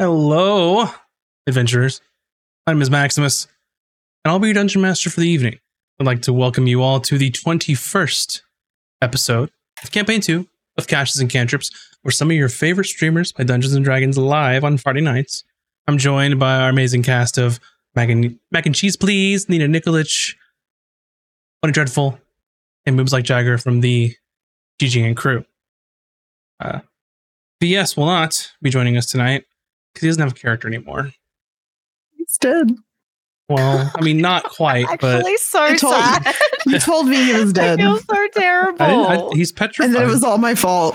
Hello, adventurers. My name is Maximus, and I'll be your dungeon master for the evening. I'd like to welcome you all to the 21st episode of Campaign 2 of Casters and Cantrips, where some of your favorite streamers play Dungeons and Dragons live on Friday nights. I'm joined by our amazing cast of Mac and, Mac and Cheese Please, Nina Nikolic, Bunny Dreadful, and Moobs Like Jagger from the GG and crew. Uh, VS will not be joining us tonight because he doesn't have a character anymore. He's dead. Well, I mean, not quite, but Actually, so I told- sad. You told me he was I dead. feel so terrible. I didn't, I, he's petrified. and then it was all my fault.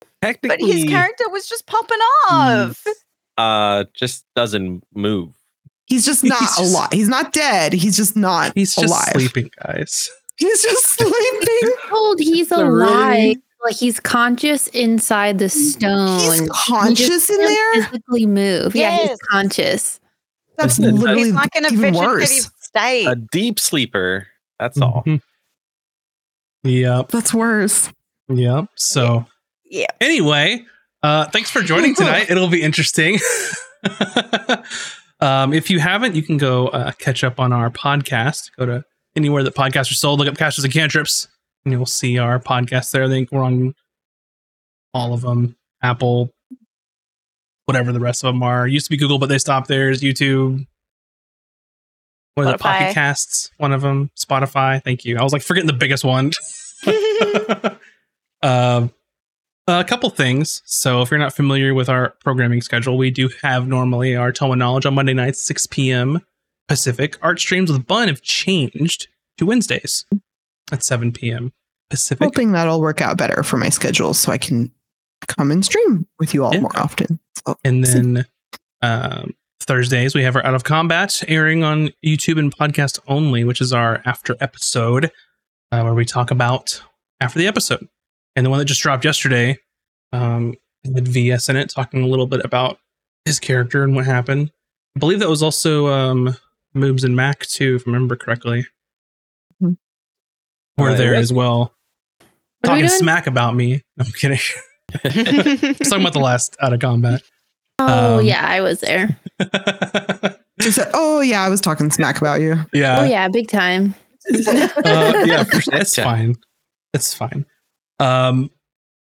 but Technically, his character was just popping off. uh, just doesn't move. He's just He's not just- alive. He's not dead. He's just not he's just alive. sleeping, guys. He's just sleeping. told he's alive. Really- Like he's conscious inside the stone. He's He conscious just in there. physically move. Yeah, he's conscious. That's Listen, literally He's like in a even worse. state. A deep sleeper. That's all. Mhm. Yep. That's worse. Yep. So yeah. anyway, uh, thanks for joining tonight. It'll be interesting. um, if you haven't, you can go uh, catch up on our podcast. Go to anywhere that podcasts are sold. Look up Casters and Cantrips, and you'll see our podcast there. I think we're on all of them. Apple, whatever the rest of them are. Used to be Google, but they stopped theirs. YouTube. What are the. Pocket Casts? One of them. Spotify. Thank you. I was like forgetting the biggest one. um, a couple things. So, if you're not familiar with our programming schedule, we do have normally our Tome of Knowledge on Monday nights, 6 p.m. Pacific. Art streams with Bun have changed to Wednesdays at 7 p.m. Pacific. Hoping that'll work out better for my schedule so I can come and stream with you all Yeah. more often. So, And then um, Thursdays, we have our Out of Combat airing on YouTube and podcast only, which is our after episode uh, where we talk about after the episode. And the one that just dropped yesterday um, had VS in it, talking a little bit about his character and what happened. I believe that was also um, Moobs and Mac, too, if I remember correctly. Were there yeah. as well. What are we Talking smack about me. No, I'm kidding. Just talking about the last Out of Combat. Oh Um, yeah, I was there. she said, "Oh yeah, I was talking smack about you." yeah. oh yeah, big time. uh, yeah, for sure. That's fine. That's fine. Um,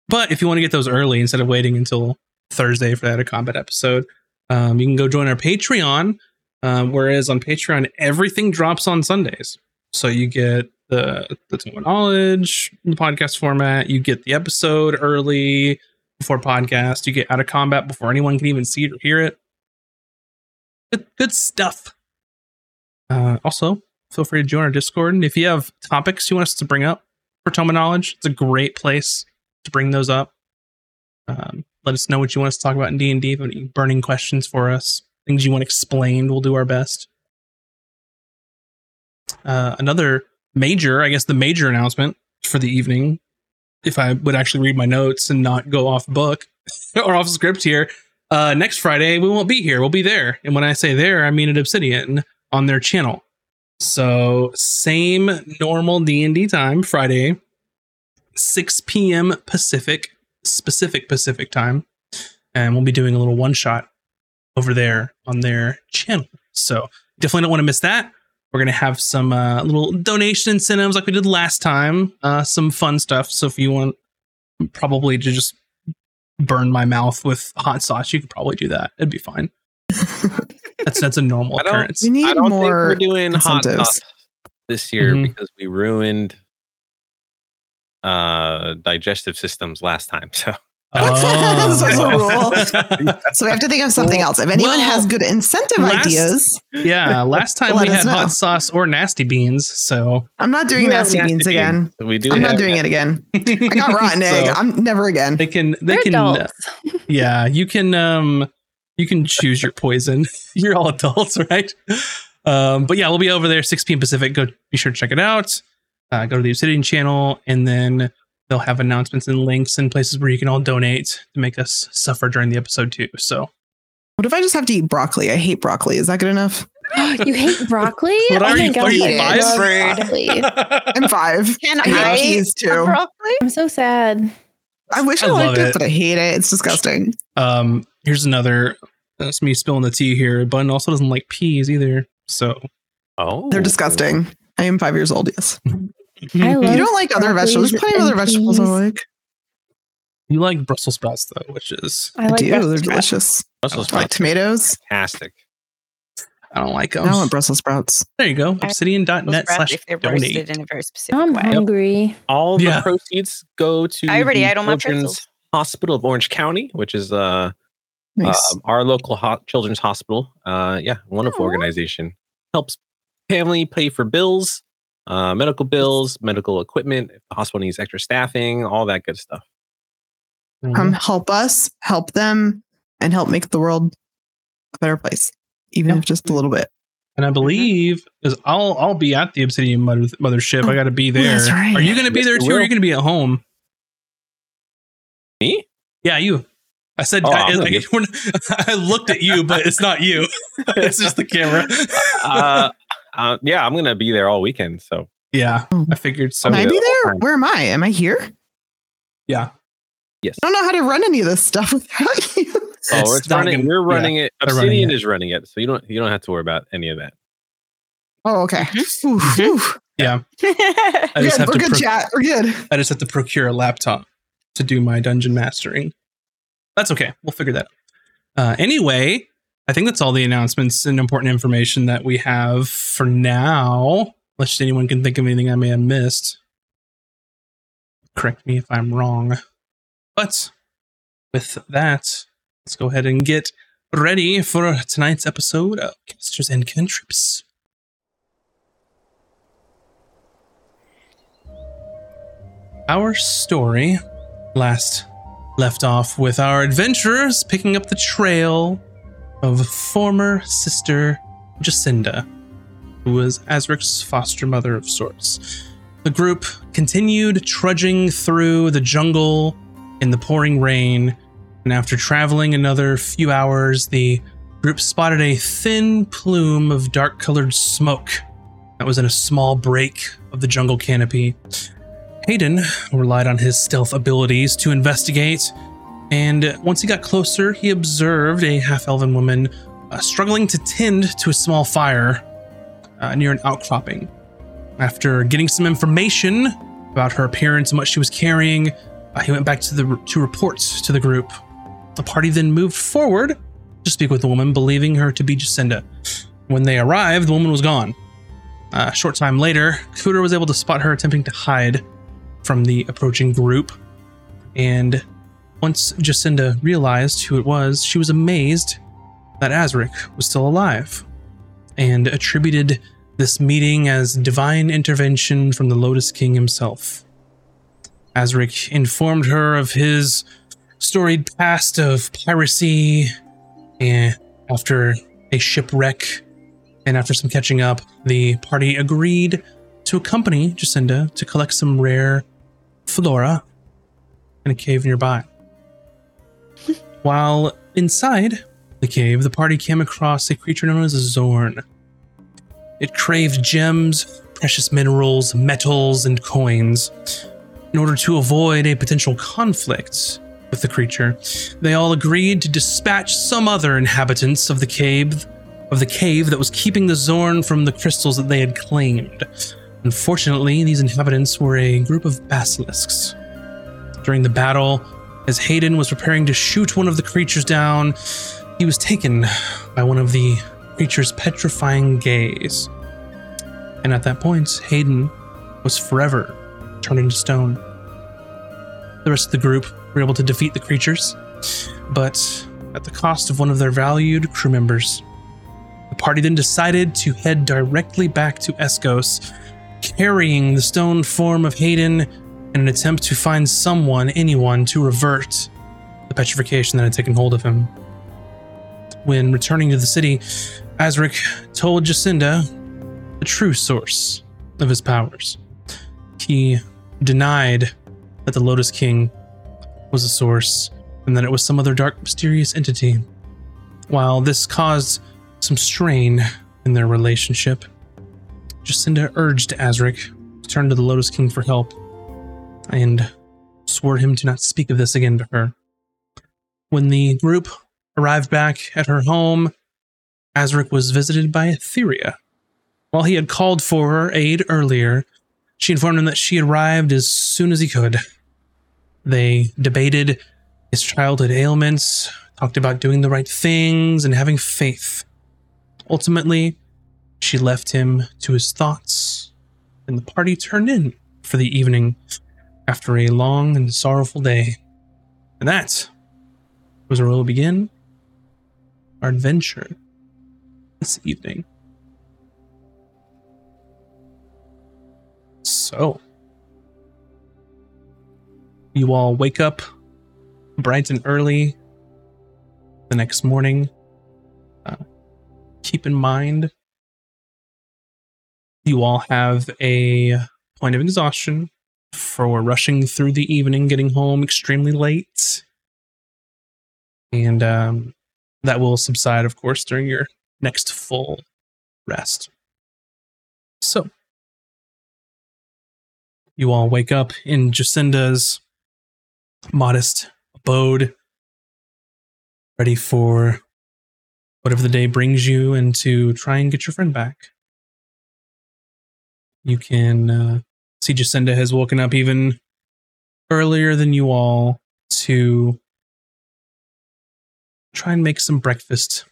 but if you want to get those early instead of waiting until Thursday for that a combat episode, um, you can go join our Patreon. Um, whereas on Patreon, everything drops on Sundays, so you get the the knowledge, the podcast format. You get the episode early before podcast. You get out of combat before anyone can even see it or hear it. Good, good stuff. Uh, also, feel free to join our Discord. And if you have topics you want us to bring up for Tome of Knowledge, it's a great place to bring those up. Um, let us know what you want us to talk about in D and D. if Any burning questions for us, things you want explained, we'll do our best. Uh, another major, I guess, the major announcement for the evening, if I would actually read my notes and not go off book or off script here. Uh, next Friday we won't be here. We'll be there, and when I say there, I mean at Obsidian on their channel. So same normal D and D time, Friday, 6 p.m. Pacific, specific Pacific time, and we'll be doing a little one shot over there on their channel. So definitely don't want to miss that. We're gonna have some uh, little donation incentives like we did last time, uh, some fun stuff. So if you want, probably to just burn my mouth with hot sauce, you could probably do that. It'd be fine. That's that's a normal I don't- occurrence. We need I don't think more. we're doing hot incentives. sauce this year Mhm. because we ruined uh digestive systems last time. So Oh. So it's a rule. So we have to think of something Well- else. If anyone well, has good incentive last- ideas, Yeah, last time we had know. hot sauce or nasty beans. So I'm not doing nasty Nasty beans beans. again. we do. I'm not have doing it again. I got rotten egg. So I'm never again. they can they They're can uh, adults. yeah you can um you can choose your poison. You're all adults, right? Um, but yeah, we'll be over there 6 p.m. Pacific. Go be sure to check it out. Uh, go to the Obsidian channel, and then they'll have announcements and links and places where you can all donate to make us suffer during the episode too. So What if I just have to eat broccoli? I hate broccoli. Is that good enough? you hate broccoli? What oh are my you, god, are you five? Broccoli. I'm five. Can I I peas eat too. broccoli? I'm so sad. I wish I I, liked it. it, but I hate it. It's disgusting. um, here's another That's me spilling the tea here. Bun also doesn't like peas either. So Oh, They're disgusting. I am five years old. Yes. I love you don't like other vegetables. There's plenty of other and vegetables I like. You like Brussels sprouts though, which is I I like do. They're sprouts. delicious. Brussels I like sprouts. tomatoes. Fantastic. I don't like them. I want Brussels sprouts. there you go. Obsidian.net slash if they're donate. roasted in a very specific I'm way. hungry. All the Yeah. proceeds go to I already the ate all my Children's pretzels. Hospital of Orange County, which is uh, Nice. um, our local ho- children's hospital. Uh, yeah, wonderful Aw. organization. Helps family pay for bills, uh, medical bills, medical equipment. If the hospital needs extra staffing, all that good stuff. Mhm. Come help us, help them, and help make the world a better place, even Yeah. if just a little bit. and I believe is I'll I'll be at the Obsidian Mother, Mothership. I got to be Oh, there. that's right. Are you going to be there too, or are you going to be at home? Me? Yeah, you. I said Oh, I, I'm I- be- we're not- I looked at you, but it's not you. it's just the camera. uh, uh, yeah, I'm gonna be there all weekend. So yeah, I figured so. Can I be there? time. Where am I? Am I here? Yeah. yes. I don't know how to run any of this stuff without you. Oh, It's it's running. gonna- we're yeah, running it. they're running Obsidian it. is running it, so you don't you don't have to worry about any of that. Oh, okay. Mm-hmm. Ooh, ooh. Yeah, We're I We're just good. have We're to. good, pro- chat. We're good. I just have to procure a laptop to do my dungeon mastering. That's okay. We'll figure that out. Uh, anyway, I think that's all the announcements and important information that we have for now. Unless anyone can think of anything I may have missed. Correct me if I'm wrong. But with that, let's go ahead and get ready for tonight's episode of Casters and Cantrips. Our story last left off with our adventurers picking up the trail of former sister Jacinda, who was Azric's foster mother of sorts. The group continued trudging through the jungle in the pouring rain, and after traveling another few hours, the group spotted a thin plume of dark colored smoke that was in a small break of the jungle canopy. Haydan relied on his stealth abilities to investigate, and once he got closer, he observed a half elven woman uh, struggling to tend to a small fire uh, near an outcropping. After getting some information about her appearance and what she was carrying, uh, he went back to the to report to the group. The party then moved forward to speak with the woman, believing her to be Jacinda. When they arrived, the woman was gone. Uh, a short time later, Cooter was able to spot her attempting to hide from the approaching group. And once Jacinda realized who it was, she was amazed that Azric was still alive and attributed this meeting as divine intervention from the Lotus King himself. Azric informed her of his storied past of piracy and after a shipwreck and after some catching up, the party agreed to accompany Jacinda to collect some rare flora in a cave nearby. While inside the cave, the party came across a creature known as a Xorn. It craved gems, precious minerals, metals, and coins. In order to avoid a potential conflict with the creature, they all agreed to dispatch some other inhabitants of the cave of the cave that was keeping the Xorn from the crystals that they had claimed. Unfortunately, these inhabitants were a group of basilisks. During the battle, as Haydan was preparing to shoot one of the creatures down, he was taken by one of the creature's petrifying gaze. And at that point, Haydan was forever turned into stone. The rest of the group were able to defeat the creatures, but at the cost of one of their valued crew members. The party then decided to head directly back to Escos, carrying the stone form of Haydan in an attempt to find someone, anyone, to revert the petrification that had taken hold of him. When returning to the city, Azric told Jacinda the true source of his powers. He denied that the Lotus King was the source and that it was some other dark, mysterious entity. While this caused some strain in their relationship, Jacinda urged Azric to turn to the Lotus King for help and swore him to not speak of this again to her. When the group arrived back at her home, Azric was visited by Etheria. While he had called for her aid earlier, she informed him that she arrived as soon as he could. They debated his childhood ailments, talked about doing the right things, and having faith. Ultimately, she left him to his thoughts, and the party turned in for the evening after a long and sorrowful day. And that was where we'll begin our adventure this evening. So, you all wake up bright and early the next morning. Uh, keep in mind, you all have a point of exhaustion for rushing through the evening, getting home extremely late. And um, that will subside, of course, during your next full rest. So, you all wake up in Jacinda's modest abode, ready for whatever the day brings you and to try and get your friend back. You can uh, see Jacinda has woken up even earlier than you all to try and make some breakfast,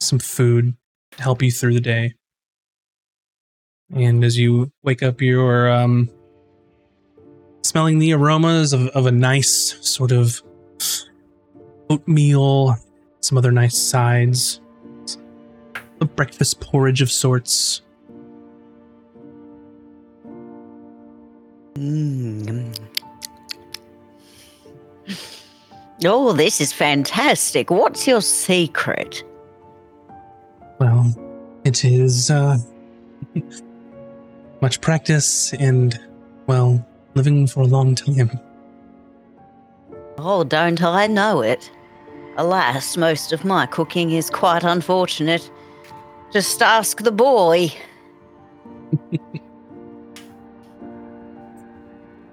some food to help you through the day. And as you wake up, you're um, smelling the aromas of, of a nice sort of oatmeal, some other nice sides, a breakfast porridge of sorts. Mm. Oh, this is fantastic. What's your secret? Well, it is uh, much practice and, well, living for a long time. Oh, don't I know it? Alas, most of my cooking is quite unfortunate. Just ask the boy.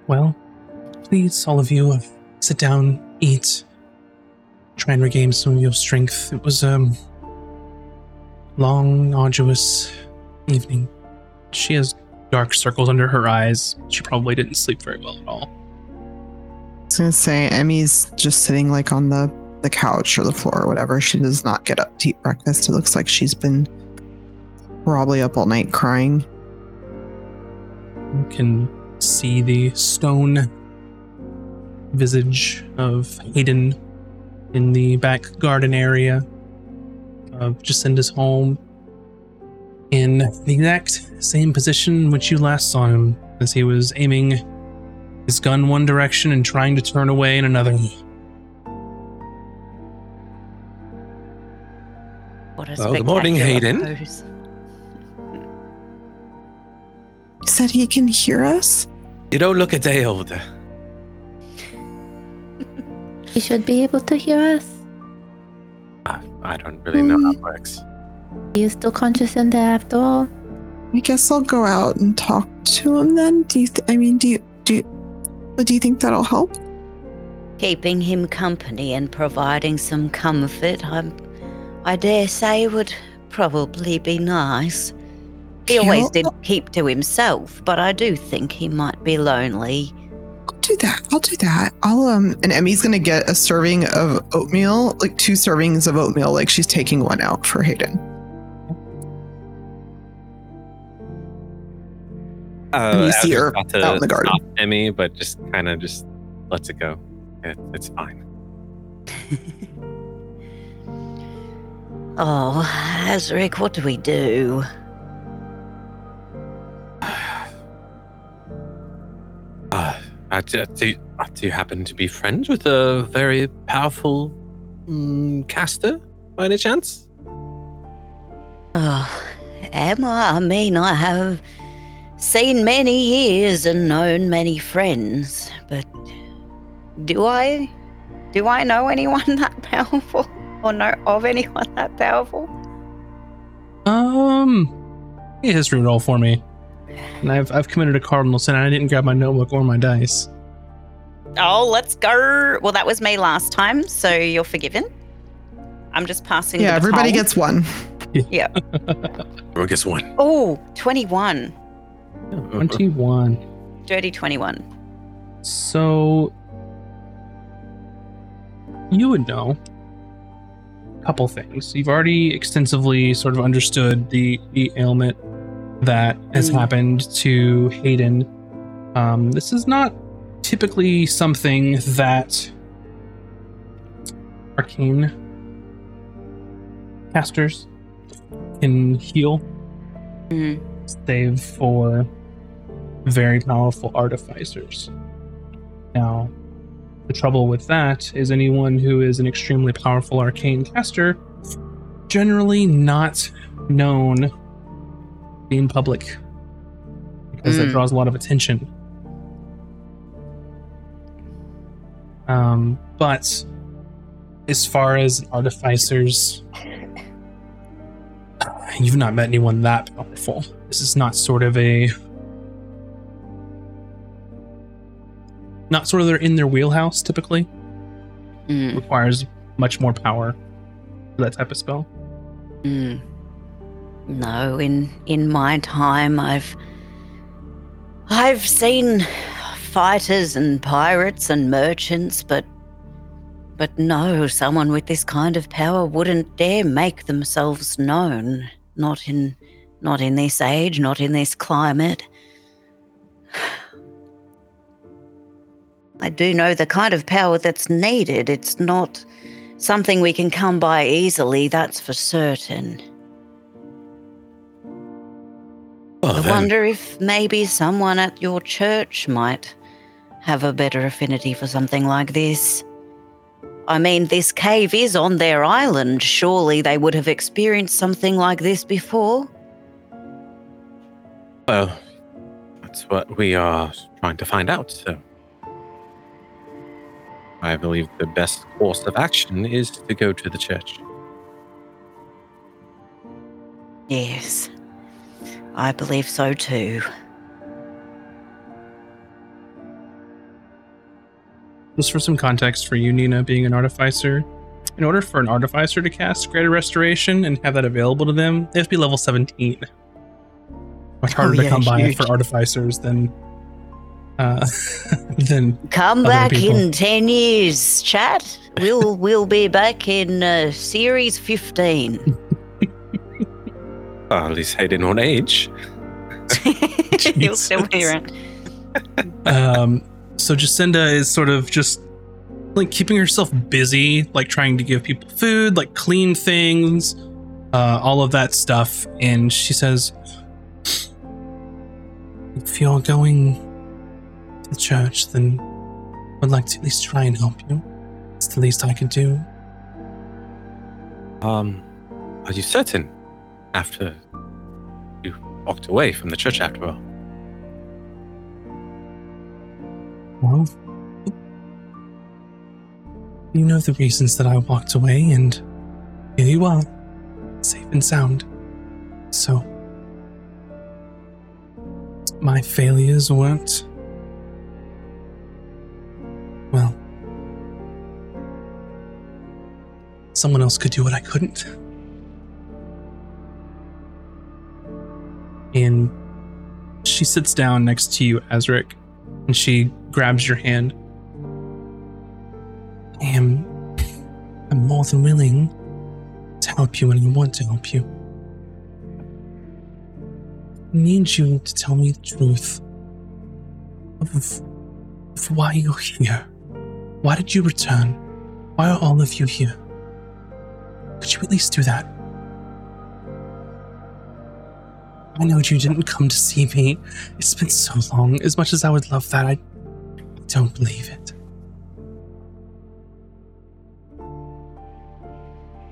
Well, please, all of you, uh, sit down, eat, try and regain some of your strength. It was a um, long, arduous evening. She has dark circles under her eyes. She probably didn't sleep very well at all. I was gonna say Emy's just sitting like on the the couch or the floor or whatever. She does not get up to eat breakfast. It looks like she's been probably up all night crying. You can see the stone visage of Haydan in the back garden area of Jacinda's home in the exact same position in which you last saw him as he was aiming his gun one direction and trying to turn away in another. What a Well, good morning, spectacular Haydan. Said he can hear us. You don't look a day older. he should be able to hear us. I, I don't really know how it works. He is still conscious in there after all. I guess I'll go out and talk to him then. Do you? Th- I mean, do you? Do you? But do you think that'll help? Keeping him company and providing some comfort, I, I dare say, would probably be nice. He always did keep to himself, but I do think he might be lonely. I'll do that. I'll do that. I'll um. And Emy's gonna get a serving of oatmeal, like two servings of oatmeal. Like she's taking one out for Haydan. Uh, And you I see her about to out in the garden. stop Emy, but just kind of just lets it go. It, it's fine. Oh, Azric, what do we do? Uh, uh, do, do, uh, do you happen to be friends with a very powerful mm, caster by any chance? Oh, Emma, I mean, I have seen many years and known many friends, but do I? Do I know anyone that powerful? Or know of anyone that powerful? Um, a history roll for me. And I've I've committed a cardinal sin. I didn't grab my notebook or my dice. Oh, let's go. Well, that was me last time, so you're forgiven. I'm just passing. Yeah, the everybody gets one. Yeah. Everyone gets one. Oh, 21. 21. Dirty 21. So you would know a couple things. You've already extensively sort of understood the the ailment that has Mm. happened to Haydan. Um, this is not typically something that arcane casters can heal, Mm. save for very powerful artificers. Now, the trouble with that is anyone who is an extremely powerful arcane caster generally not known in public because that Mm. draws a lot of attention. Um, but as far as artificers, you've not met anyone that powerful. This is not sort of a not sort of they're in their wheelhouse typically. Mm. Requires much more power for that type of spell. Mm. No, in in my time, I've I've seen fighters and pirates and merchants, but but no, someone with this kind of power wouldn't dare make themselves known. Not in not in this age, not in this climate. I do know the kind of power that's needed. It's not something we can come by easily, that's for certain. Well, I then, wonder if maybe someone at your church might have a better affinity for something like this. I mean, this cave is on their island. Surely they would have experienced something like this before. well, that's what we are trying to find out. So, I believe the best course of action is to go to the church. Yes, I believe so too. Just for some context for you, Nina, being an artificer, in order for an artificer to cast Greater Restoration and have that available to them, they have to be level 17. Much harder to yeah, come by for artificers than uh, than Come back people. in 10 years, chat. We'll we'll be back in uh, series 15. Well, at least Haydan on age. You'll still be Jesus. around. um so Jacinda is sort of just like keeping herself busy like trying to give people food like clean things uh all of that stuff and she says if you're going to the church then i'd like to at least try and help you it's the least i can do Um, are you certain? After you walked away from the church after all. well you know the reasons that i walked away and here you are safe and sound so my failures weren't well someone else could do what i couldn't and she sits down next to you azric and she grabs your hand i am i'm more than willing to help you and i want to help you I need you to tell me the truth of, of why you're here. Why did you return? Why are all of you here? Could you at least do that? I know you didn't come to see me. It's been so long. As much as I would love that, I don't believe it.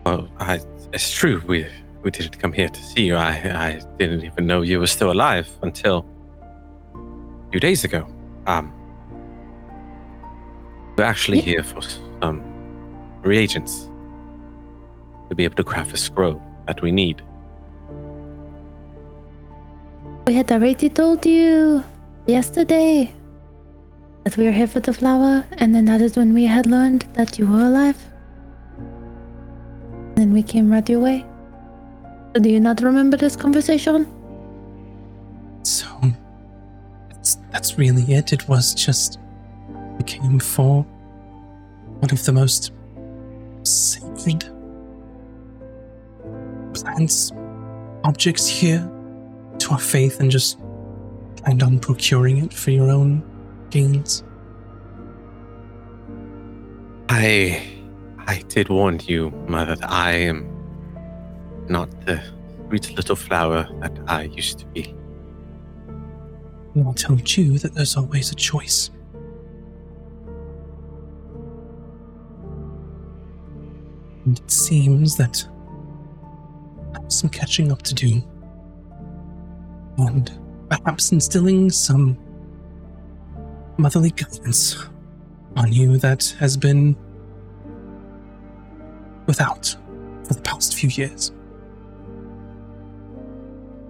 Well, I, it's true. We we didn't come here to see you. I I didn't even know you were still alive until a few days ago. Um, we're actually here for some reagents to be able to craft a scroll that we need. We had already told you yesterday that we were here for the flower, and then that is when we had learned that you were alive. And then we came right your way. Do you not remember this conversation? So that's, that's really it. It was just we came for one of the most sacred plants, objects here our faith, and just planned on procuring it for your own gains. I I did warn you, mother, that I am not the sweet little flower that I used to be. I told you that there's always a choice. And it seems that I have some catching up to do. And perhaps instilling some motherly guidance on you that has been without for the past few years.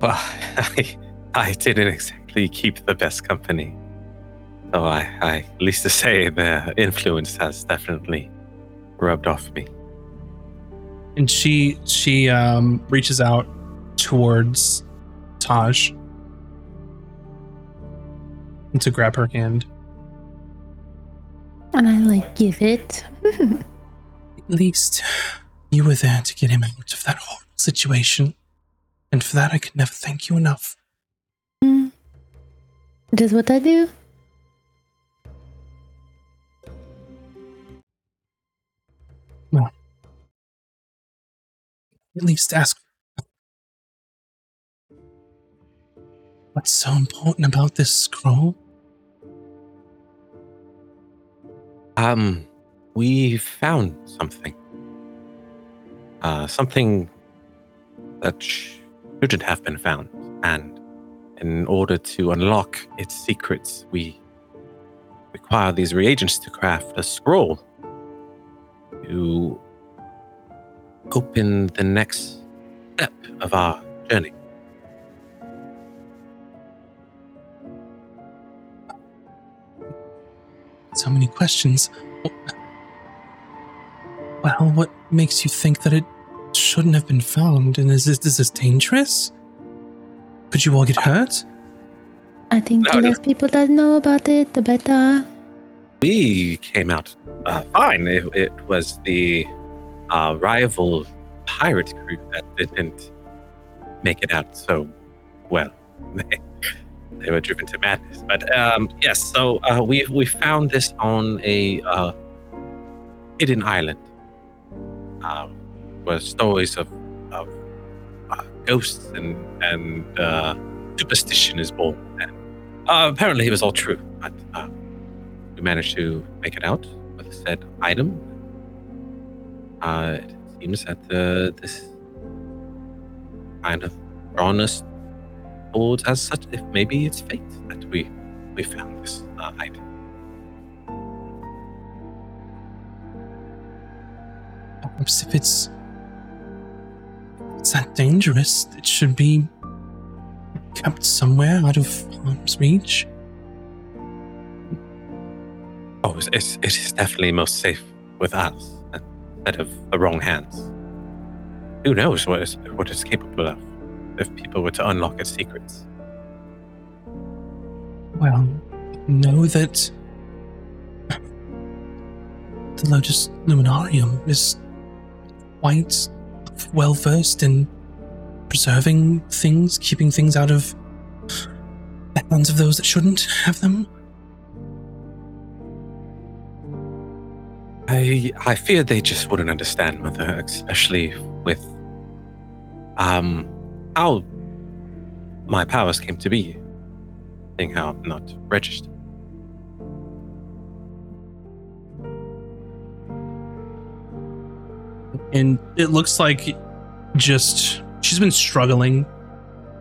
Well, I, I didn't exactly keep the best company. So I, I, at least to say, the influence has definitely rubbed off me. and she she um reaches out towards Tahj and to grab her hand. And I like give it. At least you were there to get him out of that horrible situation, and for that I could never thank you enough. Mm. That's what I do. At least ask. What's so important about this scroll? Um, we found something. Uh, something that shouldn't have been found. And in order to unlock its secrets, we require these reagents to craft a scroll to open the next step of our journey. So many questions. Well, what makes you think that it shouldn't have been found? And is this, is this dangerous? Could you all get hurt? I think the No, no. less people that know about it, the better. we came out uh, fine. It, it was the uh, rival pirate crew that didn't make it out so well. They, were driven to madness. But um, yes, so uh, we we found this on a uh, hidden island, uh, where stories of, of uh, ghosts and and uh, superstition is born. And uh, apparently, it was all true. But uh, we managed to make it out with said item. Uh, it seems that this kind of us towards as such if maybe it's fate that we we found this uh, item. Perhaps if it's it's that dangerous, it should be kept somewhere out of harm's reach. Oh, it's, it's, it is definitely most safe with us instead of the wrong hands. Who knows what it's, what it's capable of if people were to unlock its secrets. Well, know that the Lotus Luminarium is quite well versed in preserving things, keeping things out of the hands of those that shouldn't have them. I I fear they just wouldn't understand, Mother, especially with um how my powers came to be, seeing how I'm not registered. And it looks like just she's been struggling.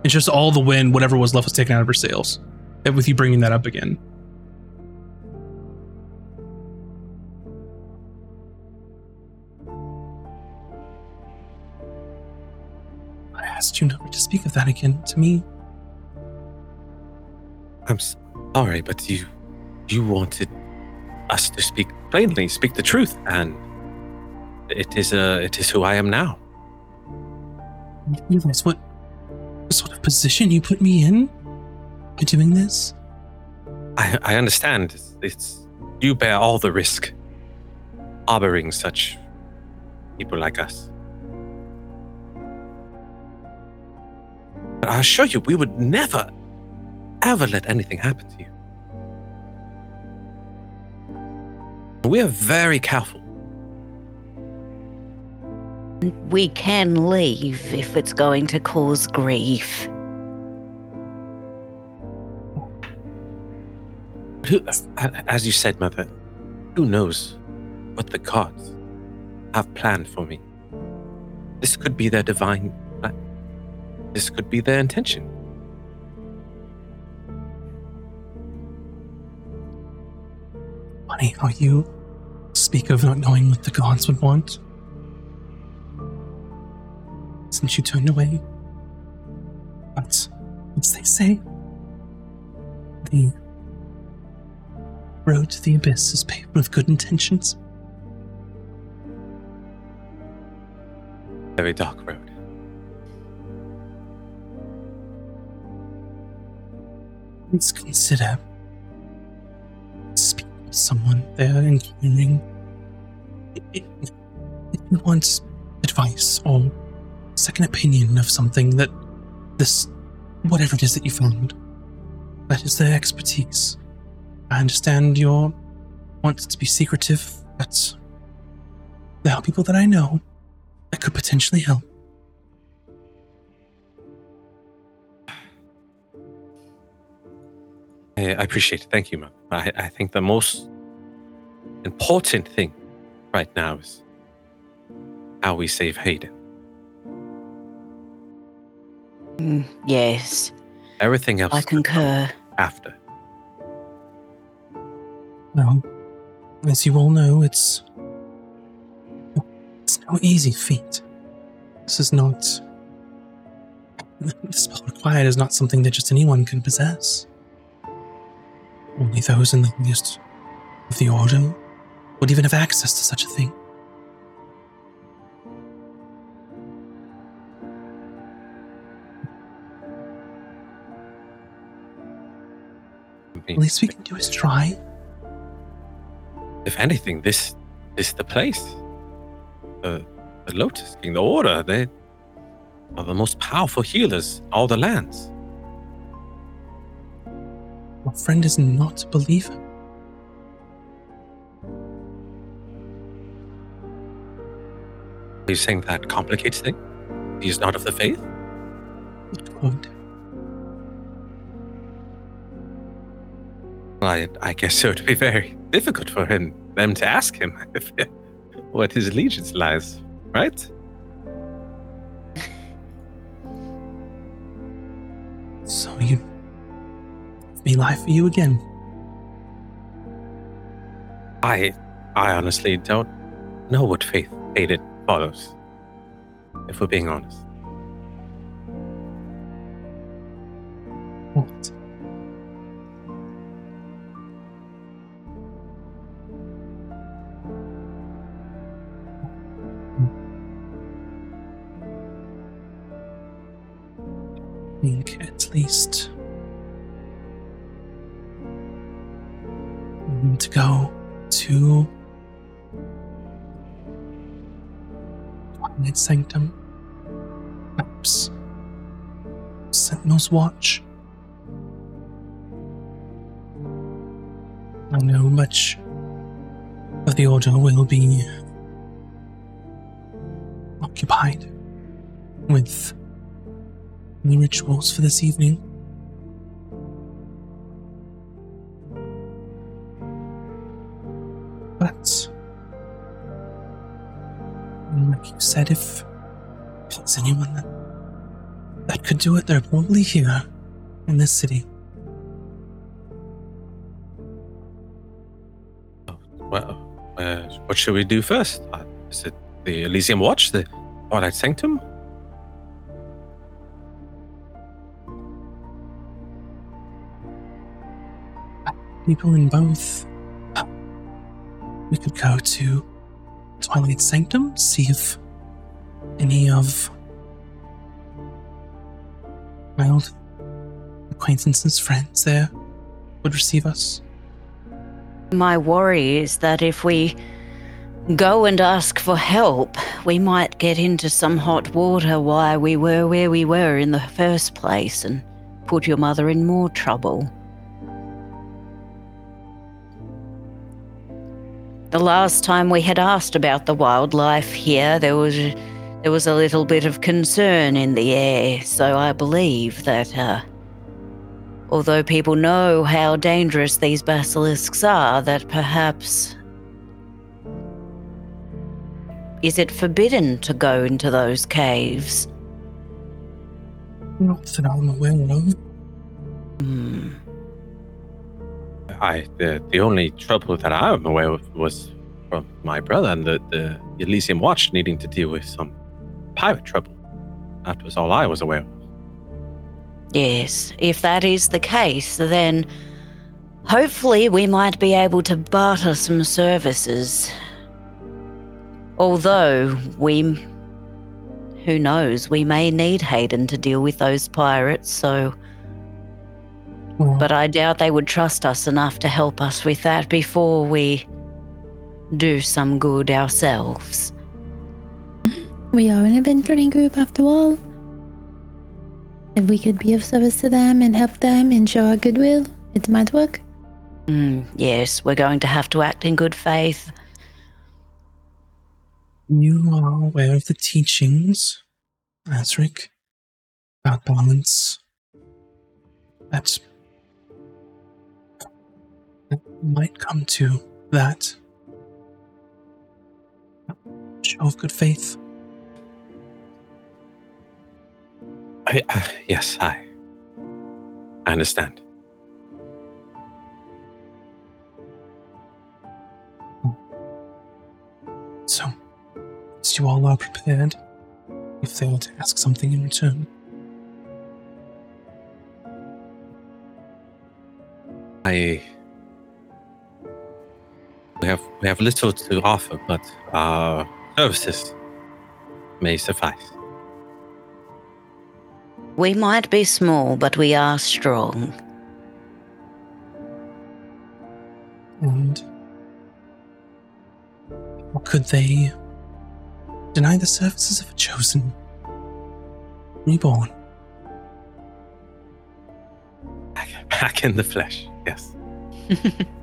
It's just all the wind, whatever was left, was taken out of her sails. With you bringing that up again. Asked you never to speak of that again to me. I'm sorry, but you you wanted us to speak plainly, speak the truth, and it is uh it is who I am now. I realize what sort of position you put me in by doing this. I, I understand. It's, it's you bear all the risk harboring such people like us. But I assure you, we would never, ever let anything happen to you. We are very careful. We can leave if it's going to cause grief. Who, as you said, Mother, who knows what the gods have planned for me? This could be their divine. This could be their intention. Funny how you speak of not knowing what the gods would want. Since you turned away. But, as they say, the road to the abyss is paved with good intentions. Very dark road. Please consider speaking with someone there encountering. If if you want advice or second opinion of something that this, whatever it is that you found, that is their expertise. I understand your want to be secretive, but there are people that I know that could potentially help. I I appreciate it. Thank you, Mom. I, I think the most important thing right now is how we save Haydan. Mm, yes, Everything else I concur. after. Well, as you all know, it's it's no easy feat. This is not the spell required is not something that just anyone can possess. Only those in the highest of the order would even have access to such a thing. The least we can do is try. If anything, this is the place. The the Lotus King, the Order, they are the most powerful healers all the lands. Your friend is not a believer. Are you saying that complicates things? He's not of the faith? It would. Well, I, I guess it would be very difficult for him them to ask him if, what his allegiance lies, right? Lie for you again. I I honestly don't know what faith Aiden follows. If we're being honest. Watch. I know much of the Order will be occupied with the rituals for this evening. But, like you said, if, there's anyone could do it, they're probably here in this city. Well, uh, what should we do first? Uh, is it the Elysium Watch, the Twilight Sanctum? people in both. We could go to Twilight Sanctum, see if any of old acquaintances, friends there would receive us. My worry is that if we go and ask for help, we might get into some hot water why we were where we were in the first place and put your mother in more trouble. The last time we had asked about the wildlife here, there was there was a little bit of concern in the air, so I believe that uh, although people know how dangerous these basilisks are, that perhaps. Is it forbidden to go into those caves? Not that I'm aware of. Hmm. I the, the only trouble that I'm aware of was from my brother and the, the Elysium Watch needing to deal with some pirate trouble. That was all I was aware of. Yes, if that is the case, then hopefully we might be able to barter some services. Although we. Who knows, we may need Haydan to deal with those pirates, so. Well, But I doubt they would trust us enough to help us with that before we do some good ourselves. We are an adventuring group after all. If we could be of service to them and help them and show our goodwill, it might work. Mm, yes, we're going to have to act in good faith. you are aware of the teachings, Azric, about balance. That's that might come to that. Show of good faith. I, uh, yes, I. I understand. So, you all are prepared, if they were to ask something in return. I. We have we have little to offer, but our services may suffice. We might be small, but we are strong. And or could they deny the services of a chosen reborn? Back, back in the flesh, yes.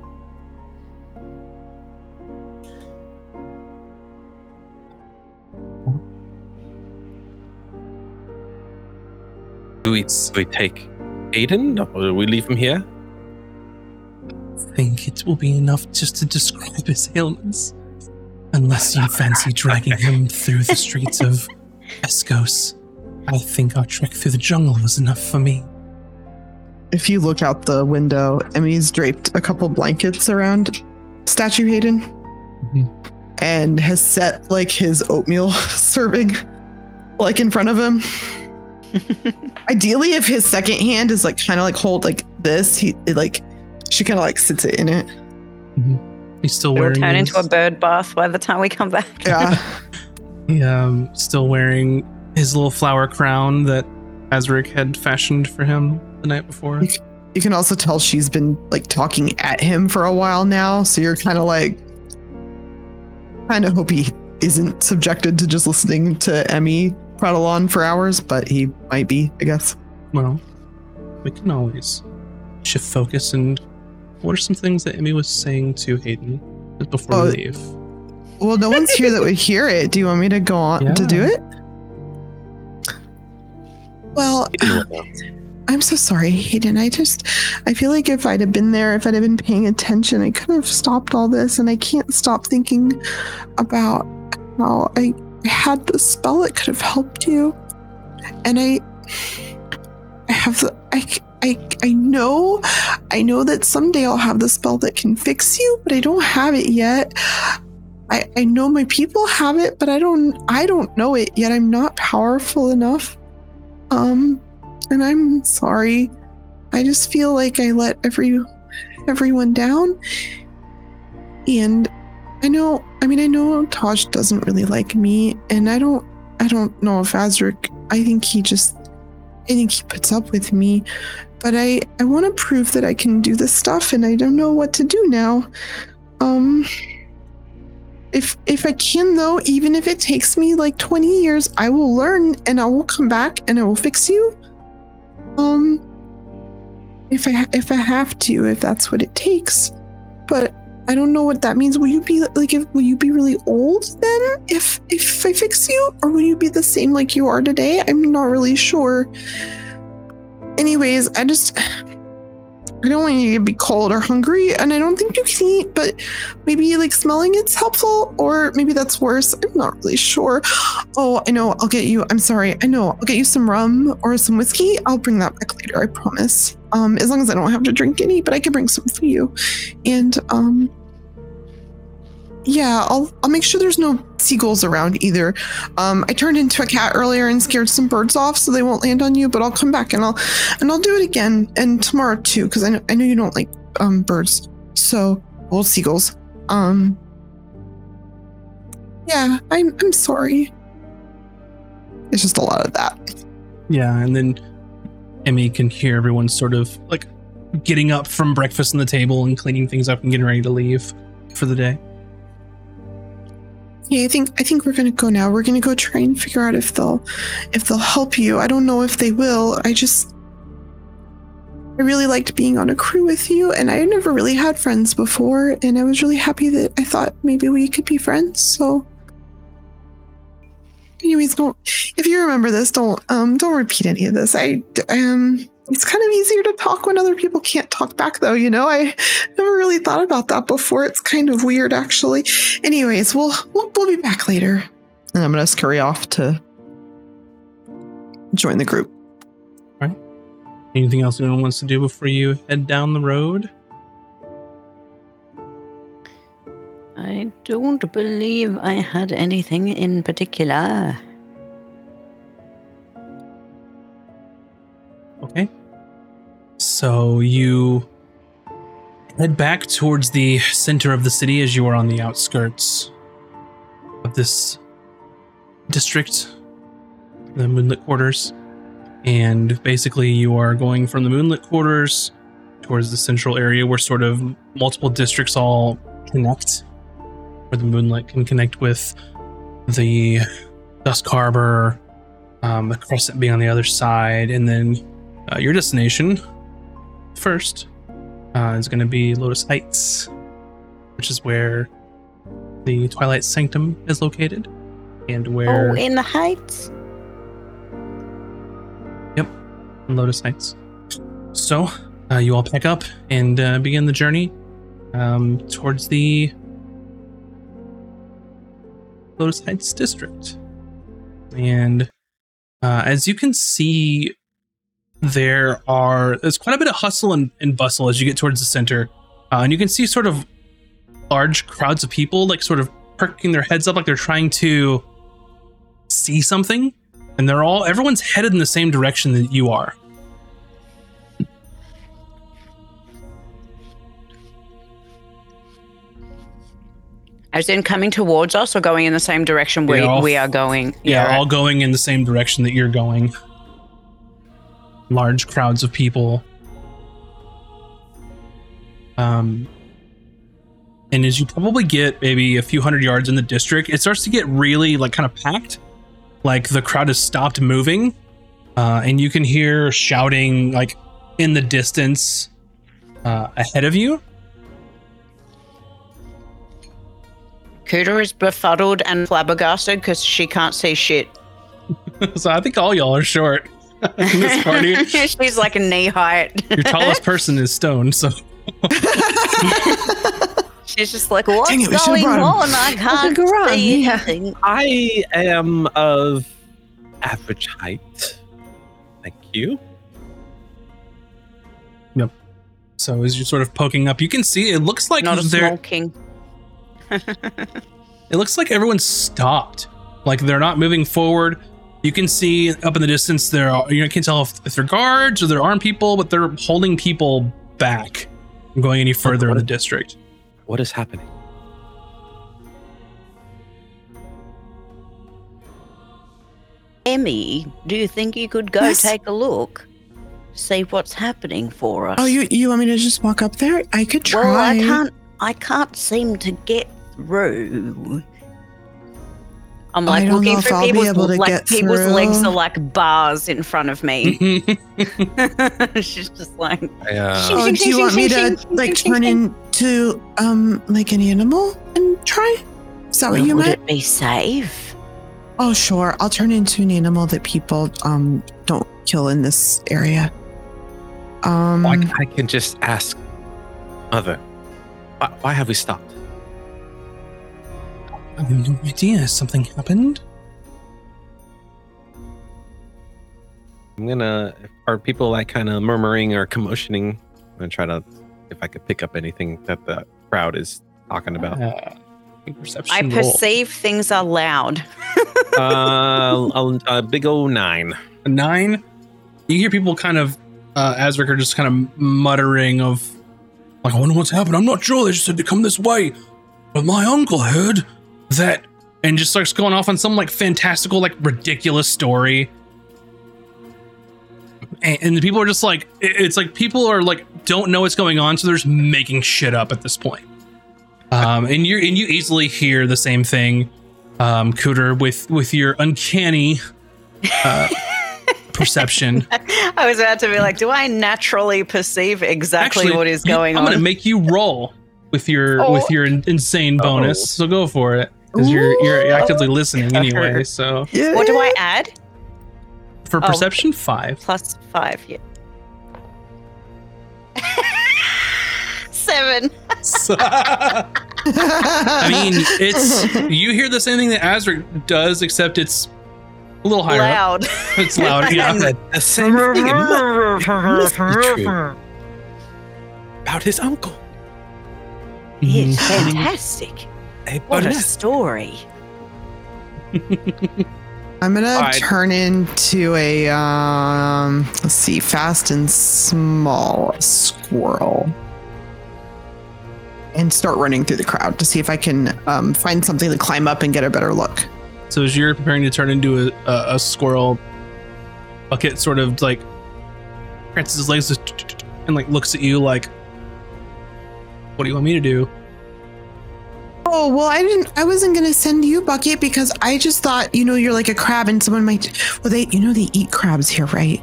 Do we, do we take Haydan or do we leave him here? I think it will be enough just to describe his ailments. Unless you fancy dragging him through the streets of Escos. I think our trek through the jungle was enough for me. If you look out the window, Emy's draped a couple blankets around Statue Haydan Mhm. and has set like his oatmeal serving like in front of him. Ideally, if his second hand is like kind of like hold like this, he it, like she kind of like sits it in it. He's still It will wearing turn his- into a bird bath by the time we come back. Yeah. He, um, still wearing his little flower crown that Azric had fashioned for him the night before. you can also tell she's been like talking at him for a while now, so you're kind of like kind of hope he isn't subjected to just listening to Emy prattle on for hours, but he might be, I guess. Well, we can always shift focus and what are some things that Emy was saying to Haydan before Oh, we leave? Well, no one's here that would hear it. Do you want me to go on to do it? Well, I'm so sorry, Haydan. I just, I feel like if I'd have been there, if I'd have been paying attention, I could have stopped all this. And I can't stop thinking about how I had the spell that could have helped you. And I, I have the, I, I, I know, I know that someday I'll have the spell that can fix you, but I don't have it yet. I, I know my people have it, but I don't, I don't know it yet. I'm not powerful enough. Um, and I'm sorry. I just feel like I let every everyone down. And I know I mean I know Tahj doesn't really like me and I don't I don't know if Azric I think he just I think he puts up with me. But I, I want to prove that I can do this stuff and I don't know what to do now. Um if if I can though, even if it takes me like 20 years, I will learn and I will come back and I will fix you. Um if I if I have to, if that's what it takes. But I don't know what that means. Will you be like if will you be really old then if if I fix you? Or will you be the same like you are today? I'm not really sure. Anyways, I just I don't want you to be cold or hungry, and I don't think you can eat, but maybe like smelling it's helpful, or maybe that's worse. I'm not really sure. Oh, I know. I'll get you. I'm sorry. I know. I'll get you some rum or some whiskey. I'll bring that back later. I promise. Um, as long as I don't have to drink any, but I can bring some for you. And um, yeah, I'll I'll make sure there's no seagulls around either. Um, I turned into a cat earlier and scared some birds off, so they won't land on you. But I'll come back and I'll and I'll do it again and tomorrow too, because I know I know you don't like um birds. So old seagulls. Um, yeah, I'm I'm sorry. It's just a lot of that. Yeah, and then Emy can hear everyone sort of like getting up from breakfast on the table and cleaning things up and getting ready to leave for the day. Yeah, I think I think we're gonna go now. We're gonna go try and figure out if they'll if they'll help you. I don't know if they will. I just I really liked being on a crew with you, and I never really had friends before, and I was really happy that I thought maybe we could be friends. So, anyways, don't if you remember this, don't um don't repeat any of this. I um it's kind of easier to talk when other people can't talk back, though. You know, I never really thought about that before. It's kind of weird, actually. Anyways, we'll we'll, we'll be back later, and I'm gonna scurry off to join the group. Right. Anything else anyone wants to do before you head down the road? I don't believe I had anything in particular. Okay. So you head back towards the center of the city as you are on the outskirts of this district, the Moonlit Quarters. And basically, you are going from the Moonlit Quarters towards the central area where sort of multiple districts all connect, where the Moonlit can connect with the Dusk Harbor, um, the Crescent being on the other side, and then uh, your destination first uh, is going to be Lotus Heights, which is where the Twilight Sanctum is located, and where Oh, in the heights? Yep, Lotus Heights. So uh, you all pack up and uh, begin the journey um, towards the Lotus Heights district, and uh, as you can see there are there's quite a bit of hustle and, and bustle as you get towards the center uh, and you can see sort of large crowds of people like sort of perking their heads up like they're trying to see something and they're all everyone's headed in the same direction that you are As in coming towards us or going in the same direction we, Yeah, all- we are going? yeah, right. all going in the same direction that you're going large crowds of people. Um and as you probably get maybe a few hundred yards in the district it starts to get really like kind of packed. Like the crowd has stopped moving uh and you can hear shouting like in the distance uh ahead of you. Cooter is befuddled and flabbergasted because she can't see shit. so i think all y'all are short in this party She's like a knee height. your tallest person is stone, so She's just like, what's Dang it, going on? I can't garage, see yeah. anything. I am of average height. Thank you. Yep. So as you're sort of poking up, you can see it looks like Not a they're small king. it looks like everyone's stopped. Like they're not moving forward. You can see up in the distance there are you can't tell if, if they're guards or they're armed people, but they're holding people back from going any further in what- the district. What is happening? Emy, do you think you could go Yes. take a look? See what's happening for us? Oh, you you want me to just walk up there? I could try. Well, I can't. I can't seem to get through. I'm like don't know looking for I'll people's able like get people's legs are like bars in front of me. She's just like, I, uh, Oh, do you want me to like turn into um like an animal and try? Is that what well, you would meant? it be safe? Oh, sure. I'll turn into an animal that people um don't kill in this area. Um, I, I can just ask Mother, why, why have we stopped? I have no idea. Has something happened? I'm gonna. Are people like kind of murmuring or commotioning? I'm gonna try to, if I could pick up anything that the crowd is talking about. Uh, perception I roll. perceive things are loud. uh, a, a big old nine. a nine. You hear people kind of, uh, Azric are just kind of muttering of, like, I wonder what's happened. I'm not sure. They just said to come this way. But my uncle heard that, and just starts going off on some like fantastical, like ridiculous story. And, and the people are just like, it- it's like people are like, don't know what's going on. So they're just making shit up at this point. Um, and you and you easily hear the same thing, um, Cooter, with with your uncanny uh, perception. I was about to be like, do I naturally perceive exactly Actually, what is you- going I'm on? gonna make you roll with your Oh. with your in- insane Oh. bonus. So go for it because you're you're actively listening anyway. So yeah. what do I add? for Oh. perception five. Plus five, yeah. Seven. I mean, it's you hear the same thing that Azric does, except it's a little higher. up. Loud. It's loud. Yeah. The, the same thing. It must, must be true. About his uncle. It's Mhm. fantastic. A What a story. I'm gonna All right. turn into a um let's see, fast and small squirrel. And start running through the crowd to see if I can um, find something to climb up and get a better look. So as you're preparing to turn into a, a, a squirrel, Bucket sort of like prances his legs and like looks at you like, "What do you want me to do?" Oh well, I didn't. I wasn't gonna send you bucket because I just thought you know you're like a crab and someone might. Well, they you know they eat crabs here, right?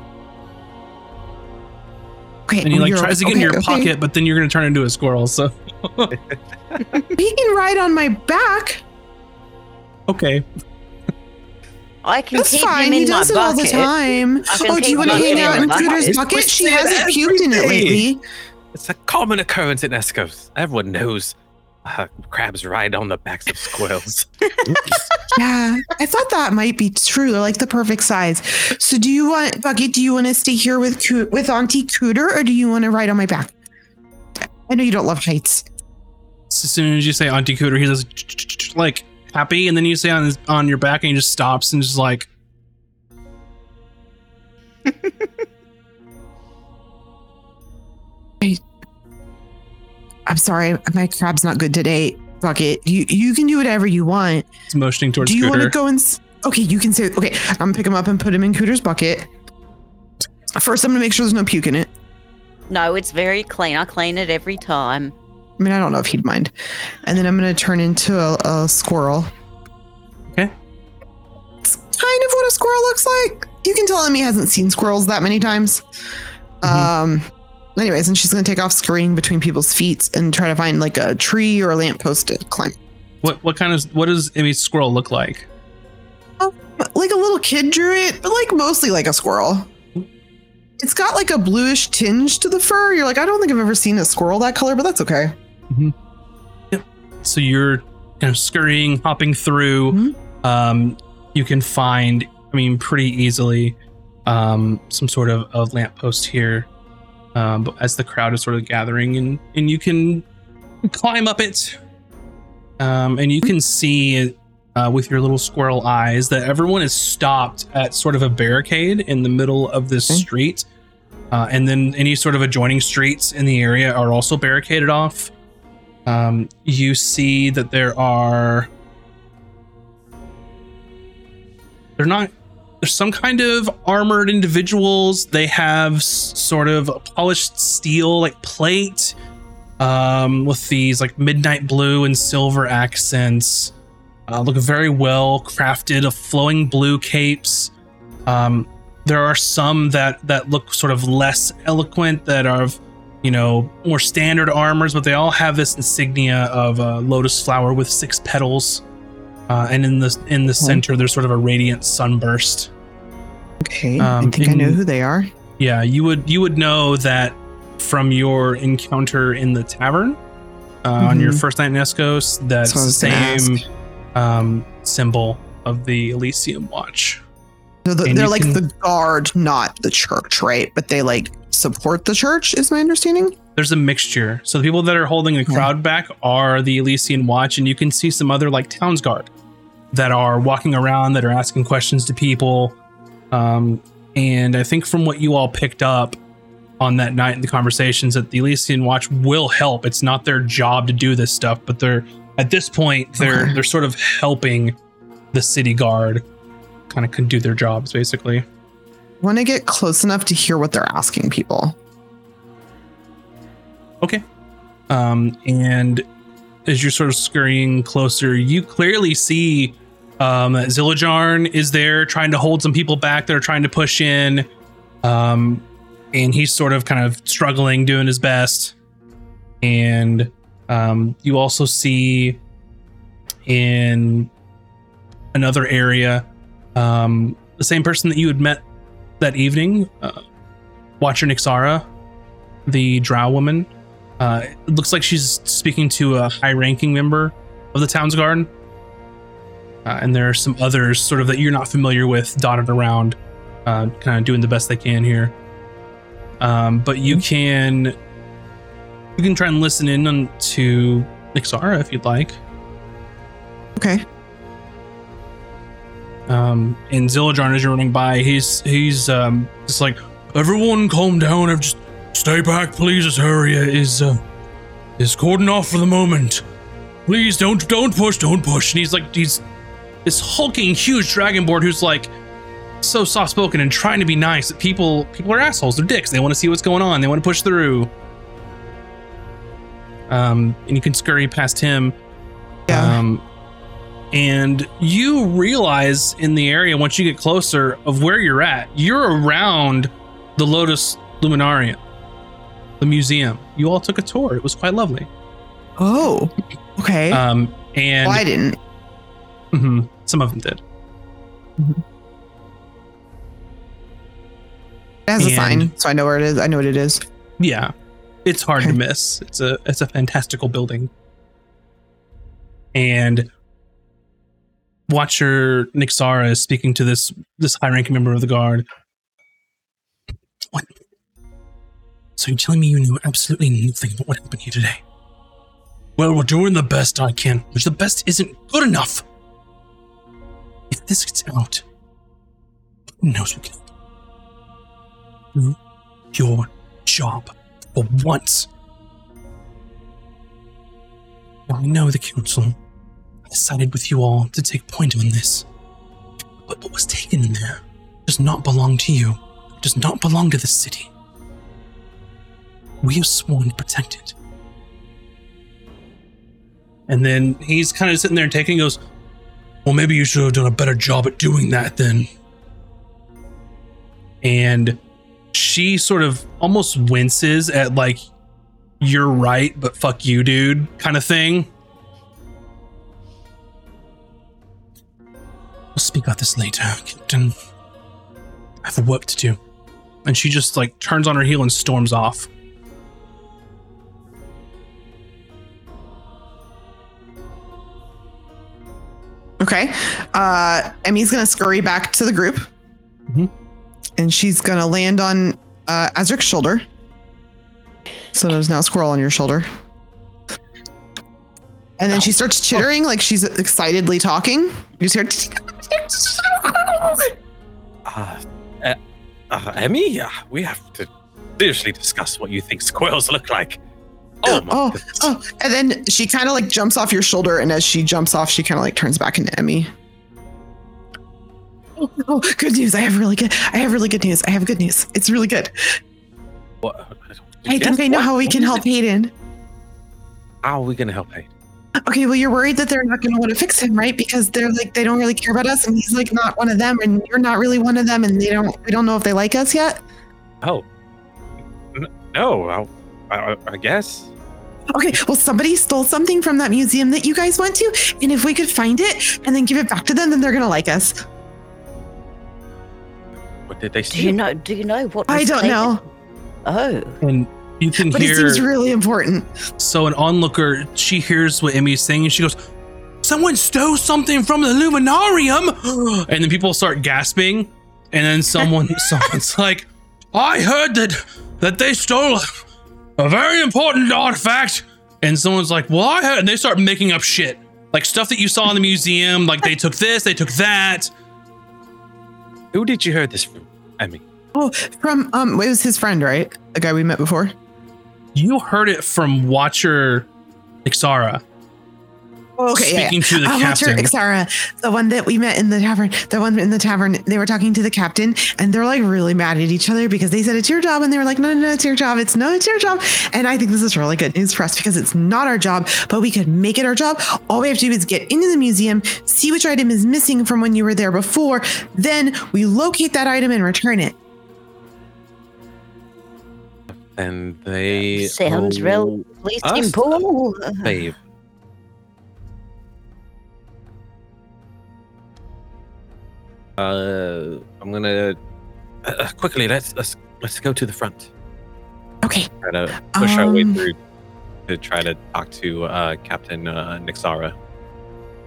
Okay, And he well, like tries to get in your okay. pocket, but then you're gonna turn into a squirrel. So He can ride on my back. okay, I can That's keep fine. him in He does my it all the bucket. time. I Oh, do you want to hang out my in bucket. Cooter's bucket? She hasn't puked in it lately. It's a common occurrence in Eskos. Everyone knows uh, crabs ride on the backs of squirrels. Yeah, I thought that might be true. They're like the perfect size. So, do you want Bucket? Do you want to stay here with with Auntie Cooter, or do you want to ride on my back? I know you don't love heights. So as soon as you say Auntie Cooter, he says like happy, and then you say on his, on your back, and he just stops and just like. I'm sorry, my crab's not good today. Bucket, you you can do whatever you want. It's motioning towards do you want to go and? s- Okay, you can say. Okay, I'm gonna pick him up and put him in Cooter's bucket. First, I'm gonna make sure there's no puke in it. No, it's very clean. I clean it every time. I mean, I don't know if he'd mind. And then I'm gonna turn into a, a squirrel. Okay. It's kind of what a squirrel looks like. You can tell him he hasn't seen squirrels that many times. Um. Anyways, and she's gonna take off scurrying between people's feet and try to find like a tree or a lamppost to climb. What what kind of what does a squirrel look like? Like a little kid drew it, but like mostly like a squirrel. It's got like a bluish tinge to the fur. You're like, I don't think I've ever seen a squirrel that color, but that's okay. Yep. So you're kind of scurrying, hopping through. Mhm. Um, you can find, I mean, pretty easily, um, some sort of, of lamppost here. Um, but as the crowd is sort of gathering, and and you can climb up it, um, and you can see uh, with your little squirrel eyes that everyone is stopped at sort of a barricade in the middle of this Okay. street, uh, and then any sort of adjoining streets in the area are also barricaded off. Um, you see that there are they're not there's some kind of armored individuals. They have sort of a polished steel like plate um, with these like midnight blue and silver accents. Uh, look very well crafted, of flowing blue capes. Um, there are some that that look sort of less eloquent, that are of you know more standard armors, but they all have this insignia of a lotus flower with six petals. Uh, and in the in the center, there's sort of a radiant sunburst. Okay. Um, I think I know who they are. Yeah, you would you would know that from your encounter in the tavern uh, on your Mhm. first night in Escos. That's the same um, symbol of the Elysium Watch. So the, they're like can- the guard, not the church, right? But they like support the church, is my understanding. There's a mixture. So the people that are holding the crowd back are the Elysian Watch, and you can see some other like towns guard that are walking around that are asking questions to people. Um, and I think from what you all picked up on that night in the conversations, that the Elysian Watch will help. It's not their job to do this stuff, but they're at this point they're Okay. they're sort of helping the city guard kind of can do their jobs basically. Want to get close enough to hear what they're asking people. Okay. Um, and as you're sort of scurrying closer, you clearly see um, Zillajarn is there trying to hold some people back that are trying to push in. Um, and he's sort of kind of struggling, doing his best. And um, you also see in another area um, the same person that you had met that evening, uh, Watcher Nixara, the drow woman. Uh, it looks like she's speaking to a high ranking member of the town's guard. Uh, and there are some others sort of that you're not familiar with dotted around, uh, kind of doing the best they can here. Um, but you can you can try and listen in on to Nixara if you'd like. Okay. Um, and Zillajarn, as you're running by, he's he's um, just like, everyone, calm down. I've just stay back, please. This area is uh, is cordoned off for the moment. Please don't don't push, don't push. And he's like, he's this hulking, huge dragonborn who's like so soft spoken and trying to be nice. That people people are assholes. They're dicks. They want to see what's going on. They want to push through. Um, and you can scurry past him. Yeah. Um, and you realize in the area once you get closer of where you're at, you're around the Lotus Luminarium, the museum. You all took a tour. It was quite lovely. oh. Okay. Um, and well, I didn't. Mhm, some of them did. It has a sign, so I know where it is. I know what it is. Yeah, it's hard to miss. It's a it's a fantastical building. And Watcher Nixara is speaking to this this high ranking member of the guard. What? So you're telling me you knew absolutely nothing about what happened here today? Well, we're doing the best I can, which the best isn't good enough. If this gets out, who knows what can do your job for once. Now, I know the council decided with you all to take point on this, but what was taken in there does not belong to you, does not belong to the city. We have sworn to protect it. And then he's kind of sitting there and taking goes, Well, maybe you should have done a better job at doing that then. And she sort of almost winces at like you're right but fuck you dude kind of thing. We'll speak about this later captain. I have work to do. And she just like turns on her heel and storms off Okay. Uh, Emy's gonna scurry back to the group, Mhm. and she's gonna land on uh, Azric's shoulder. So there's now a squirrel on your shoulder. And then she starts chittering like she's excitedly talking. You just hear. Uh, uh, uh, Emy, uh, we have to seriously discuss what you think squirrels look like. Oh, Oh, oh, and then she kind of like jumps off your shoulder, and as she jumps off, she kind of like turns back into Emy. Oh, oh, good news! I have really good. I have really good news. I have good news. It's really good. What? I think I know what? how we can help? Haydan. How are we gonna help Haydan? Okay, well, you're worried that they're not going to want to fix him, right? Because they're like they don't really care about us, and he's like not one of them, and you're not really one of them, and they don't. We don't know if they like us yet. Oh, no. I, I, I guess. Okay, well, somebody stole something from that museum that you guys went to, and if we could find it and then give it back to them, then they're going to like us. What did they Do you know? Do you know what? I don't taken? know, Oh, And you can but it hear. seems really important. So an onlooker, she hears what Emy's saying and she goes, Someone stole something from the Luminarium. And then people start gasping. And then someone someone's like, I heard that that they stole a very important artifact. And someone's like, Well, I heard and they start making up shit. Like stuff that you saw in the museum, like they took this, they took that. Who did you hear this from? Emy. Oh, from um, it was his friend, right? The guy we met before. You heard it from Watcher Ixara Oh, okay, yeah, yeah. speaking to the Uh, Watcher captain. Ixara, the one that we met in the tavern, the one in the tavern, they were talking to the captain and they're like really mad at each other because they said it's your job and they were like, no, no, no, it's your job. It's no, it's your job. And I think this is really good news for us because it's not our job, but we could make it our job. All we have to do is get into the museum, see which item is missing from when you were there before. Then we locate that item and return it. And they sounds owe real us simple. a favor. Uh, I'm gonna uh, quickly. Let's let's let's go to the front. Okay. Try to push our way Um, through to try to talk to uh, Captain uh, Nixara.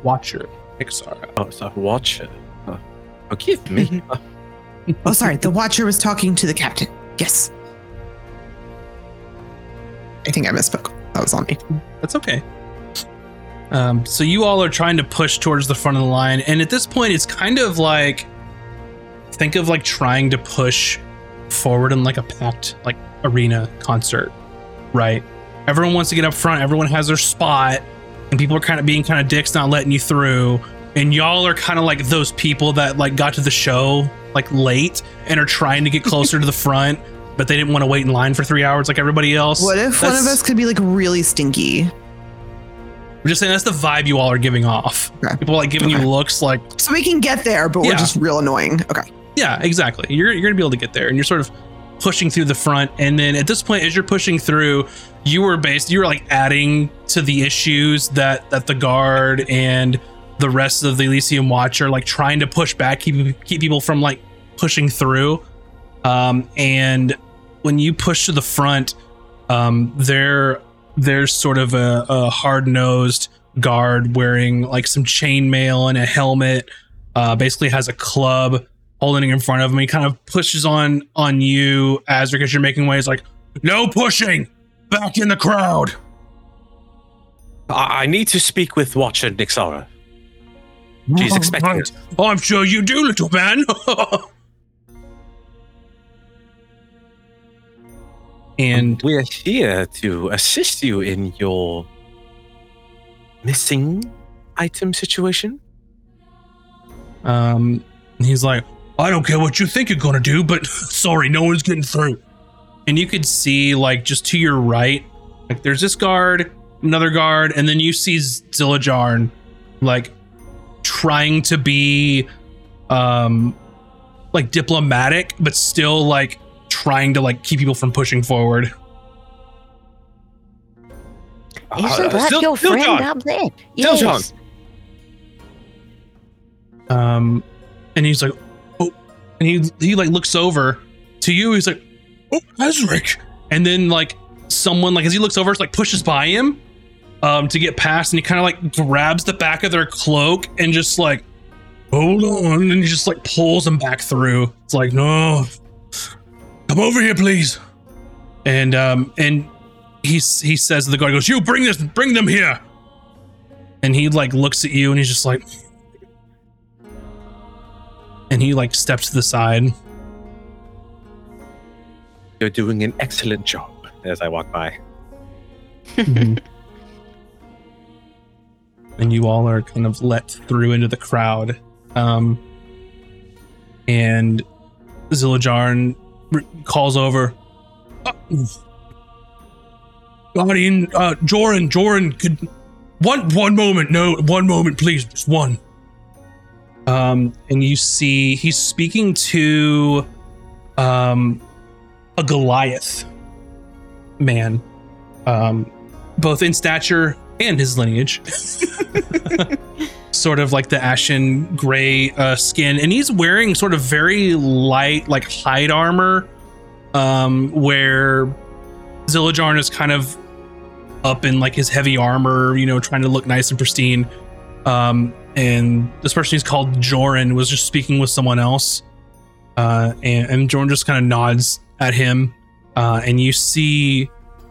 Watcher Ixara. Oh, so Watcher. Oh, forgive me. Uh, Oh, sorry. The Watcher was talking to the captain. Yes. I think I misspoke. That was on me. That's okay. Um, so you all are trying to push towards the front of the line, and at this point, it's kind of like think of like trying to push forward in like a packed like arena concert, right? Everyone wants to get up front. Everyone has their spot, and people are kind of being kind of dicks, not letting you through. And y'all are kind of like those people that like got to the show like late and are trying to get closer to the front, but they didn't want to wait in line for three hours like everybody else. What if one of us could be like really stinky? I'm just saying that's the vibe you all are giving off. Okay. People like giving you looks like, So we can get there, but Yeah. we're just real annoying. Okay. yeah, exactly. You're you're gonna be able to get there, and you're sort of pushing through the front. And then at this point, as you're pushing through, you were based, you were like adding to the issues that that the guard and the rest of the Elysium Watch are like trying to push back, keep keep people from like pushing through. Um, and when you push to the front, um, there there's sort of a, a hard nosed guard wearing like some chainmail and a helmet. Uh, basically has a club holding in front of him. He kind of pushes on on you as because you're making way. He's like, "No pushing, back in the crowd." I, I need to speak with Watcher Nixara. She's expecting. Oh, I'm sure you do, little man. and We're here to assist you in your missing item situation. Um, he's like, I don't care what you think you're gonna do, but sorry, no one's getting through. And you could see, like, just to your right, like, there's this guard, another guard, and then you see Zillajarn, like, trying to be, um, like diplomatic, but still like trying to like keep people from pushing forward. Isn't Uh, that Still- your Still friend John. up there? Still John. Um, and he's like, oh, and he he like looks over to you. He's like, oh, Azric. And then like someone like as he looks over, it's like pushes by him, um, to get past, and he kind of like grabs the back of their cloak and just like, hold on, and he just like pulls them back through. It's like, no, come over here, please. And um, and he he says to the guard, goes, you bring this, bring them here. And he like looks at you, and he's just like and he like steps to the side. You're doing an excellent job as I walk by. and you all are kind of let through into the crowd. Um, and Zillajarn r- calls over. Uh, Guardian, uh, Joran, Joran, could one one moment, no, one moment, please, just one. Um, and you see he's speaking to um a Goliath man, um, both in stature and his lineage. sort of like the ashen gray uh, skin, and he's wearing sort of very light, like hide armor, um, where Zillajarn is kind of up in like his heavy armor, you know, trying to look nice and pristine. Um, and this person he's called Joran was just speaking with someone else, uh, and, and Joran just kind of nods at him, uh, and you see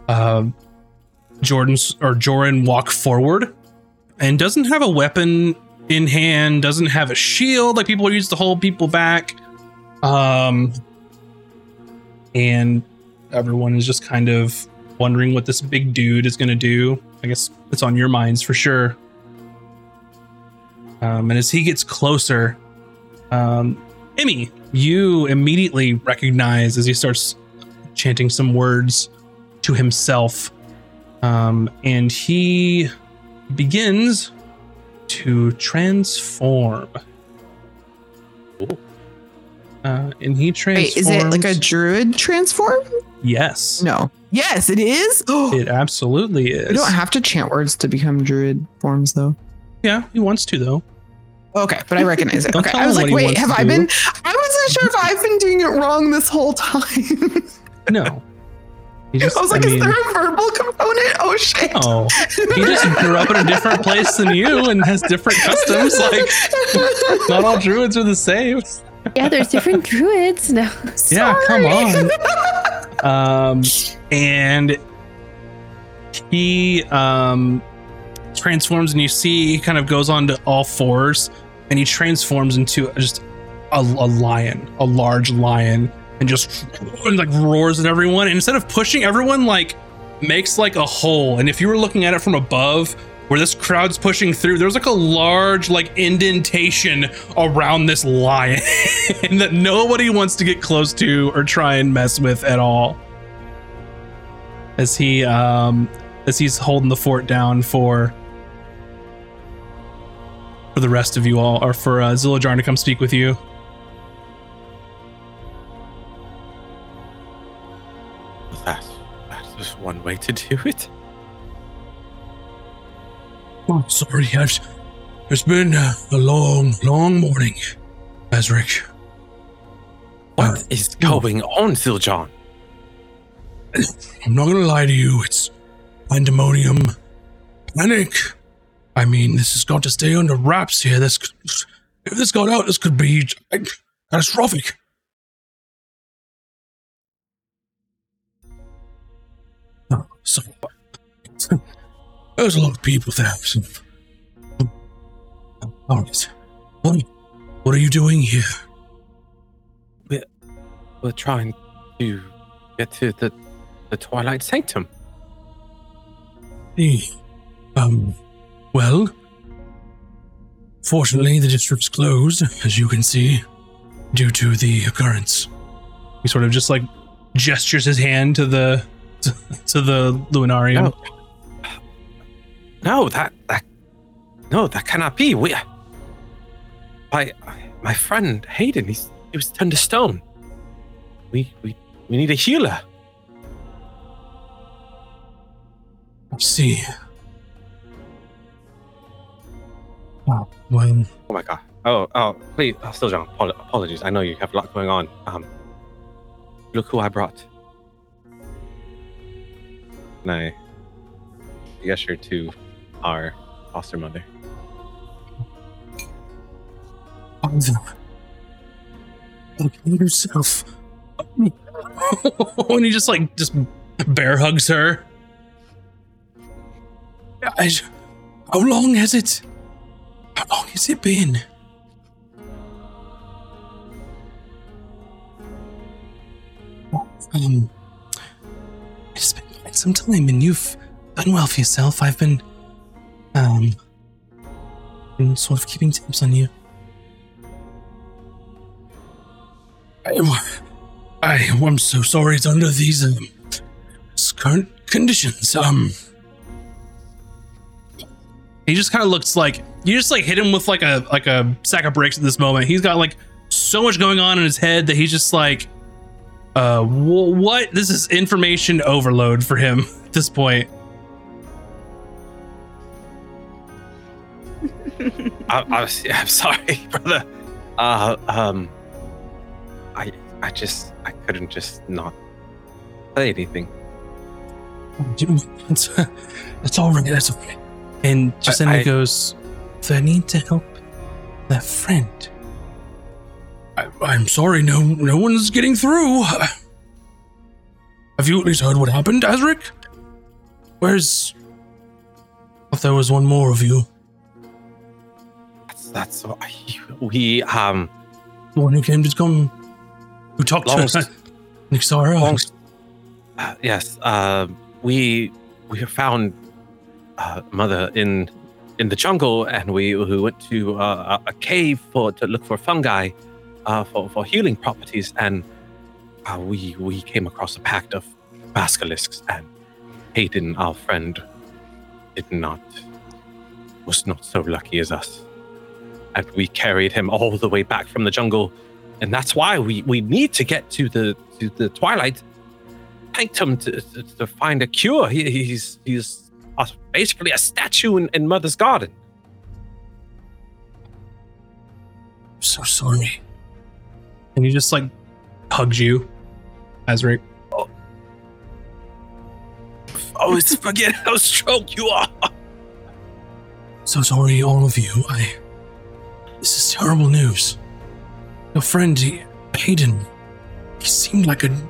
uh, Jordan's or Joran walk forward and doesn't have a weapon in hand, doesn't have a shield like people use to hold people back. Um, and everyone is just kind of wondering what this big dude is going to do. I guess it's on your minds for sure. Um, and as he gets closer, um, Emy, you immediately recognize as he starts chanting some words to himself. Um, and he begins to transform. Ooh. Uh, and he transforms. Wait, is it like a druid transform? Yes. No. Yes, it is. It absolutely is. you don't have to chant words to become druid forms, though. yeah, he wants to though. Okay, but I recognize it. Okay, I was like, wait, have I do. been? I wasn't sure if I've been doing it wrong this whole time. No. He just, I was like, mean, is there a verbal component? Oh shit! Oh, he just grew up in a different place than you and has different customs. Like, not all druids are the same. Yeah, there's different druids. No. Yeah, come on. Um, and he um transforms, and you see he kind of goes on to all fours, and he transforms into just a, a lion, a large lion, and just and like roars at everyone. And instead of pushing everyone, like makes like a hole. And if you were looking at it from above, where this crowd's pushing through, there's like a large like indentation around this lion that nobody wants to get close to or try and mess with at all. As he um as he's holding the fort down for for the rest of you all, or for uh, Zillajarn to come speak with you. Is one way to do it. Oh, sorry, I've, it's been a, long, long morning, Azric. What uh, is going on, Ziljon? I'm not gonna lie to you, it's pandemonium, panic. I mean, this has got to stay under wraps here. This, could- if this got out, this could be catastrophic. Oh, sorry. There's a lot of people there. So. All right. What, what are you doing here? We're trying to get to the, the Twilight Sanctum. Hey, um, well, fortunately, the district's closed, as you can see, due to the occurrence. He sort of just like gestures his hand to the to, to the Luminarium. No. No, that that no, that cannot be. We my my friend Haydan, he's he was turned to stone. We we we need a healer. I see. Oh, well, Oh my god. Oh oh please oh, still John, apol- apologies. I know you have a lot going on. Um look who I brought. And I gesture to our foster mother. Arthur. Look at yourself. and he just like just bear hugs her. Guys, how long has it? How long has it been? Um, it's been quite some time, and you've done well for yourself. I've been, um, been sort of keeping tabs on you. I I am so sorry it's under these um, current conditions. Um, he just kind of looks like you just like hit him with like a like a sack of bricks at this moment. He's got like so much going on in his head that he's just like, uh, wh- what? This is information overload for him at this point. I, I'm sorry, brother. Uh, um, I, I just, I couldn't just not say anything. It's, it's all right. That's okay. And Jacinda I- goes, "They need to help their friend." I, I'm sorry, no, no one's getting through. Have you at least heard what happened, Azric? Where's? If there was one more of you, That's, that's what I, we, um, the one who came to come, who talked Long to s- Nixara. long, uh, yes, uh, we, we found, uh, mother in, in the jungle, and we, we went to uh, a a cave for to look for fungi, uh, for, for healing properties, and uh, we we came across a pact of basilisks, and Haydan, our friend, did not was not so lucky as us, and we carried him all the way back from the jungle, and that's why we we need to get to the to the Twilight Sanctum to, to, to find a cure. He, he's he's basically a statue in, in Mother's garden. so sorry. And he just like hugs you, Azric. Always oh, forget how strong you are. So sorry, all of you. I. This is terrible news. Your friend, he, Haydan, he seemed like a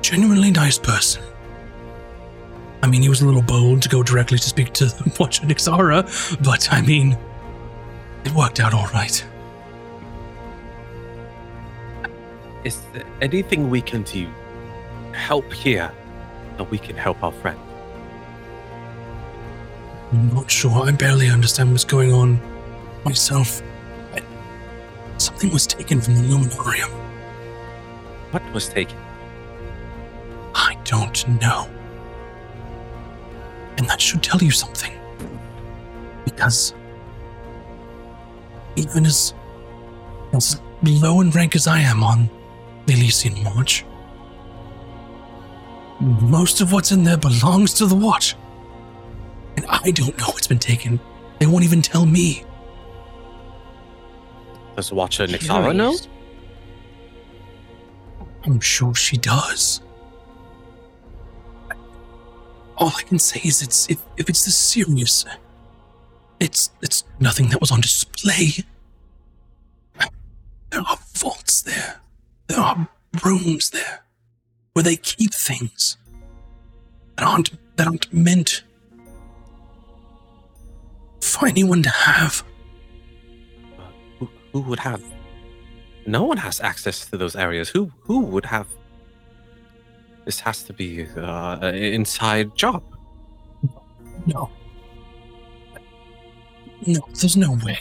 genuinely nice person. I mean, he was a little bold to go directly to speak to Watcher Nixara, but I mean, it worked out all right. Is there anything we can do help here that we can help our friend? I'm not sure. I barely understand what's going on myself. I, something was taken from the Luminarium. What was taken? I don't know. And that should tell you something. Because even as, as low in rank as I am on the in March. most of what's in there belongs to the Watch. And I don't know what's been taken. They won't even tell me. Does Watcher Nixara know? Curious. I'm sure she does. All I can say is it's if, if it's this serious, it's it's nothing that was on display. There are vaults there. There are rooms there where they keep things that aren't that aren't meant for anyone to have. Who, who would have? No one has access to those areas. Who who would have? This has to be uh, an inside job. No. No, there's no way.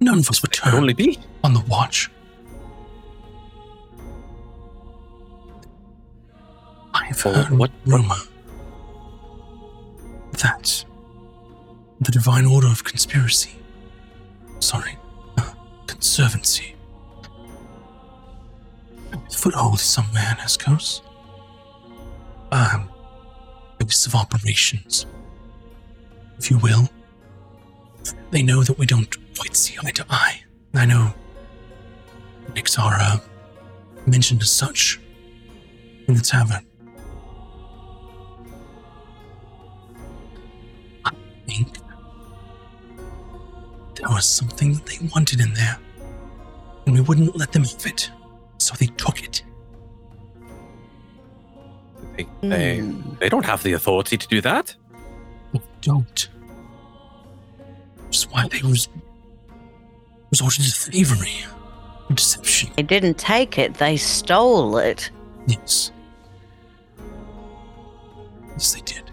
None of us would turn only be. on the watch. I've heard what- rumor that the Divine Order of Conspiracy, sorry, uh, Conservancy, foothold somewhere in Escos. Um, base of operations, if you will. They know that we don't quite see eye to eye. I know Nixara mentioned as such in the tavern. Think there was something that they wanted in there, and we wouldn't let them have it, so they took it. They, they Hmm. they don't have the authority to do that. They don't. Which is why they was resorted to thievery, deception. They didn't take it, they stole it. Yes. Yes, they did.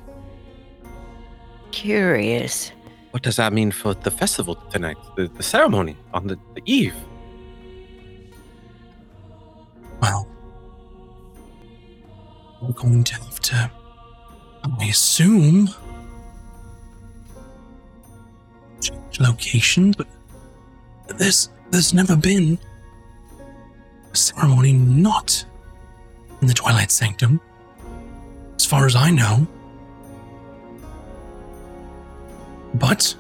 Curious. What does that mean for the festival tonight? The, the ceremony on the, the eve? Well, we're going to have to, I assume, change location, but there's there's never been a ceremony not in the Twilight Sanctum, as far as I know. But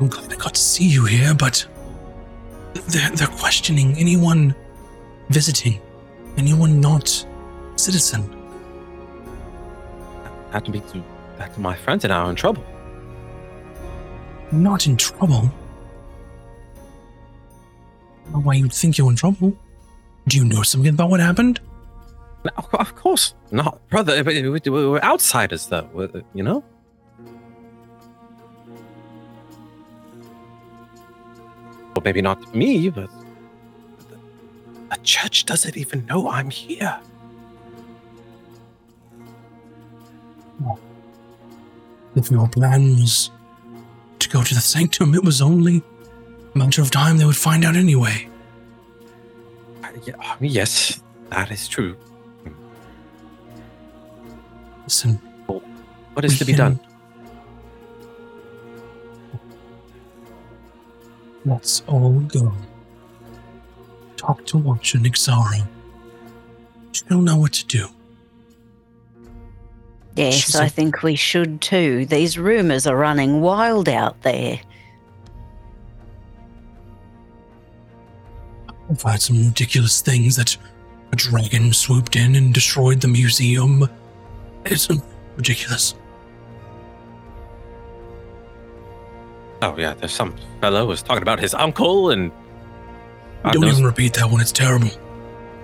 I'm glad I got to see you here, but they're, they're questioning anyone visiting, anyone not citizen. That means that to my friends and I are in trouble. Not in trouble. I don't know why you'd think you're in trouble. Do you know something about what happened? Of course not, brother. we- we- We're outsiders, though. we're- You know. Well, maybe not me, but the- the church doesn't even know I'm here. If your plan was to go to the sanctum, it was only a matter of time they would find out anyway. Uh, yeah, yes, that is true. Listen, What is we to be can- done? Let's all go. Talk to Watcher Nixara. She'll know what to do. Yes, She's I a- think we should too. These rumors are running wild out there. I've heard some ridiculous things that a dragon swooped in and destroyed the museum. It's ridiculous. Oh yeah, there's some fellow was talking about his uncle and. God Don't knows- even repeat that one, it's terrible.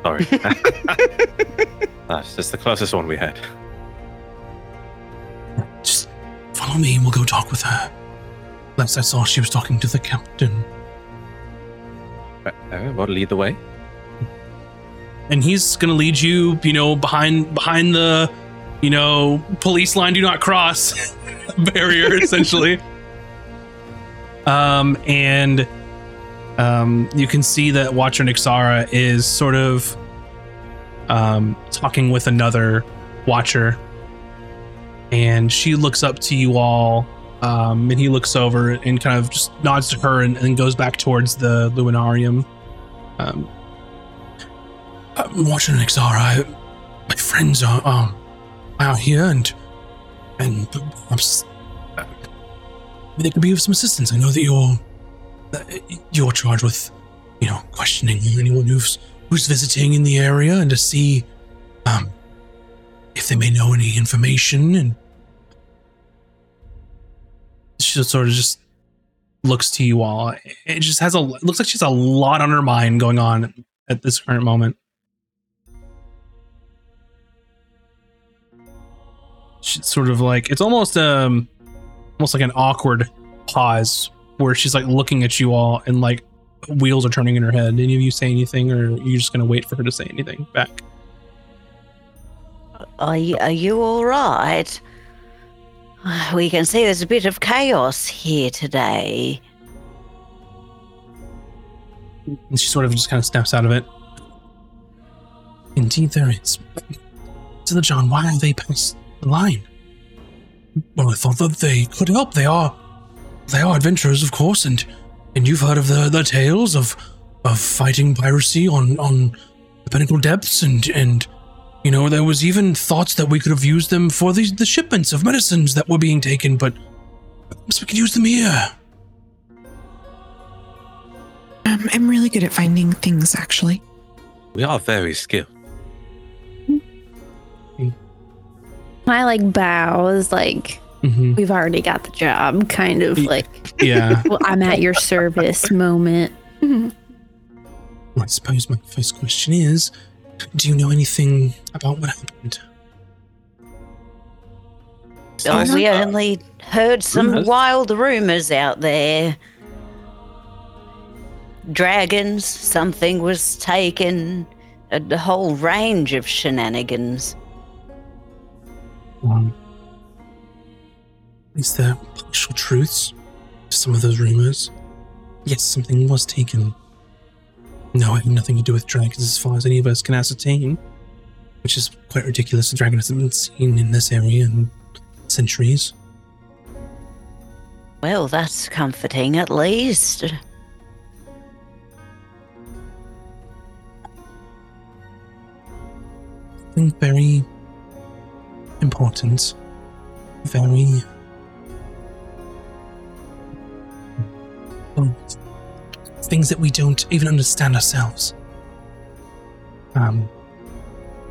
Sorry. That's just the closest one we had. Just follow me and we'll go talk with her. Last I saw, she was talking to the captain. Uh, uh, well, lead the way. and he's gonna lead you, you know, behind behind the, you know, police line do not cross barrier essentially. um, and um, you can see that Watcher Nixara is sort of um talking with another Watcher, and she looks up to you all. Um, and he looks over and kind of just nods to her and, and goes back towards the Luminarium. Um, I'm watching Nixara. My friends are um out here and and perhaps uh, they could be of some assistance. I know that you're uh, you're charged with you know questioning anyone who's who's visiting in the area and to see um if they may know any information and she sort of just looks to you all. It just has a looks like she has a lot on her mind going on at this current moment. Sort of like it's almost um almost like an awkward pause where she's like looking at you all and like wheels are turning in her head. Any of you say anything or are you just gonna wait for her to say anything back? Are you, are you all right? We can see there's a bit of chaos here today. And she sort of just kind of snaps out of it. Indeed, there is. To the John, why are they past the line? Well, I thought that they could help. They are, they are adventurers, of course, and and you've heard of the the tales of of fighting piracy on on the pinnacle depths, and and you know there was even thoughts that we could have used them for the the shipments of medicines that were being taken, but perhaps we could use them here. Um, I'm really good at finding things, actually. We are very skilled. I like bow is like hmm we've already got the job, kind of like, Yeah. well, I'm at your service moment. Well, I suppose my first question is Do you know anything about what happened? Oh, Nice. we only heard some Rumors? wild rumors out there. Dragons, something was taken, a, a whole range of shenanigans. Um, is there partial truths to some of those rumors? Yes, something was taken. No, I have nothing to do with dragons as far as any of us can ascertain. Which is quite ridiculous. The dragon hasn't been seen in this area in centuries. Well, that's comforting at least. Something very important. Very. Well, things that we don't even understand ourselves. Um,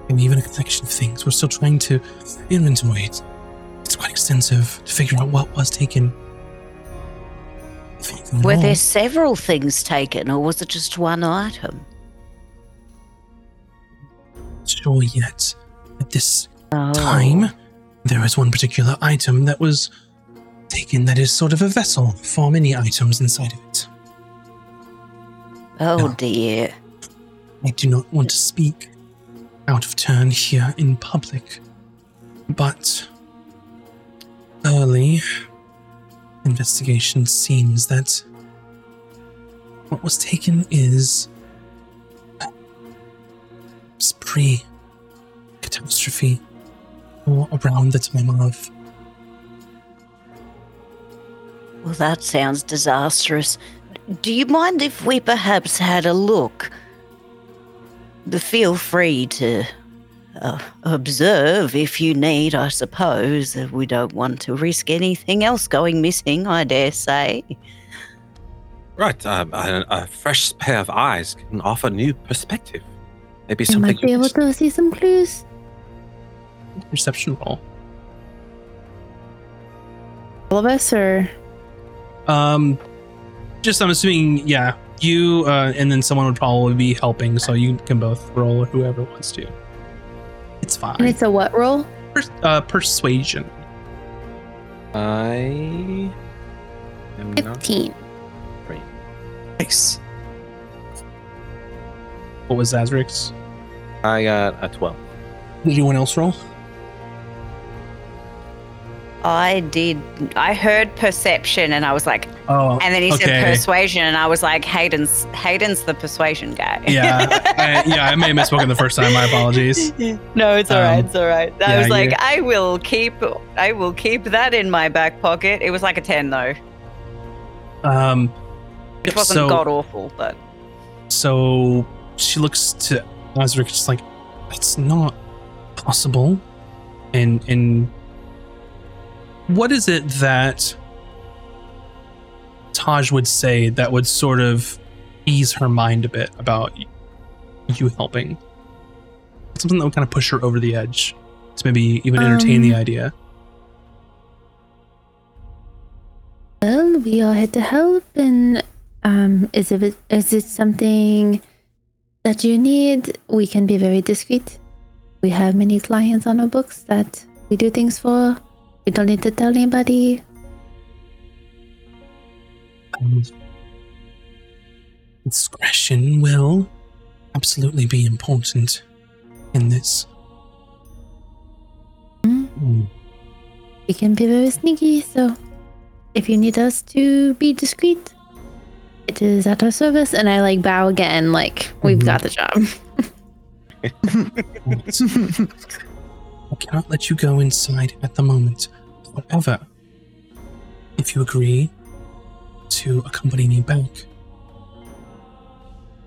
and even a collection of things. We're still trying to inventory it. It's quite extensive to figure out what was taken. If anything at Were all. there several things taken, or was it just one item? sure yet. At this Oh. time, there is one particular item that was taken that is sort of a vessel for many items inside of it. Oh No. dear. I do not want to speak out of turn here in public, but early investigation seems that what was taken is a pre catastrophe or around the time of. Well, that sounds disastrous. Do you mind if we perhaps had a look? Feel free to uh, observe if you need, I suppose. Uh, We don't want to risk anything else going missing, I dare say. Right, um, a, a fresh pair of eyes can offer new perspective. Maybe You something might be able to see some clues. Perception roll. All of us, or Um, just I'm assuming, yeah, you uh, and then someone would probably be helping, so you can both roll, whoever wants to. It's fine. and it's a what roll? Pers- uh, persuasion. I am not. Fifteen. Nice. What was Azric's? I got a 12. Did anyone else roll? I did. I heard perception, and I was like, Oh, and then he okay. said persuasion, and I was like, Haydan's Haydan's the persuasion guy. yeah, I, yeah. I may have misspoken the first time. My apologies. no, it's all right. Um, It's all right. I yeah, was like, you- I will keep, I will keep that in my back pocket. It was like a ten though, Um, yep, wasn't so, god awful, but So she looks to Azric, just like that's not possible. And and what is it that Tahj would say that would sort of ease her mind a bit about you helping? Something that would kind of push her over the edge to maybe even entertain the Um, idea. Well, we are here to help, and um, is it is it something that you need? We can be very discreet. We have many clients on our books that we do things for. We don't need to tell anybody. Um, discretion will absolutely be important in this. Mm, Mm. We can be very sneaky, so if you need us to be discreet, it is at our service. And I like bow again, like we've Mhm. got the job. I cannot let you go inside at the moment. However, if you agree to accompany me back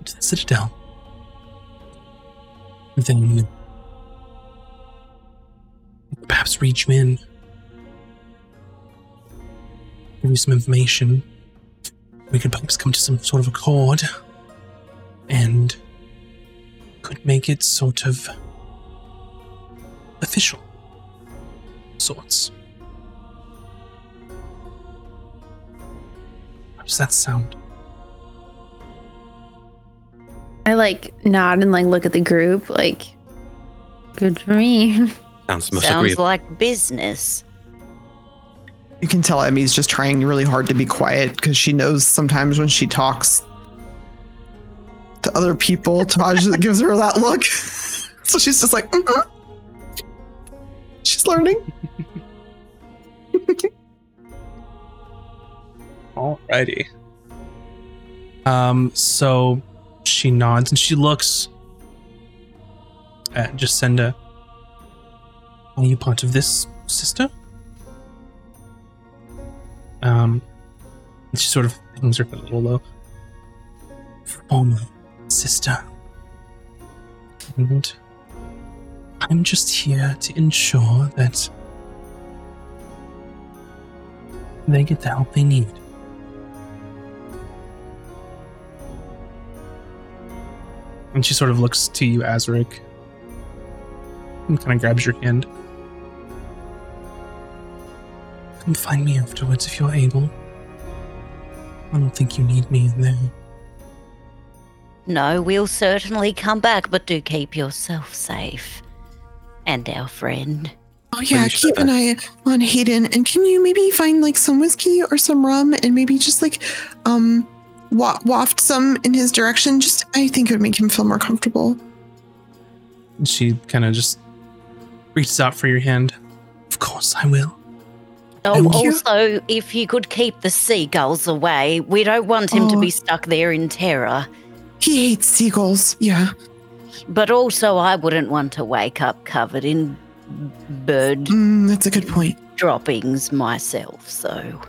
to the Citadel, then perhaps reach in, give you some information. We could perhaps come to some sort of accord and could make it sort of official sorts. Does that sound? I like nod and like look at the group, like good for me. Sounds most Sounds agreeable. like business. You can tell Emy's just trying really hard to be quiet because she knows sometimes when she talks to other people, Tahj gives her that look. so she's just like, "Mhm." she's learning. Alrighty. Um, so she nods and she looks at Jacinda. Are you part of this, sister? Um, she sort of hangs her head a little low. Former sister. And I'm just here to ensure that they get the help they need. And she sort of looks to you, Azric, and kind of grabs your hand. Come find me afterwards if you're able. I don't think you need me in there. No, we'll certainly come back, but do keep yourself safe. And our friend. Oh yeah, keep an eye on Haydan, and can you maybe find like some whiskey or some rum, and maybe just like um wa- waft some in his direction? Just I think it would make him feel more comfortable. She kind of just reaches out for your hand. Of course, I will. Oh, Thank you. also, if you could keep the seagulls away, we don't want him to Oh. be stuck there in terror. He hates seagulls. Yeah. But also, I wouldn't want to wake up covered in bird Mm, that's a good point. droppings myself. So, Oh,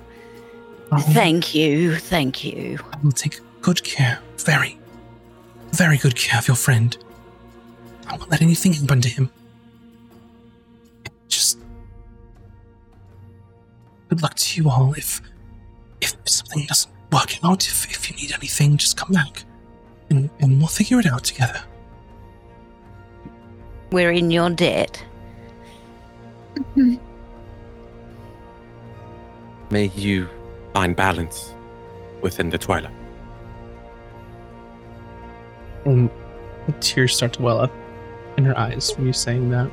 thank you, thank you. I will take good care, very, very good care of your friend. I won't let anything happen to him. Just good luck to you all. If if something doesn't work out, if if you need anything, just come back, and and we'll figure it out together. We're in your debt. May you find balance within the twilight. And the tears start to well up in her eyes from you're saying that.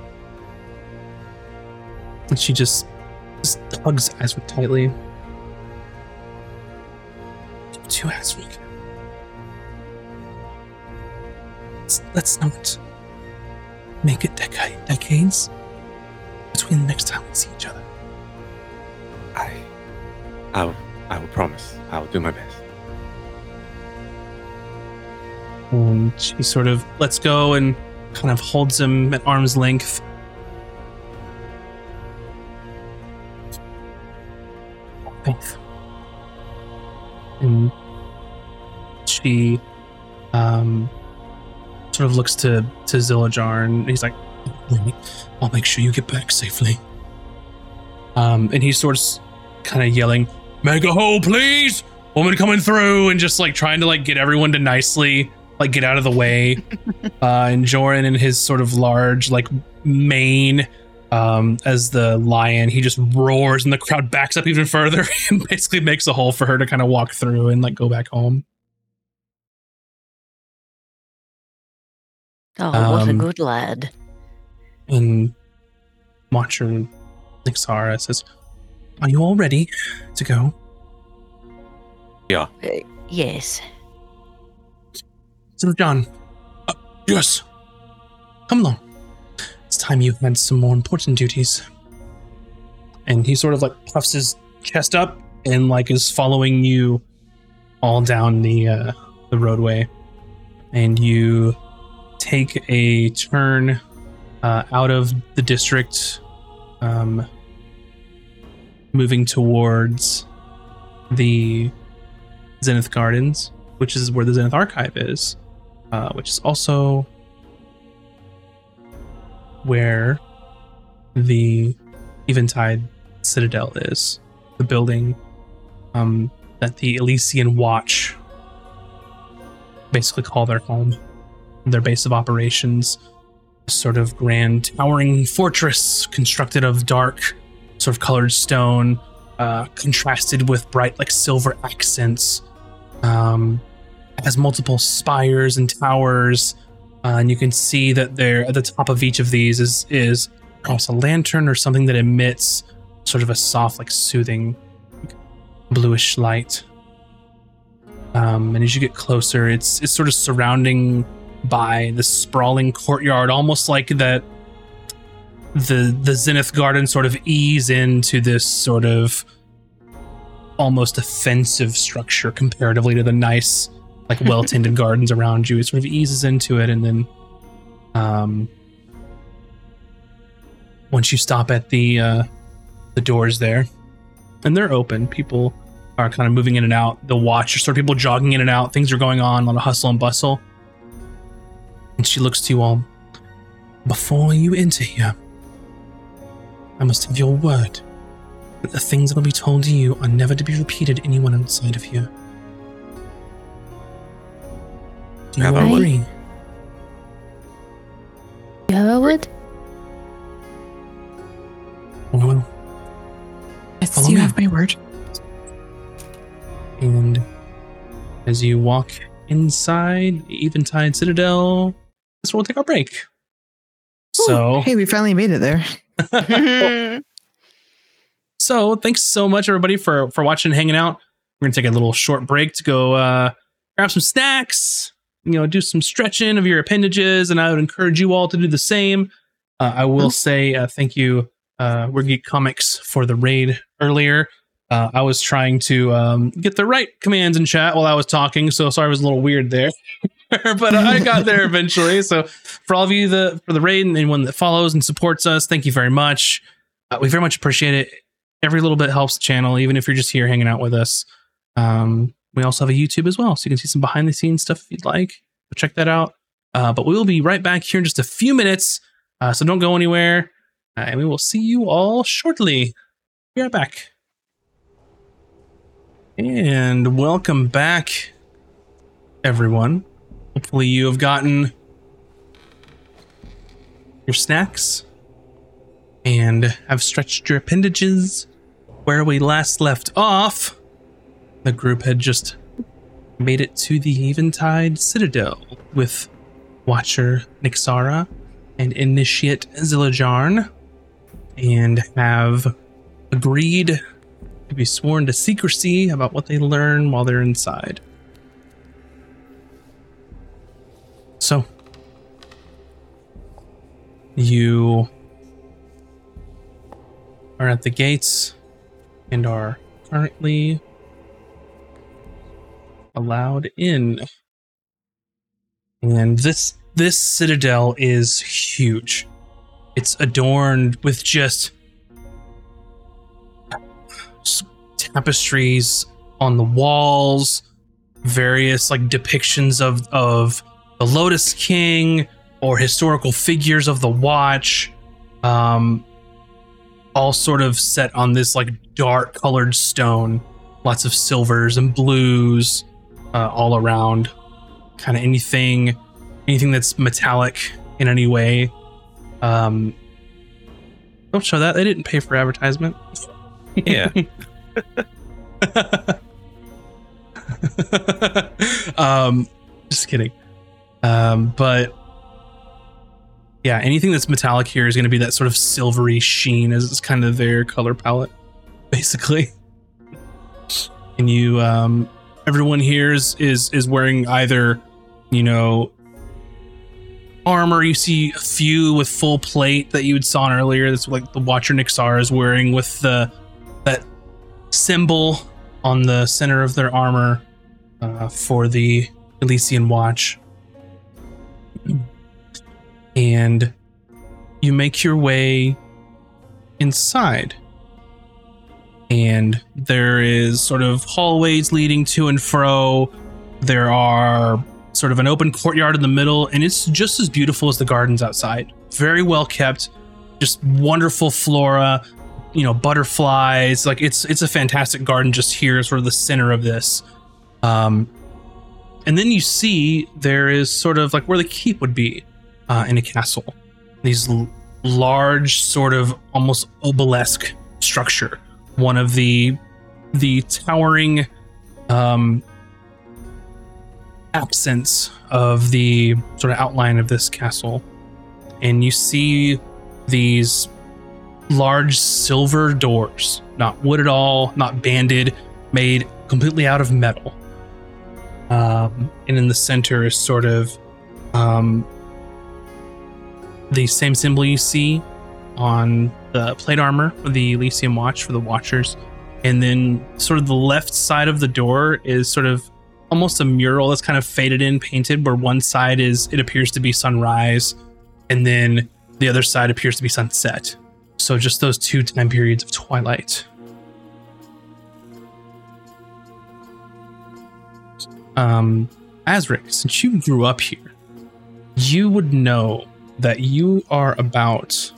And she just, just hugs Azric tightly. You too, Azric. Let's, let's not make it decade, decades between the next time we see each other. I, I, will, I will promise. I will do my best. And she sort of lets go and kind of holds him at arm's length. Faith. And she um sort of looks to to Zillajar and he's like, I'll make sure you get back safely. Um and he's sort of kind of yelling, Make a hole, please! Woman coming through and just like trying to like get everyone to nicely like get out of the way. uh, and Joran in his sort of large like mane um, as the lion, he just roars and the crowd backs up even further and basically makes a hole for her to kind of walk through and like go back home. Oh, what a Um, good lad. And Watcher Nixara says, Are you all ready to go? Uh, yes. So, John, uh, yes, come along. It's time you've had some more important duties. And he sort of like puffs his chest up and like is following you all down the uh, the roadway. And you take a turn uh, out of the district, um, moving towards the Zenith Gardens, which is where the Zenith Archive is uh, which is also where the Eventide Citadel is, the building um, that the Elysian Watch basically call their home, their base of operations. Sort of grand, towering fortress constructed of dark, sort of colored stone, uh, contrasted with bright, like silver accents. Um, has multiple spires and towers, uh, and you can see that there at the top of each of these is is perhaps a lantern or something that emits sort of a soft, like soothing, bluish light. Um, and as you get closer, it's it's sort of surrounding by this sprawling courtyard, almost like that the the Zenith Garden sort of ease into this sort of almost offensive structure comparatively to the nice like well tended gardens around you. It sort of eases into it, and then um, once you stop at the uh, the doors there, and they're open, people are kind of moving in and out. The watch, sort of people jogging in and out. Things are going on, a lot of hustle and bustle. And she looks to you all. Before you enter here, I must have your word that the things that will be told to you are never to be repeated to anyone outside of here. Do you Have all I- agree? You have a word? Well, well, Yes, Follow you me. have my word. And as you walk inside the Eventide Citadel, that's where we'll take our break. So, Hey, we finally made it there. so thanks so much everybody for for watching and hanging out. We're gonna take a little short break to go uh, grab some snacks, you know, do some stretching of your appendages, and I would encourage you all to do the same. Uh, I will say uh, thank you, uh, We're Geek Comics, for the raid earlier. Uh, I was trying to um, get the right commands in chat while I was talking, so sorry I was a little weird there, but I got there eventually. So for all of you the for the raid and anyone that follows and supports us, thank you very much. Uh, we very much appreciate it. Every little bit helps the channel, even if you're just here hanging out with us. Um, we also have a YouTube as well, so you can see some behind the scenes stuff if you'd like. Go check that out. Uh, but we will be right back here in just a few minutes, uh, so don't go anywhere, uh, and we will see you all shortly. Be right back. And welcome back, everyone. Hopefully, you have gotten your snacks and have stretched your appendages. Where we last left off, the group had just made it to the Eventide Citadel with Watcher Nixara and Initiate Zillajarn and have agreed to be sworn to secrecy about what they learn while they're inside. So, you are at the gates and are currently allowed in. And this this citadel is huge. It's adorned with just tapestries on the walls, various like depictions of of the Lotus King or historical figures of the Watch. Um, all sort of set on this like dark colored stone. Lots of silvers and blues uh, all around. Kind of anything anything that's metallic in any way. Um don't show that. They didn't pay for advertisement. Yeah. um just kidding um but yeah anything that's metallic here is going to be that sort of silvery sheen as it's kind of their color palette basically. And you um everyone here is is is wearing either you know armor. You see a few with full plate that you had saw earlier. That's like the watcher nixar is wearing with the that symbol on the center of their armor uh, for the elysian watch and you make your way inside. And there is sort of hallways leading to and fro. There are sort of an open courtyard in the middle and it's just as beautiful as the gardens outside. Very well kept just wonderful flora you know butterflies. Like it's it's a fantastic garden just here sort of the center of this. Um and then you see there is sort of like where the keep would be uh, in a castle. These l- large sort of almost obelisk structure. One of the the towering um accents of the sort of outline of this castle. And you see these large silver doors not wood at all not banded made completely out of metal. Um, and in the center is sort of um, the same symbol you see on the plate armor for the Elysian watch for the watchers and then sort of the left side of the door is sort of almost a mural that's kind of faded in, painted, where one side is it appears to be sunrise, and then the other side appears to be sunset. So just those two time periods of twilight. Um, Azric, since you grew up here, you would know that you are about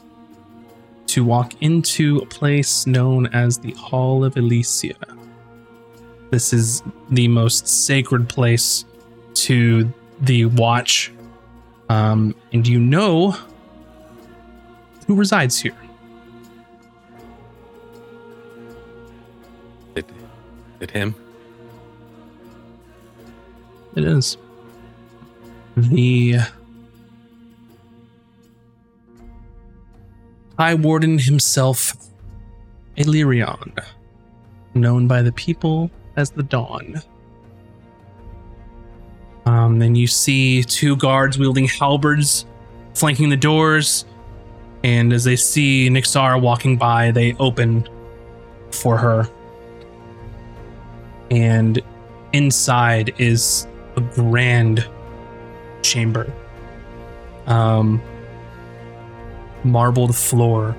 to walk into a place known as the Hall of Elysia. This is the most sacred place to the Watch, um, and you know who resides here. Did, did him? It is the High Warden himself, Illyrion, known by the people as the Dawn. Um, then you see two guards wielding halberds flanking the doors, and as they see Nixara walking by, they open for her. And inside is a grand chamber. Um, marbled floor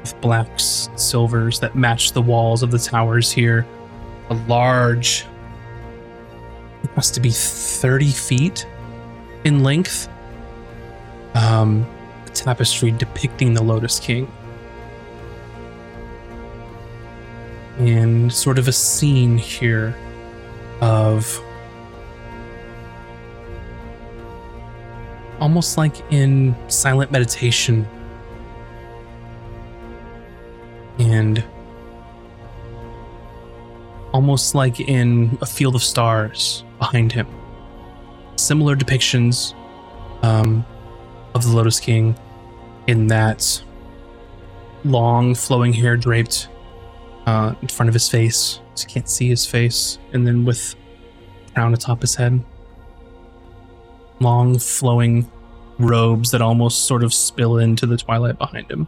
with blacks, silvers that match the walls of the towers here. A large, it has to be 30 feet in length. Um, tapestry depicting the Lotus King. And sort of a scene here of almost like in silent meditation and almost like in a field of stars behind him. Similar depictions um, of the lotus king in that long flowing hair draped uh, in front of his face. So you can't see his face. And then with crown atop his head. Long flowing robes that almost sort of spill into the twilight behind him.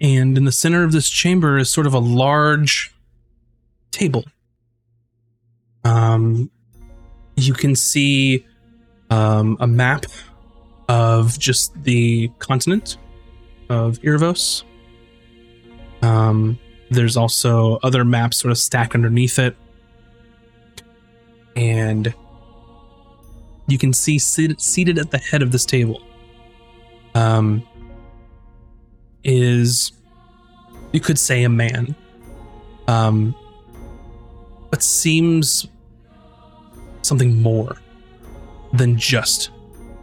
And in the center of this chamber is sort of a large table. Um, you can see um, a map of just the continent of Irvos. Um, there's also other maps sort of stacked underneath it and you can see seated, seated at the head of this table um, is you could say a man. Um, but seems something more than just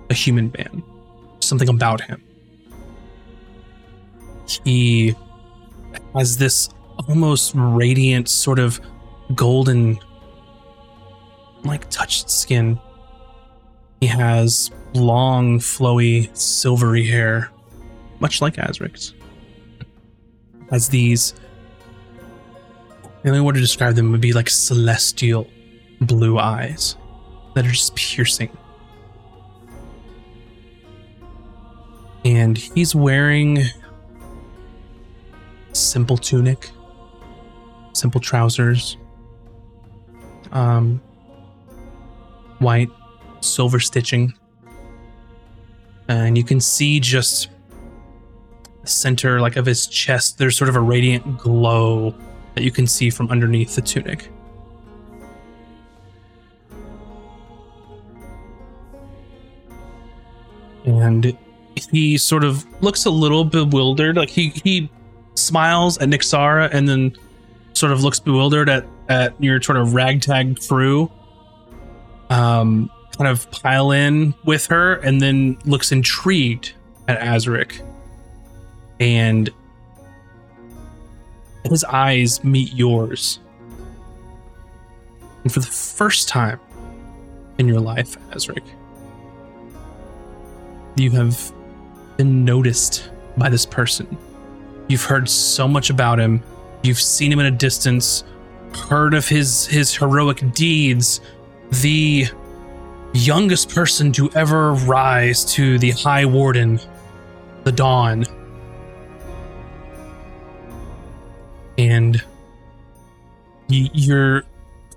a human man. Something about him. He has this almost radiant sort of golden like touched skin. He has long, flowy, silvery hair, much like Azric's. As these. The only way to describe them would be like celestial blue eyes that are just piercing. And he's wearing simple tunic, simple trousers, um, white silver stitching. And you can see just center like of his chest there's sort of a radiant glow that you can see from underneath the tunic. And he sort of looks a little bewildered. Like he he smiles at Nixara and then sort of looks bewildered at at your sort of ragtag crew um, kind of pile in with her and then looks intrigued at Azric. And his eyes meet yours. And for the first time in your life, Azric, you have been noticed by this person. You've heard so much about him. You've seen him in a distance, heard of his his heroic deeds, the youngest person to ever rise to the High Warden, the Dawn. And you, you're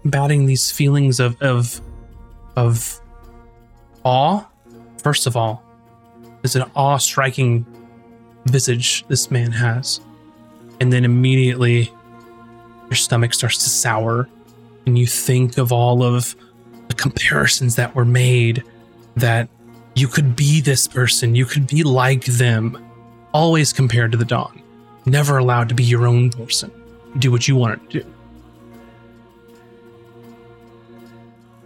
combating these feelings of of of awe. First of all, there's an awe-striking visage this man has, and then immediately your stomach starts to sour, and you think of all of the comparisons that were made that you could be this person, you could be like them, always compared to the Dawn, never allowed to be your own person, do what you wanted to do.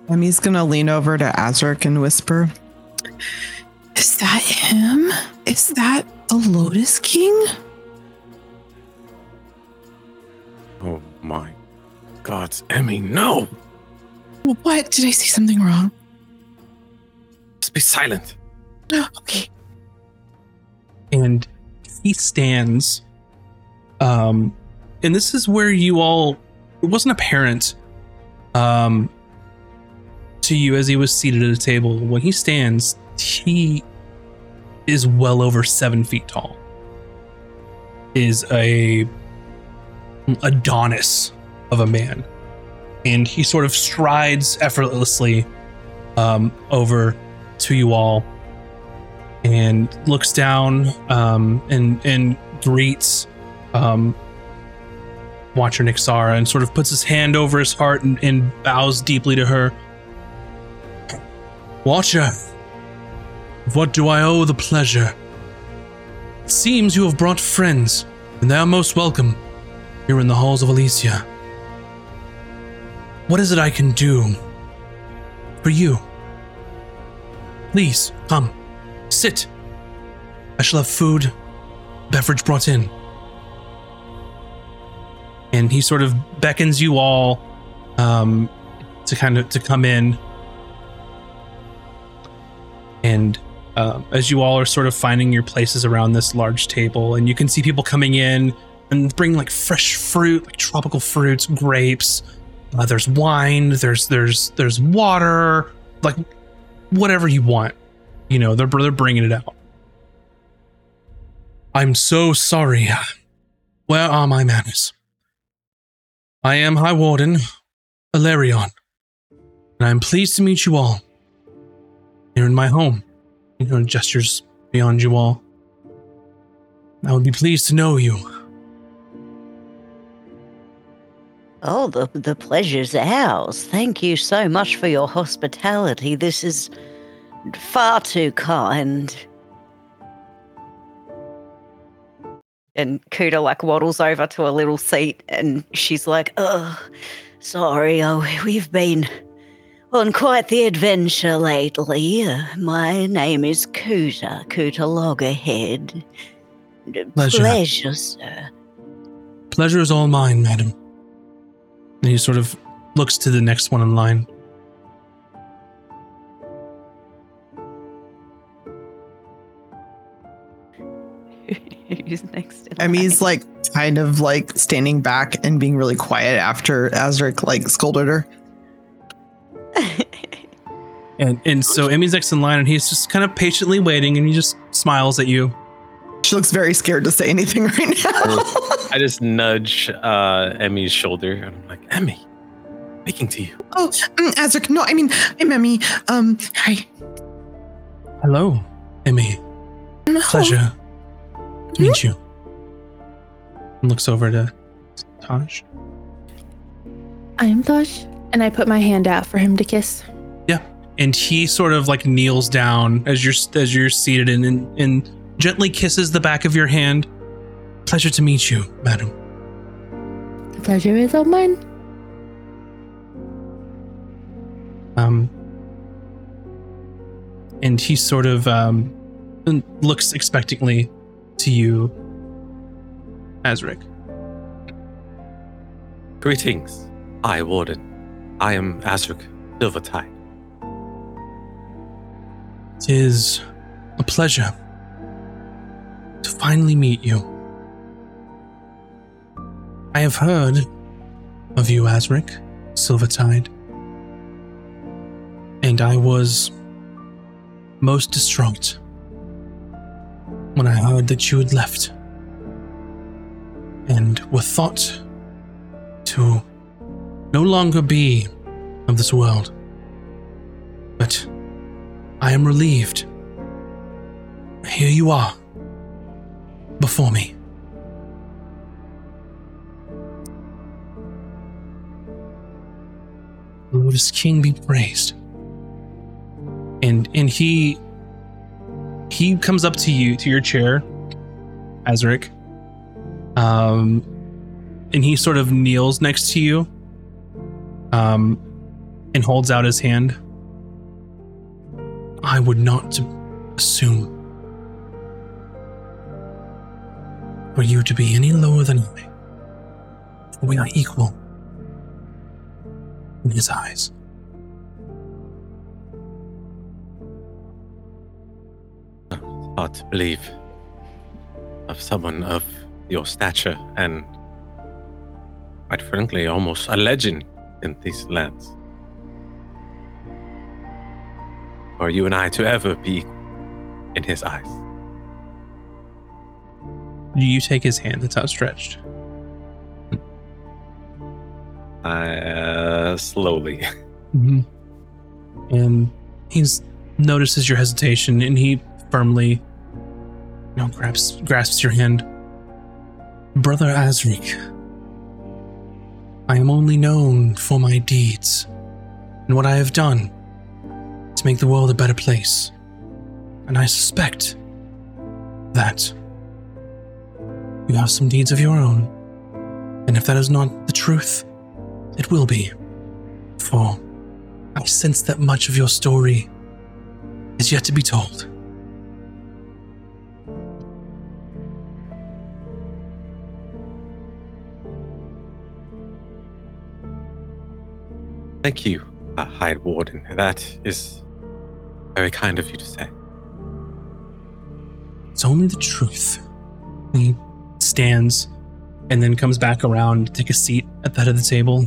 Emy's gonna lean over to Azric and whisper, Is that him? Is that the Lotus King? Oh my God, Emy, no! What? Did I say something wrong? Just be silent. Okay. and he stands um and this is where you all it wasn't apparent um to you as he was seated at a table. When he stands he is well over seven feet tall. Is a adonis of a man. And he sort of strides effortlessly um over to you all and looks down um, and and greets um, Watcher Nixara and sort of puts his hand over his heart and, and bows deeply to her. Watcher, what do I owe the pleasure? It seems you have brought friends, and they are most welcome here in the halls of Elysia. What is it I can do for you? Please come. Sit. I shall have food, beverage brought in. And he sort of beckons you all um, to kind of to come in. And um, as you all are sort of finding your places around this large table, and you can see people coming in and bring like fresh fruit, like tropical fruits, grapes. Uh, there's wine. There's there's there's water, like whatever you want. You know, they're they're bringing it out. I'm so sorry. Where are my manners? I am High Warden Alarion, and I'm pleased to meet you all here in my home. You know, gestures beyond you all. I would be pleased to know you. Oh, the, the pleasure's ours. Thank you so much for your hospitality. This is far too kind. And Cooter like waddles over to a little seat and she's like, Oh, sorry, oh, we've been on quite the adventure lately. My name is Cooter, Cooter Loggerhead. Pleasure. Pleasure, sir. Pleasure is all mine, madam. And he sort of looks to the next one in line. Who's next? in Emy's line? like kind of like standing back and being really quiet after Azric like scolded her. And and so Emy's next in line, and he's just kind of patiently waiting, and he just smiles at you. She looks very scared to say anything right now. I just nudge uh, Emy's shoulder and I'm like, Emy, speaking to you. oh, mm, Azric, no, I mean, I'm Emy. Um, hi. Hello, Emy. Pleasure to meet you. And looks over to Tahj. I'm Tahj, and I put my hand out for him to kiss. Yeah, and he sort of like kneels down as you're as you're seated and, and and gently kisses the back of your hand. Pleasure to meet you, madam. The pleasure is all mine. Um, and he sort of um looks expectantly to you, Azric. Greetings, I Warden. I am Azric Silvertide. Tis a pleasure to finally meet you. I have heard of you, Azric, Silvertide, and I was most distraught when I heard that you had left and were thought to no longer be of this world. But I am relieved. Here you are, before me. Lotus King be praised. And and he he comes up to you to your chair, Azric. Um and he sort of kneels next to you. Um and holds out his hand. I would not assume for you to be any lower than. For we are equal in his eyes. Hard to believe of someone of your stature and, quite frankly, almost a legend in these lands. For you and I to ever be in his eyes. Do you take his hand that's outstretched? Uh, slowly. Mm-hmm. And he notices your hesitation, and he firmly, know, grabs grasps your hand. Brother Azric, I am only known for my deeds and what I have done to make the world a better place, and I suspect that you have some deeds of your own, and if that is not the truth, it will be. For I sense that much of your story is yet to be told. Thank you, uh, High Warden. That is very kind of you to say. It's only the truth. He stands and then comes back around to take a seat at the head of the table.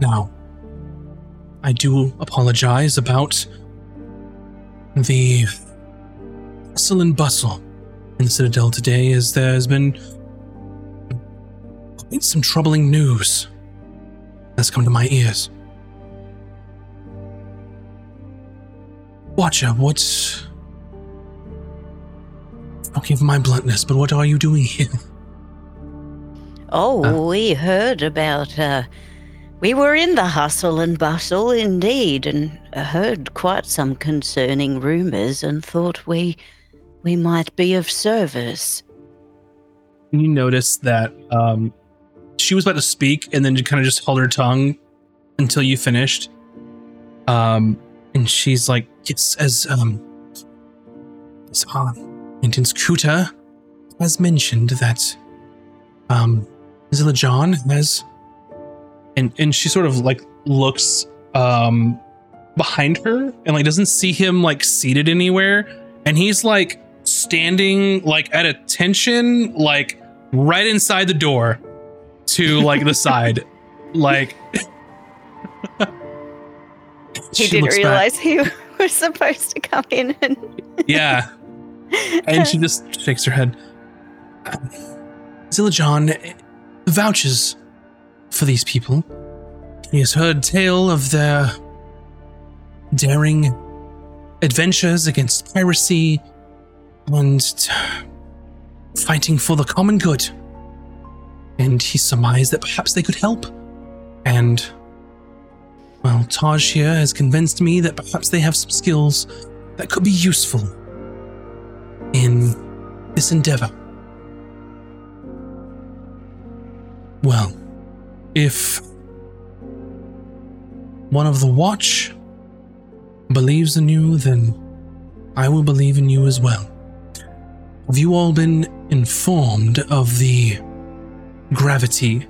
Now, I do apologize about the hustle and bustle in the Citadel today, as there has been some troubling news that's come to my ears. Watcher, what Forgive my bluntness, but what are you doing here? Oh, Uh. we heard about. Uh, we were in the hustle and bustle indeed, and heard quite some concerning rumors, and thought we we might be of service. You notice that um, she was about to speak and then kind of just held her tongue until you finished. Um, and she's like, "It's as um, as uh, Cooter has mentioned that um, Zilla John has." And and she sort of like looks um behind her and like doesn't see him like seated anywhere, and he's like standing like at attention like right inside the door to like the side like He didn't looks back. realize he was supposed to come in and. yeah and she just shakes her head Zilla John vouches for these people he has heard tale of their daring adventures against piracy and fighting for the common good and he surmised that perhaps they could help and well Tahj here has convinced me that perhaps they have some skills that could be useful in this endeavor. Well, if one of the watch believes in you, then I will believe in you as well. Have you all been informed of the gravity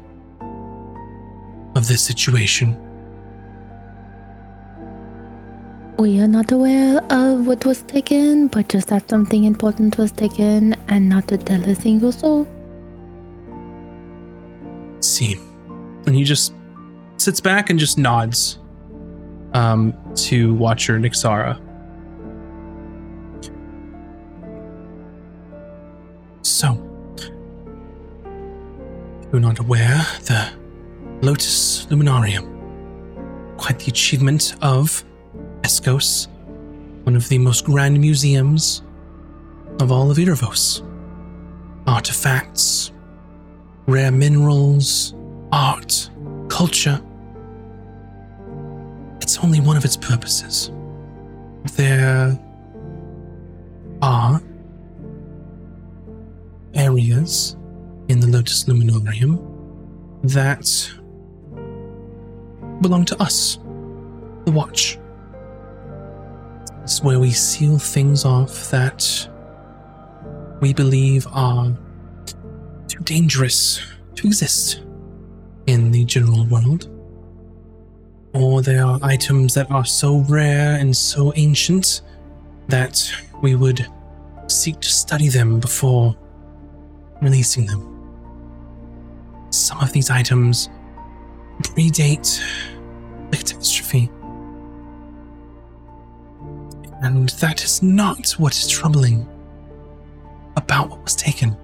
of this situation? We are not aware of what was taken, but just that something important was taken and not to tell a single soul. see. And he just sits back and just nods um, to Watcher Nixara. So, you're not aware, the Lotus Luminarium. Quite the achievement of Escos, one of the most grand museums of all of Erebos. Artifacts, rare minerals, art, culture. It's only one of its purposes. There are areas in the Lotus Luminarium that belong to us, the Watch. It's where we seal things off that we believe are too dangerous to exist in the general world. Or there are items that are so rare and so ancient that we would seek to study them before releasing them. Some of these items predate the catastrophe. And that is not what is troubling about what was taken.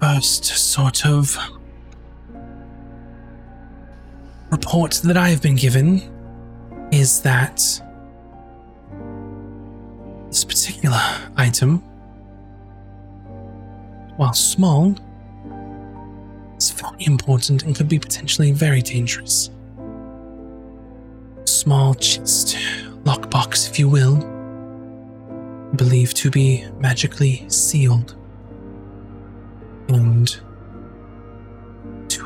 First sort of report that I have been given is that this particular item, while small, is very important and could be potentially very dangerous. Small chest, lockbox, if you will, believed to be magically sealed. And to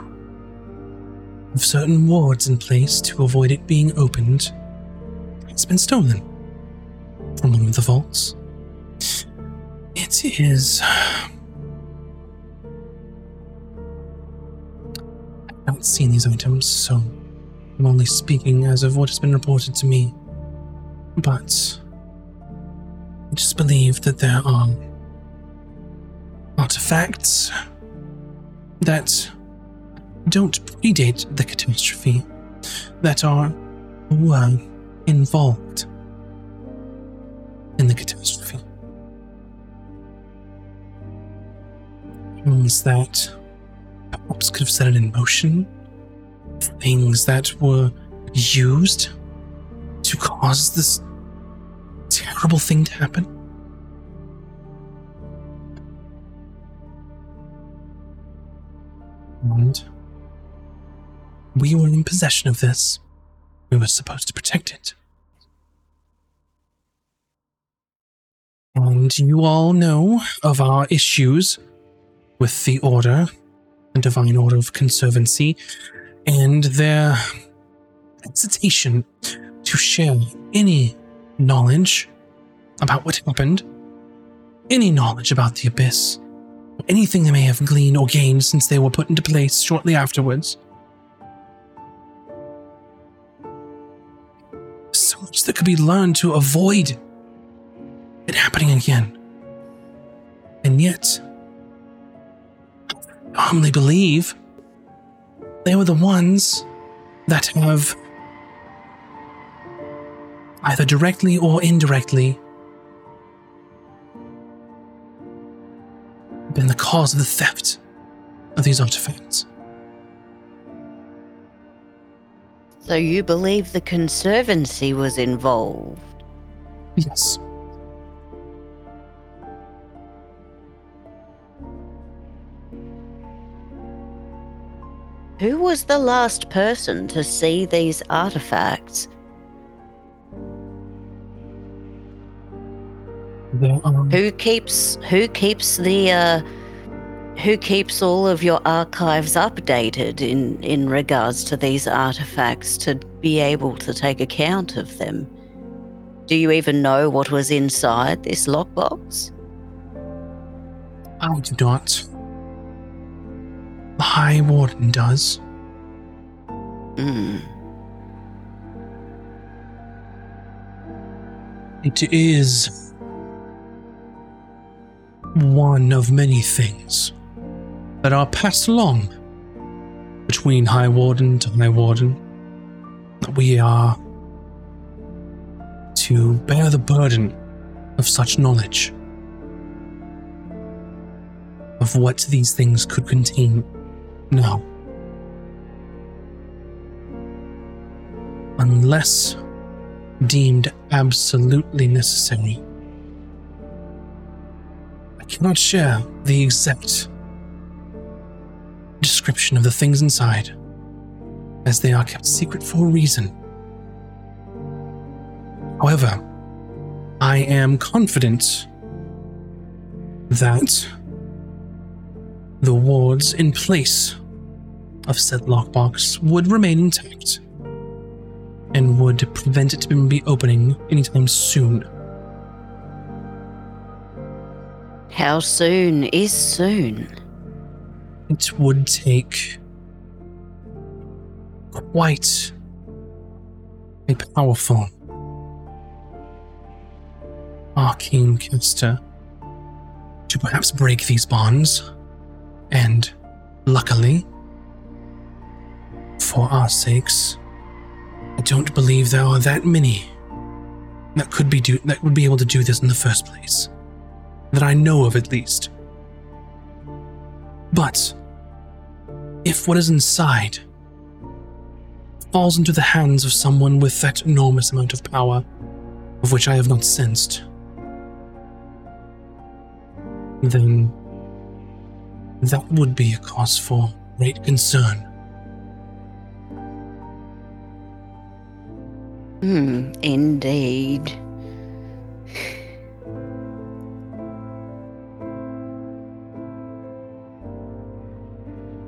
have certain wards in place to avoid it being opened It's been stolen from one of the vaults. It is. I haven't seen these items, so I'm only speaking as of what has been reported to me. But I just believe that there are artifacts that don't predate the catastrophe, that are well involved in the catastrophe. Things that perhaps could have set it in motion, things that were used to cause this terrible thing to happen. And we were in possession of this. We were supposed to protect it. And you all know of our issues with the Order, Divine Order of Conservancy, and their hesitation to share any knowledge about what happened, any knowledge about the Abyss, anything they may have gleaned or gained since they were put into place shortly afterwards. So much that could be learned to avoid it happening again. And yet, I firmly believe they were the ones that have either directly or indirectly been the cause of the theft of these artifacts. So you believe the Conservancy was involved? Yes. Who was the last person to see these artifacts? There are Who keeps who keeps the uh who keeps all of your archives updated in in regards to these artifacts to be able to take account of them? Do you even know what was inside this lockbox? I do not. The High Warden does. Hmm. It is one of many things that are passed along between High Warden to High Warden. That we are to bear the burden of such knowledge. of what these things could contain. No. Unless deemed absolutely necessary. I cannot share the exact description of the things inside, as they are kept secret for a reason. However, I am confident that the wards in place of said lockbox would remain intact and would prevent it from be opening anytime soon. How soon is soon? It would take quite a powerful arcane caster to perhaps break these bonds. And luckily, for our sakes, I don't believe there are that many that could be do that would be able to do this in the first place. That I know of at least. But if what is inside falls into the hands of someone with that enormous amount of power, of which I have not sensed, then that would be a cause for great concern. Hmm, indeed.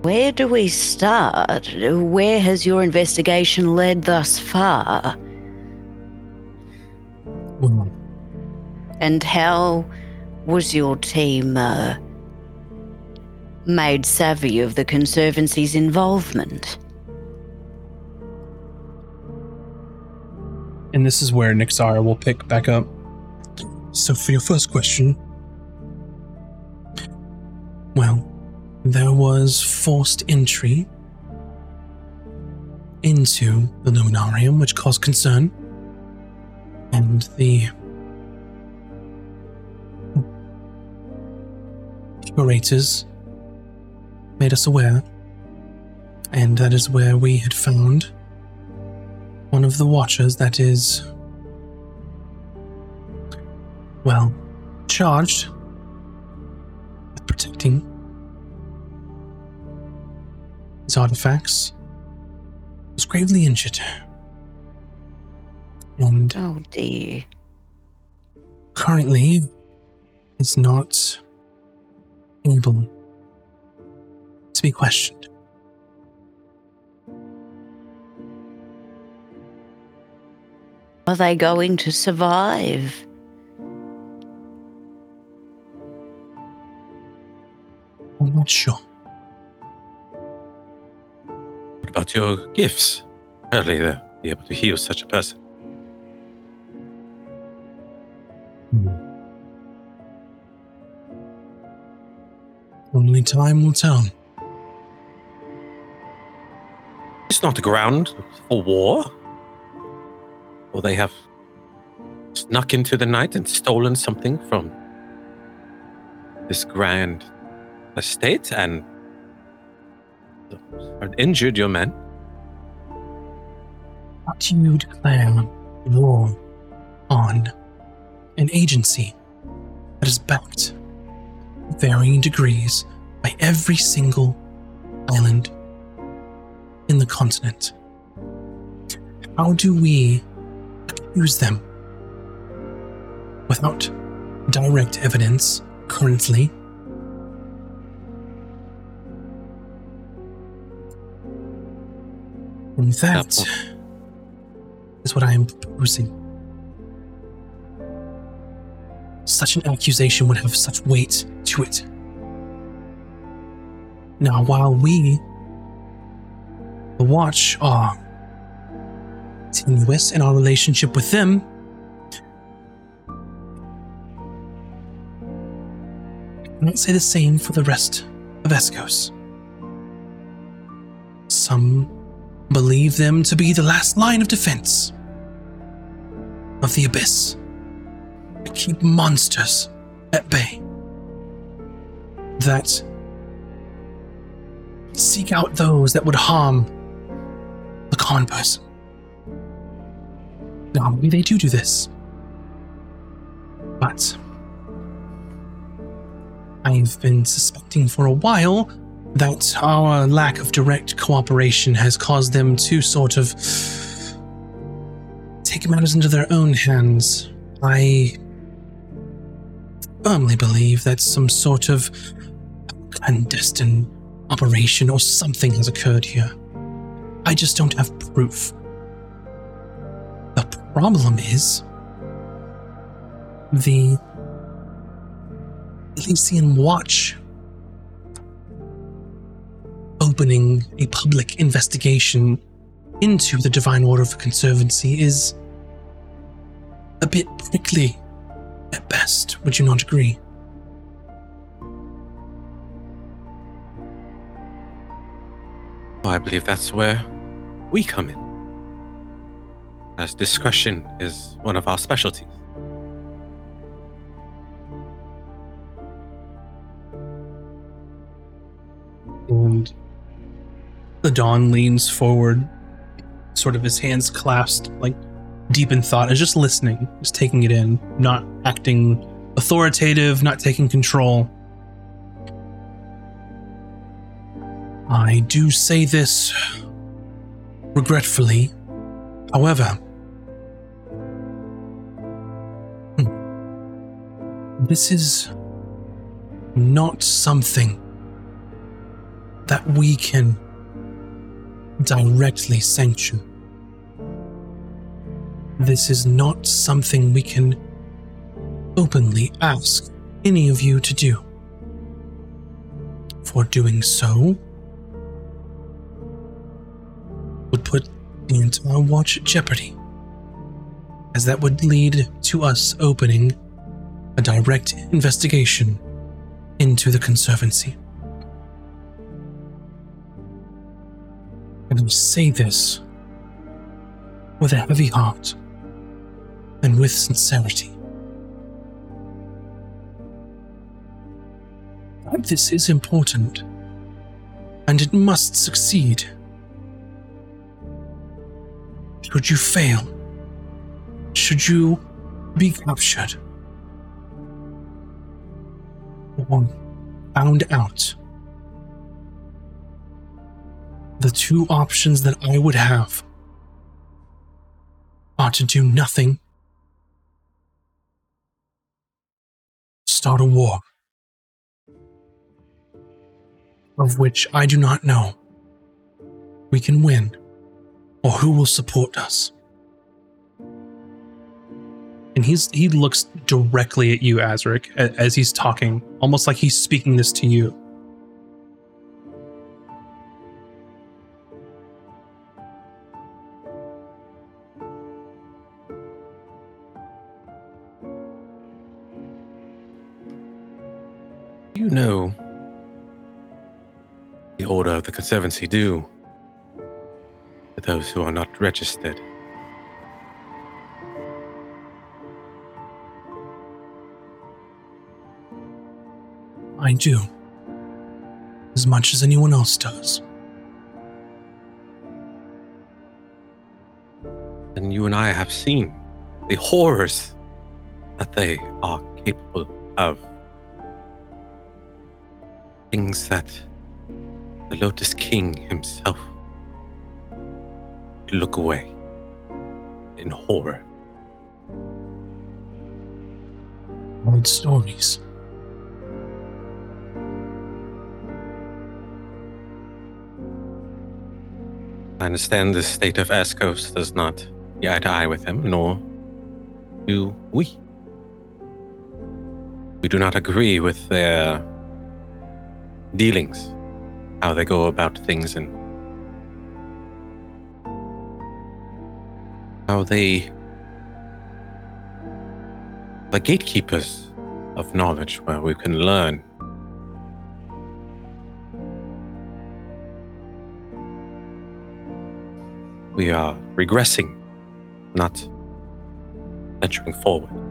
Where do we start? Where has your investigation led thus far? Well, And how was your team uh, made savvy of the Conservancy's involvement? And this is where Nixara will pick back up. So, for your first question, well, there was forced entry into the Luminarium, which caused concern, and the curators made us aware, and that is where we had found one of the watchers that is, well, charged with protecting his artifacts, was gravely injured. And Oh dear. currently is not able to be questioned. Are they going to survive? I'm not sure. What about your gifts? Surely they'll be able to heal such a person. Hmm. Only time will tell. It's not the ground for war. Or they have snuck into the night and stolen something from this grand estate and injured your men. Do you declare war on an agency that is backed in varying degrees by every single island in the continent? How do we accuse them without direct evidence currently? And that is what I am proposing. Such an accusation would have such weight to it. Now, while we, the Watch, are tenuous in our relationship with them, I cannot say the same for the rest of Escos. Some believe them to be the last line of defense of the abyss to keep monsters at bay. that seek out those that would harm the common person. Now, maybe they do do this, but I've been suspecting for a while that our lack of direct cooperation has caused them to sort of take matters into their own hands. I firmly believe that some sort of clandestine operation or something has occurred here. I just don't have proof. Problem is the Elysian Watch opening a public investigation into the Divine Order of Conservancy is a bit prickly at best. Would you not agree? I believe that's where we come in. As discretion is one of our specialties. And the Dawn leans forward, sort of his hands clasped, like deep in thought, is just listening, just taking it in, not acting authoritative, not taking control. I do say this regretfully. However, hmm, this is not something that we can directly sanction. This is not something we can openly ask any of you to do. For doing so would put the entire watch jeopardy, as that would lead to us opening a direct investigation into the Conservancy. And I say this with a heavy heart and with sincerity. But this is important, and it must succeed. Should you fail, should you be captured, or found out, the two options that I would have are to do nothing, start a war, of which I do not know. We can win or who will support us. And he's he looks directly at you, Azric, as he's talking, almost like he's speaking this to you. You know, the Order of the Conservancy do those who are not registered. I do. As much as anyone else does. And you and I have seen the horrors that they are capable of. Things that the Lotus King himself look away in horror. Old stories. I understand the state of Escos does not see eye to eye with him, nor do we. We do not agree with their dealings, how they go about things, and how they the gatekeepers of knowledge where we can learn we are regressing, not venturing forward.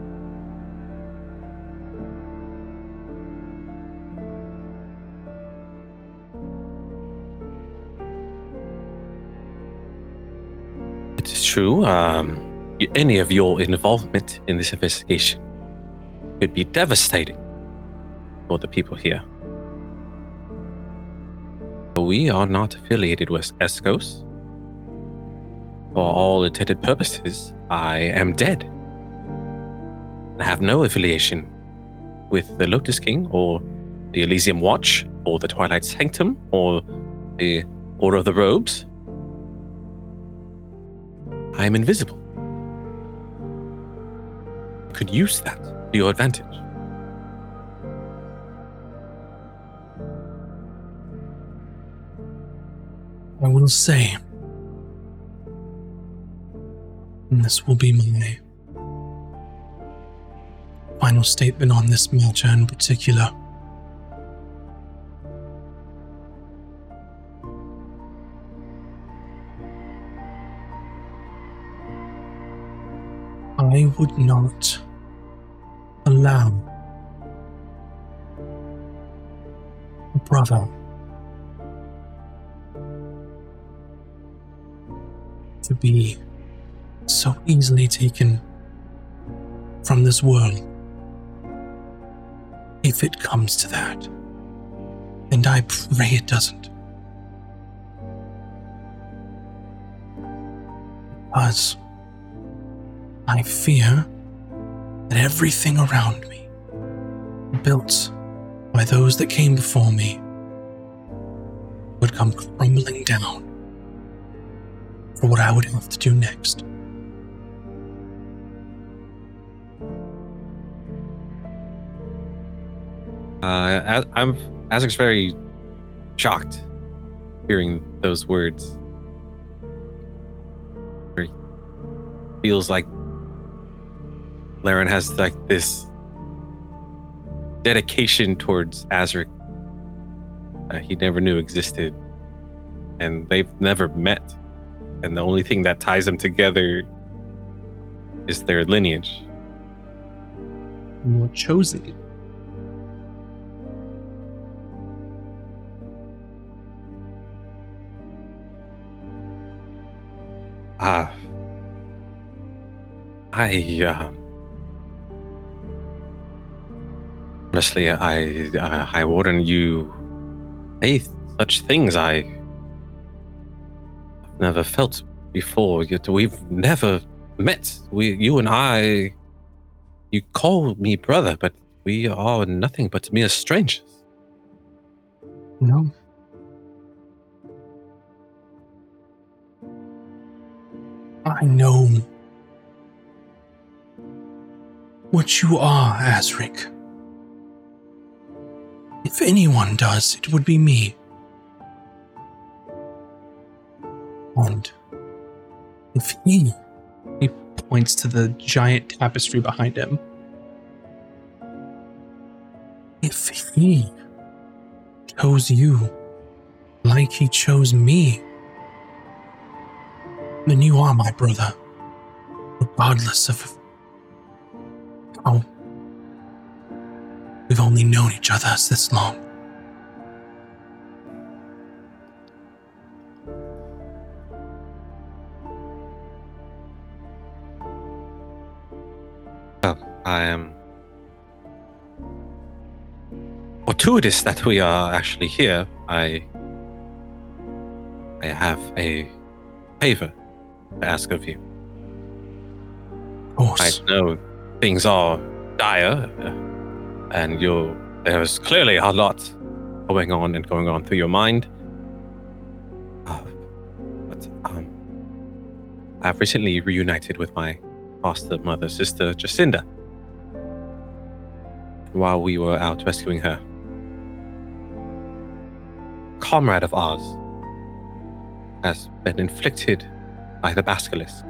True. Um, any of your involvement in this investigation could be devastating for the people here. We are not affiliated with Escos. For all intended purposes, I am dead. I have no affiliation with the Lotus King or the Elysian Watch or the Twilight Sanctum or the Order of the Robes. I am invisible. You could use that to your advantage. I will say, and this will be my final statement on this matter in particular. I would not allow a brother to be so easily taken from this world. If it comes to that. And I pray it doesn't. Because I fear that everything around me, built by those that came before me, would come crumbling down for what I would have to do next. Uh, I'm Azric's very shocked hearing those words. He feels like Laren has like this dedication towards Azric uh, he never knew existed, and they've never met. And the only thing that ties them together is their lineage. Were chosen. Ah. I, uh, honestly, I, I, I wouldn't you say such things. I never felt before. Yet we've never met. We, you and I, you call me brother, but we are nothing but mere strangers. No. I know what you are, Azric. If anyone does, it would be me. And if he, he points to the giant tapestry behind him. If he chose you like he chose me, then you are my brother, regardless of how we've only known each other this long. I am fortuitous that we are actually here. I I have a favor to ask of you. Of course. I know things are dire, uh, and you're there's clearly a lot going on and going on through your mind. Uh, but um, I've recently reunited with my foster mother, sister Jacinda. While we were out rescuing her, comrade of ours has been inflicted by the basilisk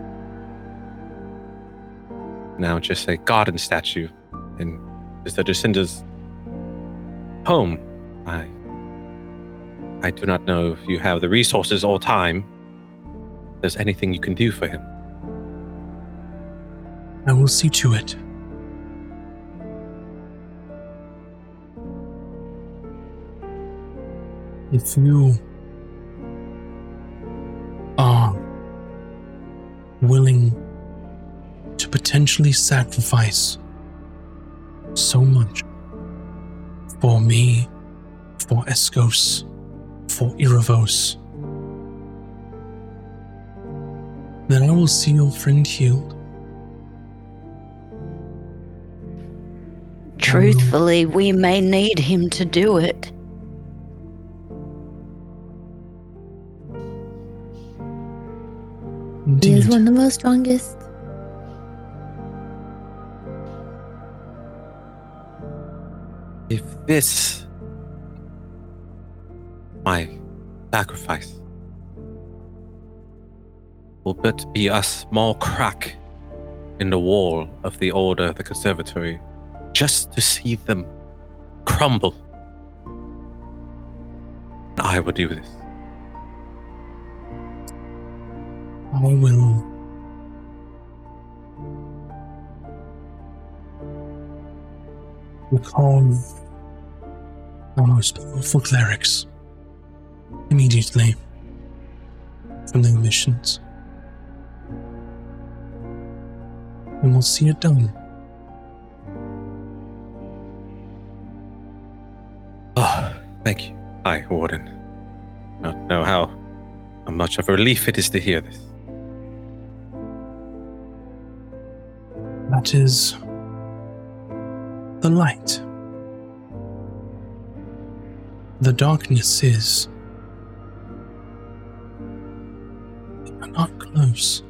now just a garden statue in Sister Jacinda's home. I I do not know if you have the resources or time. There's anything you can do for him. I will see to it. If you are willing to potentially sacrifice so much for me, for Escos, for Iravos, then I will see your friend healed. Truthfully, we may need him to do it. He is one of our strongest. This, my sacrifice, will but be a small crack in the wall of the Order of the Conservatory, just to see them crumble, I will do this. I will. Recall our most powerful clerics immediately from their missions. And we'll see it done. Oh, thank you. Hi, Warden. Not know how, how much of a relief it is to hear this. That is the light. The darkness is. Are not close.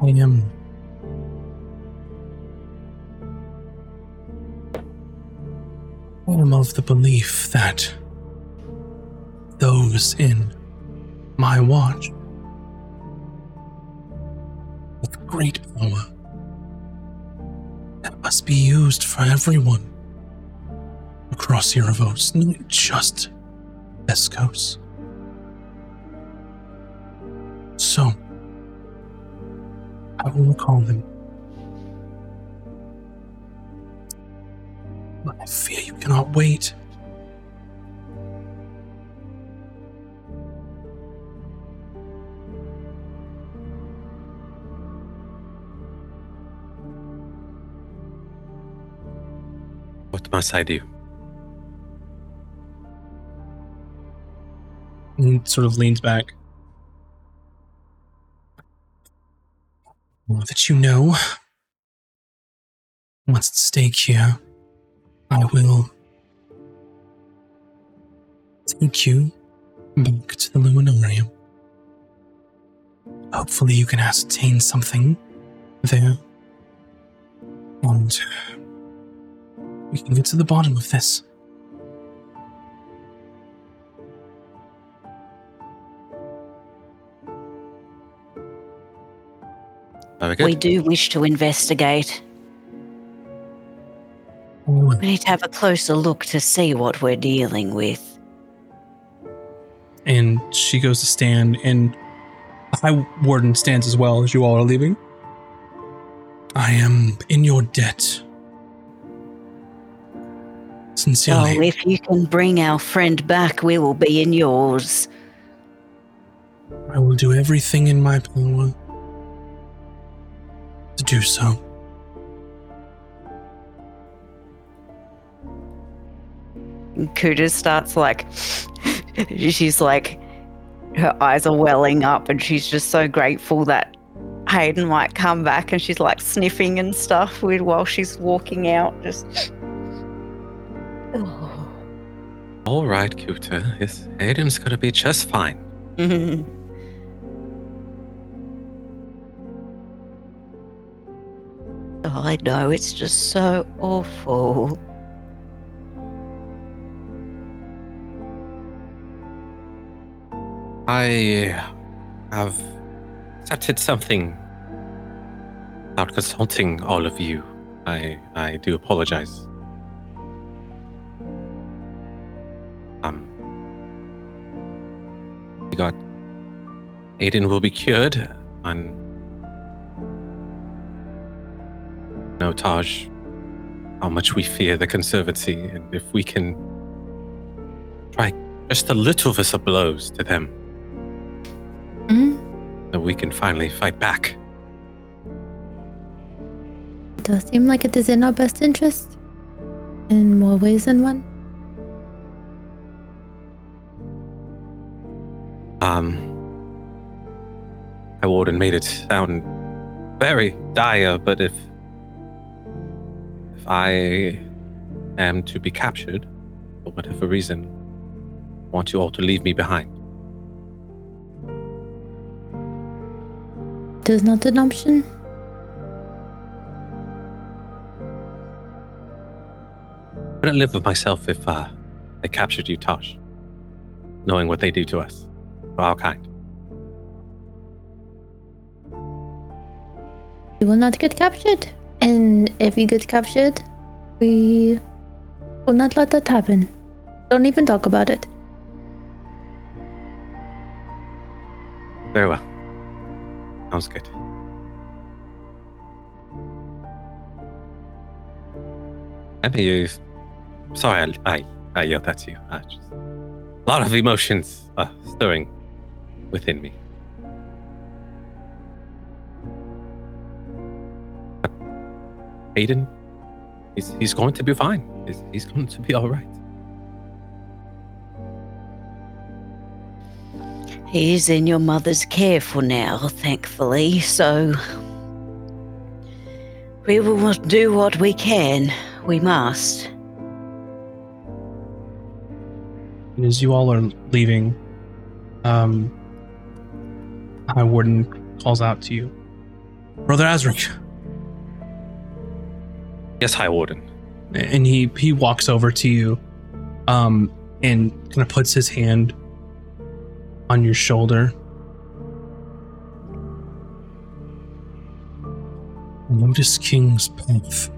I am. I am of the belief that those in my watch with great power that must be used for everyone not just Escos. So, I will call them. But I fear you cannot wait. What must I do? Sort of leans back. That you know what's at stake here, I will take you back to the Luminarium. Hopefully, you can ascertain something there. And we can get to the bottom of this. Very good. We do wish to investigate. We need to have a closer look to see what we're dealing with. and she goes to stand and the high warden stands as well as you all are leaving i am in your debt Sincerely. Oh, sincerely if you can bring our friend back, we will be in yours. i will do everything in my power to do so And Cooter starts like, she's like, her eyes are welling up, and she's just so grateful that Haydan might come back, and she's like sniffing and stuff with while she's walking out. Just, oh. All right, Cooter. Yes, Aiden's gonna be just fine. Oh, I know, it's just so awful. I have started something about consulting all of you. I I do apologize. Um, we got Aiden will be cured on no Tahj. How much we fear the conservancy, and if we can try just a little of us blows to them, Hmm? So we can finally fight back. It does seem like it is in our best interest. In more ways than one. Um, my warden made it sound very dire, but if if I am to be captured for whatever reason, I want you all to leave me behind. There's not an option. I couldn't live with myself if uh, they captured you, Tahj, knowing what they do to us, to our kind. You will not get captured. And if we get captured, we will not let that happen. Don't even talk about it. Very well. Sounds good. Emma, you. Sorry, I, I, I yelled at you. Uh, just a lot of emotions uh, stirring within me. Aiden, he's, he's going to be fine. He's, he's going to be all right. He's in your mother's care for now, thankfully, so we will do what we can. We must. And as you all are leaving, um, High Warden calls out to you, Brother Azric, Yes, High Warden. and he he walks over to you, um, and kind of puts his hand on your shoulder. Notice King's path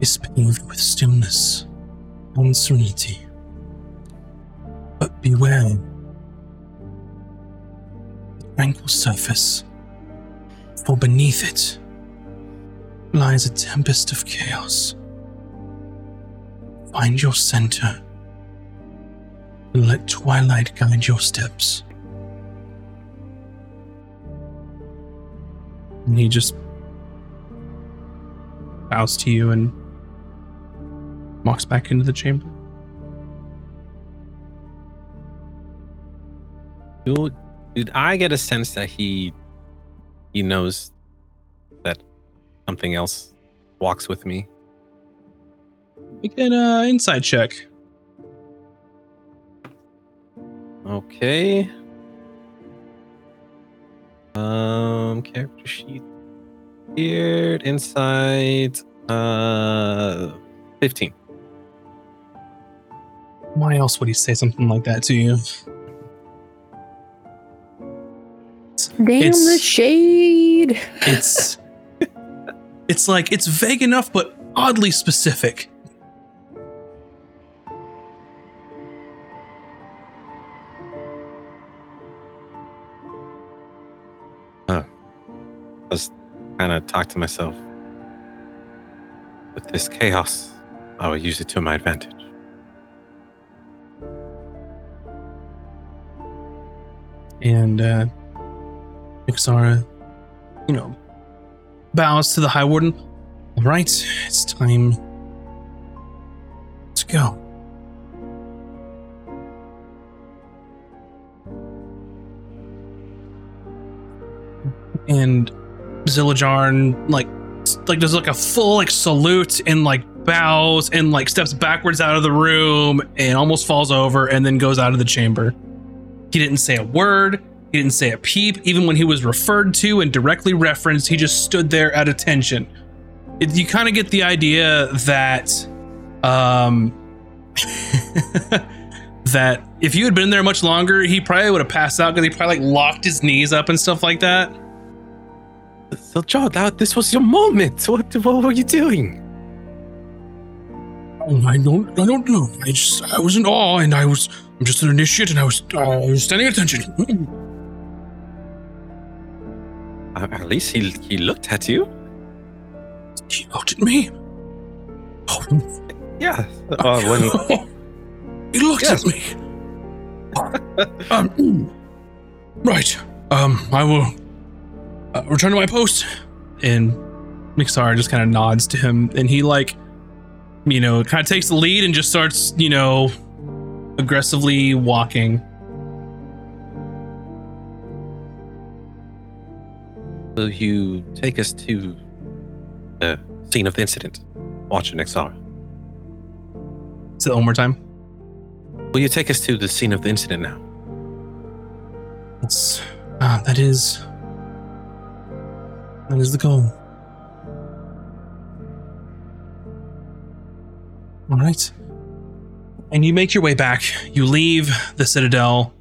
is paved with stillness and serenity. But beware the tranquil surface, for beneath it lies a tempest of chaos. Find your center and let twilight guide your steps. And he just bows to you and walks back into the chamber. Did I get a sense that he he knows that something else walks with me? Make an uh, inside check. Okay. Um, character sheet here inside. Uh, fifteen. Why else would he say something like that to you? Damn It's- the shade. It's it's like it's vague enough but oddly specific. Huh. Just kind of talk to myself. With this chaos, I will use it to my advantage. And uh Ixara, you know, bows to the High Warden. All right, it's time to go. And Zillajarn like like does like a full like salute and like bows and like steps backwards out of the room and almost falls over and then goes out of the chamber. He didn't say a word. He didn't say a peep. Even when he was referred to and directly referenced, he just stood there at attention. It, you kind of get the idea that, um, that if you had been there much longer, he probably would have passed out because he probably like locked his knees up and stuff like that. So, Joe, that this was your moment. What what were you doing? Oh, I don't, I don't know. I just, I was in awe, and I was, I'm just an initiate, and I was, uh, I was standing at attention. Uh, at least he he looked at you. He looked at me. Oh, Yeah. Uh, when he looked Yes. at me. um, Right. Um, I will uh, return to my post. And Mixar just kind of nods to him, and he like, you know, kind of takes the lead and just starts, you know, aggressively walking. Will you take us to the scene of the incident? Watch Nexar. Say that one more time. Will you take us to the scene of the incident now? It's ah, that is that is the goal. All right, and you make your way back. You leave the citadel,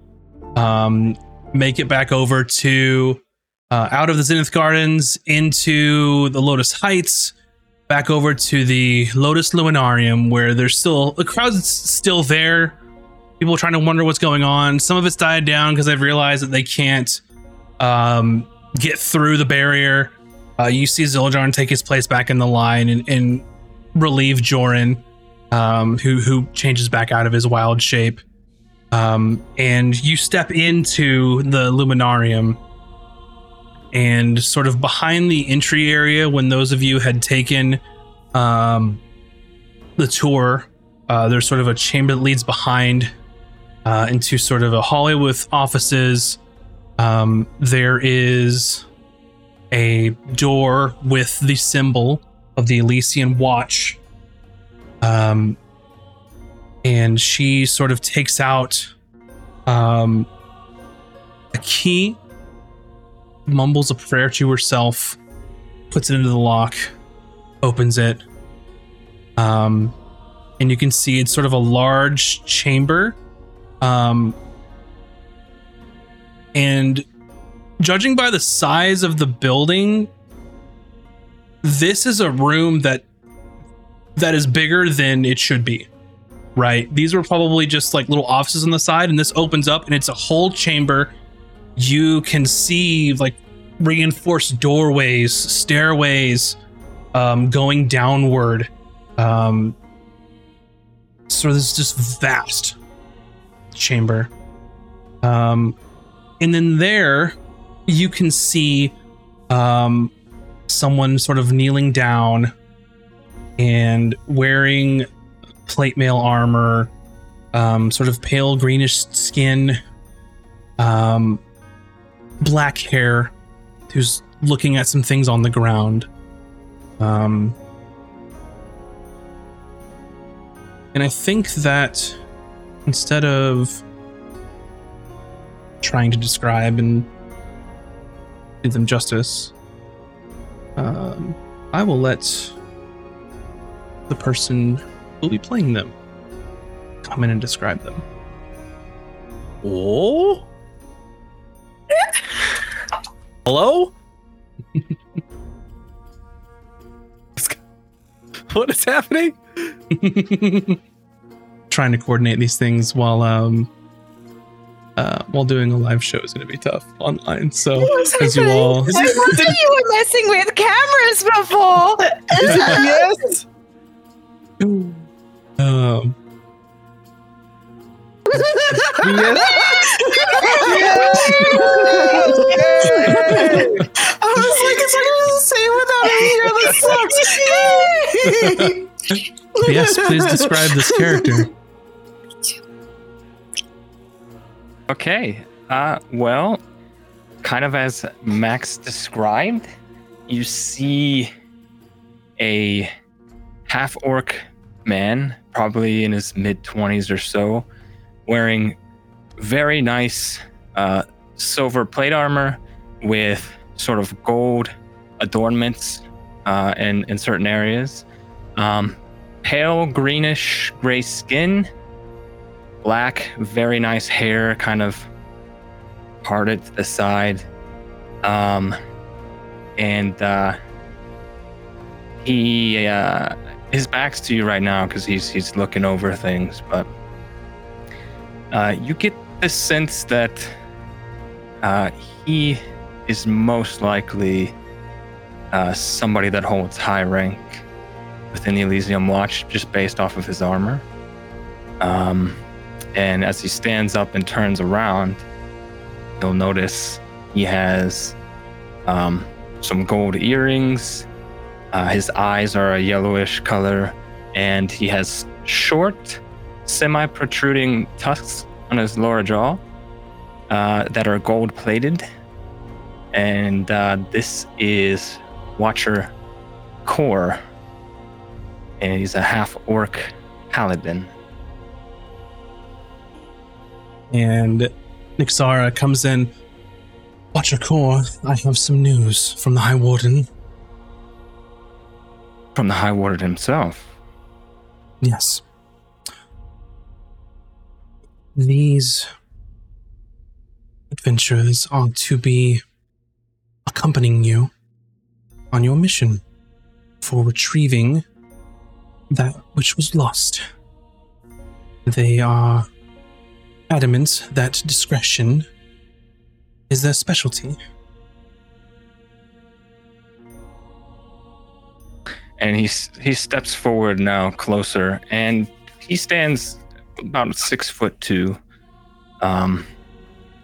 um, make it back over to uh, out of the Zenith Gardens into the Lotus Heights, back over to the Lotus Luminarium, where there's still the crowd's still there people trying to wonder what's going on. Some of it's died down because they've realized that they can't um, get through the barrier. Uh, you see Zildjarn take his place back in the line and, and relieve Joran, um, who who changes back out of his wild shape. Um, and you step into the Luminarium, and sort of behind the entry area, when those of you had taken um, the tour, uh, there's sort of a chamber that leads behind uh, into sort of a hallway with offices. Um, there is a door with the symbol of the Elysian Watch. Um, and she sort of takes out um, a key, mumbles a prayer to herself, puts it into the lock, opens it. Um, and you can see it's sort of a large chamber um, and judging by the size of the building, this is a room that that is bigger than it should be. Right? These were probably just like little offices on the side, and this opens up and it's a whole chamber. You can see like reinforced doorways, stairways um, going downward. Um, so this is just vast chamber. Um, and then there, you can see um, someone sort of kneeling down and wearing plate mail armor, um, sort of pale greenish skin, um, black hair, who's looking at some things on the ground. Um, and I think that instead of trying to describe and do them justice, um, I will let the person who will be playing them come in and describe them. Oh? Hello? what is happening? trying to coordinate these things while um uh, while doing a live show is going to be tough online. So as you all, I wonder you were messing with cameras before. yes. um, I was like, it's not going to say without me here. This sucks. yes, please describe this character. Okay. Uh, well, kind of as Max described, you see a half orc man, probably in his mid 20s or so, wearing very nice uh, silver plate armor with sort of gold adornments uh, in, in certain areas. Um, pale greenish gray skin black, very nice hair, kind of parted to the side. Um, and uh, he uh, his back's to you right now because he's he's looking over things, but uh, you get the sense that uh, he is most likely uh, somebody that holds high rank within the Elysian Watch, just based off of his armor. Um, and as he stands up and turns around, you'll notice he has um, some gold earrings. Uh, his eyes are a yellowish color, and he has short, semi protruding tusks on his lower jaw uh, that are gold plated. And uh, this is Watcher Core. And he's a half orc paladin. And Nixara comes in. Watcher Core, I have some news from the High Warden. From the High Warden himself. Yes. These adventurers are to be accompanying you on your mission for retrieving that which was lost. They are adamant that discretion is their specialty. and he he steps forward now closer and he stands about six foot two um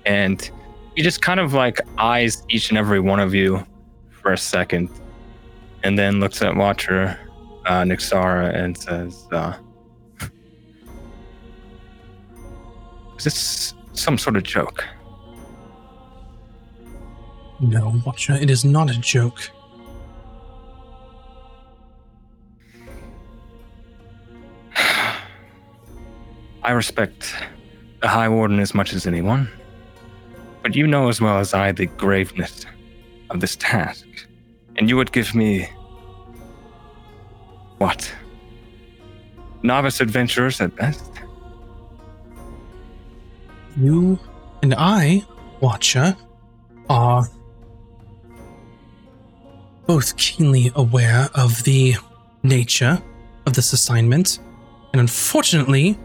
and he just kind of like eyes each and every one of you for a second and then looks at watcher uh nixara and says uh is this some sort of joke No, Watcher, it is not a joke. I respect the High Warden as much as anyone, but you know as well as I the graveness of this task, and you would give me. what? Novice adventurers at best? You and I, Watcher, are both keenly aware of the nature of this assignment, and unfortunately,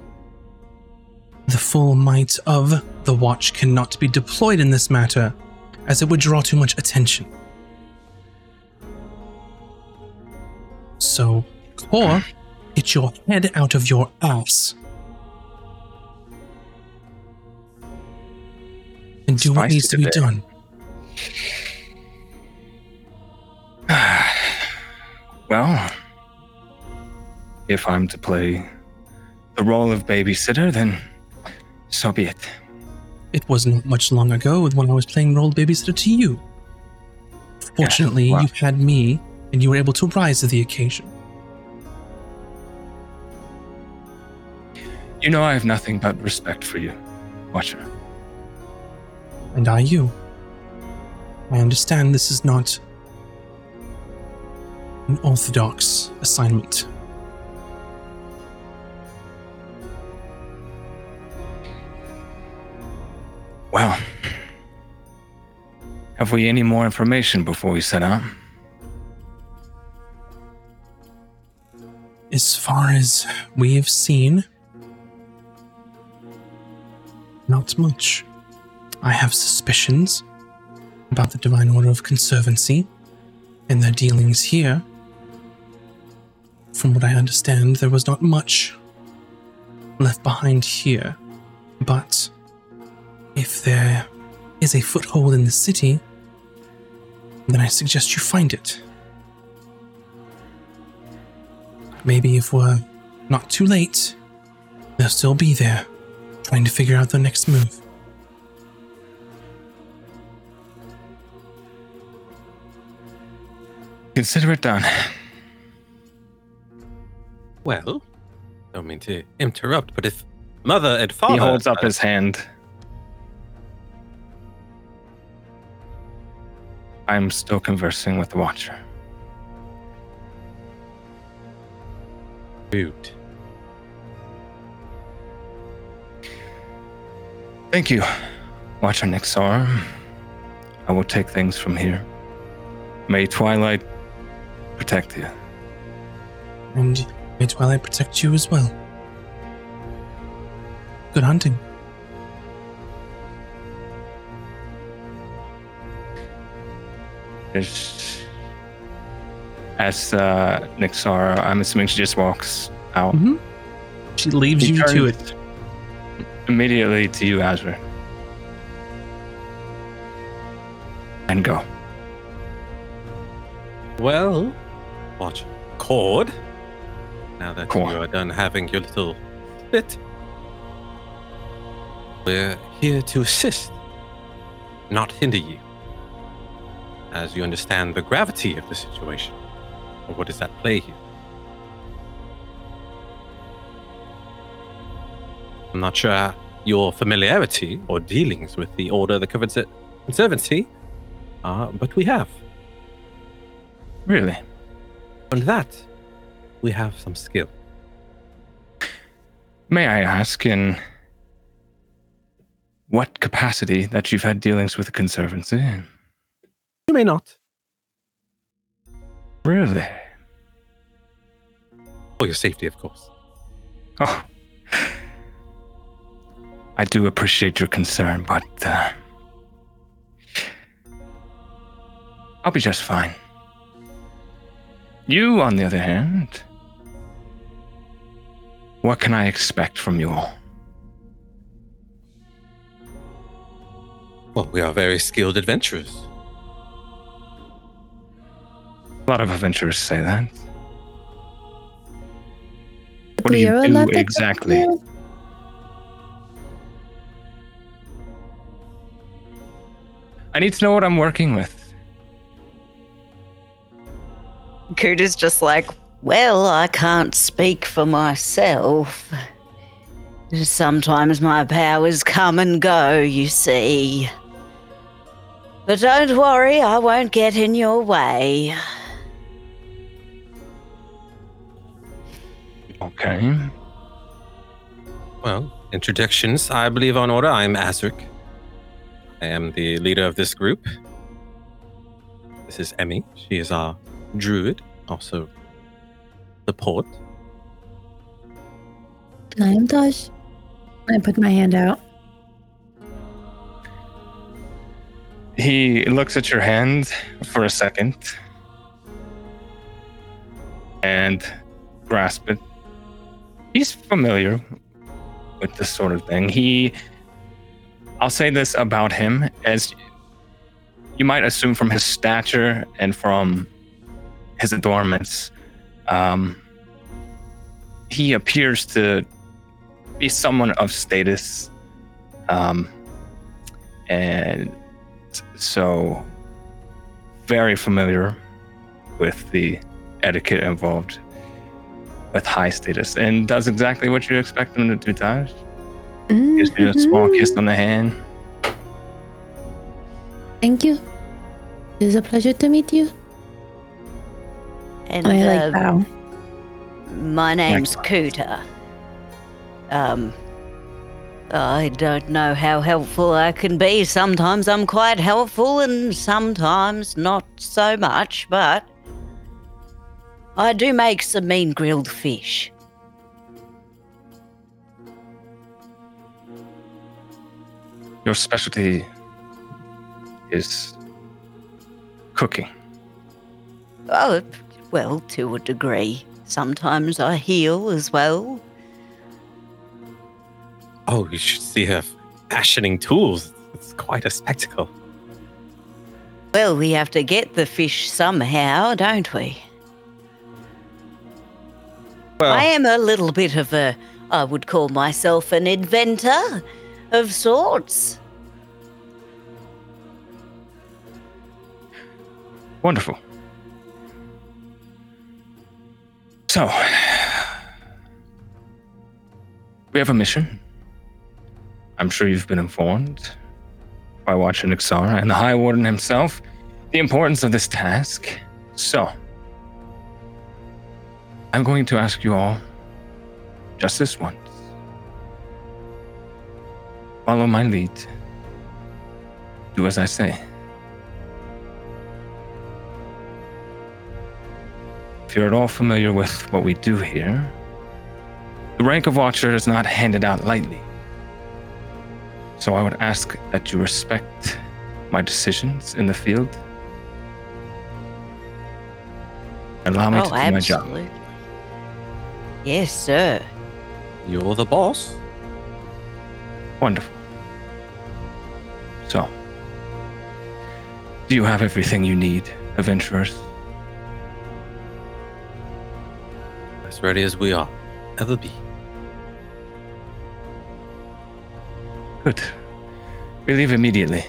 the full might of the Watch cannot be deployed in this matter, as it would draw too much attention. So, Core, get your head out of your ass. And do what needs to be done. well, if I'm to play the role of babysitter, then so be it. It was not much long ago when I was playing role babysitter to you. Fortunately, well. you had me, and you were able to rise to the occasion. You know I have nothing but respect for you, Watcher. And I you. I understand this is not an orthodox assignment. Well, have we any more information before we set out? As far as we have seen, not much. I have suspicions about the Divine Order of Conservancy and their dealings here. From what I understand, there was not much left behind here, but if there is a foothold in the city, then I suggest you find it. Maybe if we're not too late, they'll still be there, trying to figure out the next move. Consider it done. Well, don't mean to interrupt, but if mother and father He holds up his hand. I'm still conversing with the Watcher. Rude. Thank you, Watcher Nixar. I will take things from here. May Twilight protect you. And may Twilight protect you as well. Good hunting. There's- As uh, Nixar, I'm assuming she just walks out. Mm-hmm. She leaves He you to it. Immediately to you, Azra. and go. Well, watch Core. Now that Core. you are done having your little bit, we're here to assist, not hinder you. As you understand the gravity of the situation, or what is at play here. I'm not sure your familiarity or dealings with the Order of the Conserv- Conservancy, uh, but we have. Really? On that, we have some skill. May I ask in what capacity that you've had dealings with the Conservancy? You may not. Really? For your safety, of course. Oh. I do appreciate your concern, but uh, I'll be just fine. You, on the other hand, what can I expect from you all? Well, we are very skilled adventurers. A lot of adventurers say that. What do you do allowed exactly? I need to know what I'm working with. Cooter's just like, Well, I can't speak for myself. Sometimes my powers come and go, you see. But don't worry, I won't get in your way. Okay. Mm-hmm. Well, introductions. I believe on order. I'm Azric. I am the leader of this group. This is Emy. She is our druid, also support. And I am Tahj. I put my hand out. He looks at your hand for a second and grasp it. He's familiar with this sort of thing. He, I'll say this about him, as you might assume from his stature and from his adornments, um, he appears to be someone of status, um, and so very familiar with the etiquette involved with high status and does exactly what you expect him to do, Tahj. Gives you a small kiss on the hand. Thank you. It is a pleasure to meet you. And I like uh, bow. my name's Cooter. Um, I don't know how helpful I can be. Sometimes I'm quite helpful and sometimes not so much, but I do make some mean grilled fish. Your specialty is cooking. Oh, well, to a degree. Sometimes I heal as well. Oh, you should see her fashioning tools. It's quite a spectacle. Well, we have to get the fish somehow, don't we? Well, I am a little bit of a, I would call myself an inventor of sorts. Wonderful. So, we have a mission. I'm sure you've been informed by watching Ixara and the High Warden himself the importance of this task. So, I'm going to ask you all just this once. Follow my lead. Do as I say. If you're at all familiar with what we do here, the rank of Watcher is not handed out lightly. So I would ask that you respect my decisions in the field. Allow me oh, to do my job. Absolutely. Yes, sir. you're the boss. Wonderful. So, Do you have everything you need, adventurers? As ready as we are. Ever be. Good. We leave immediately.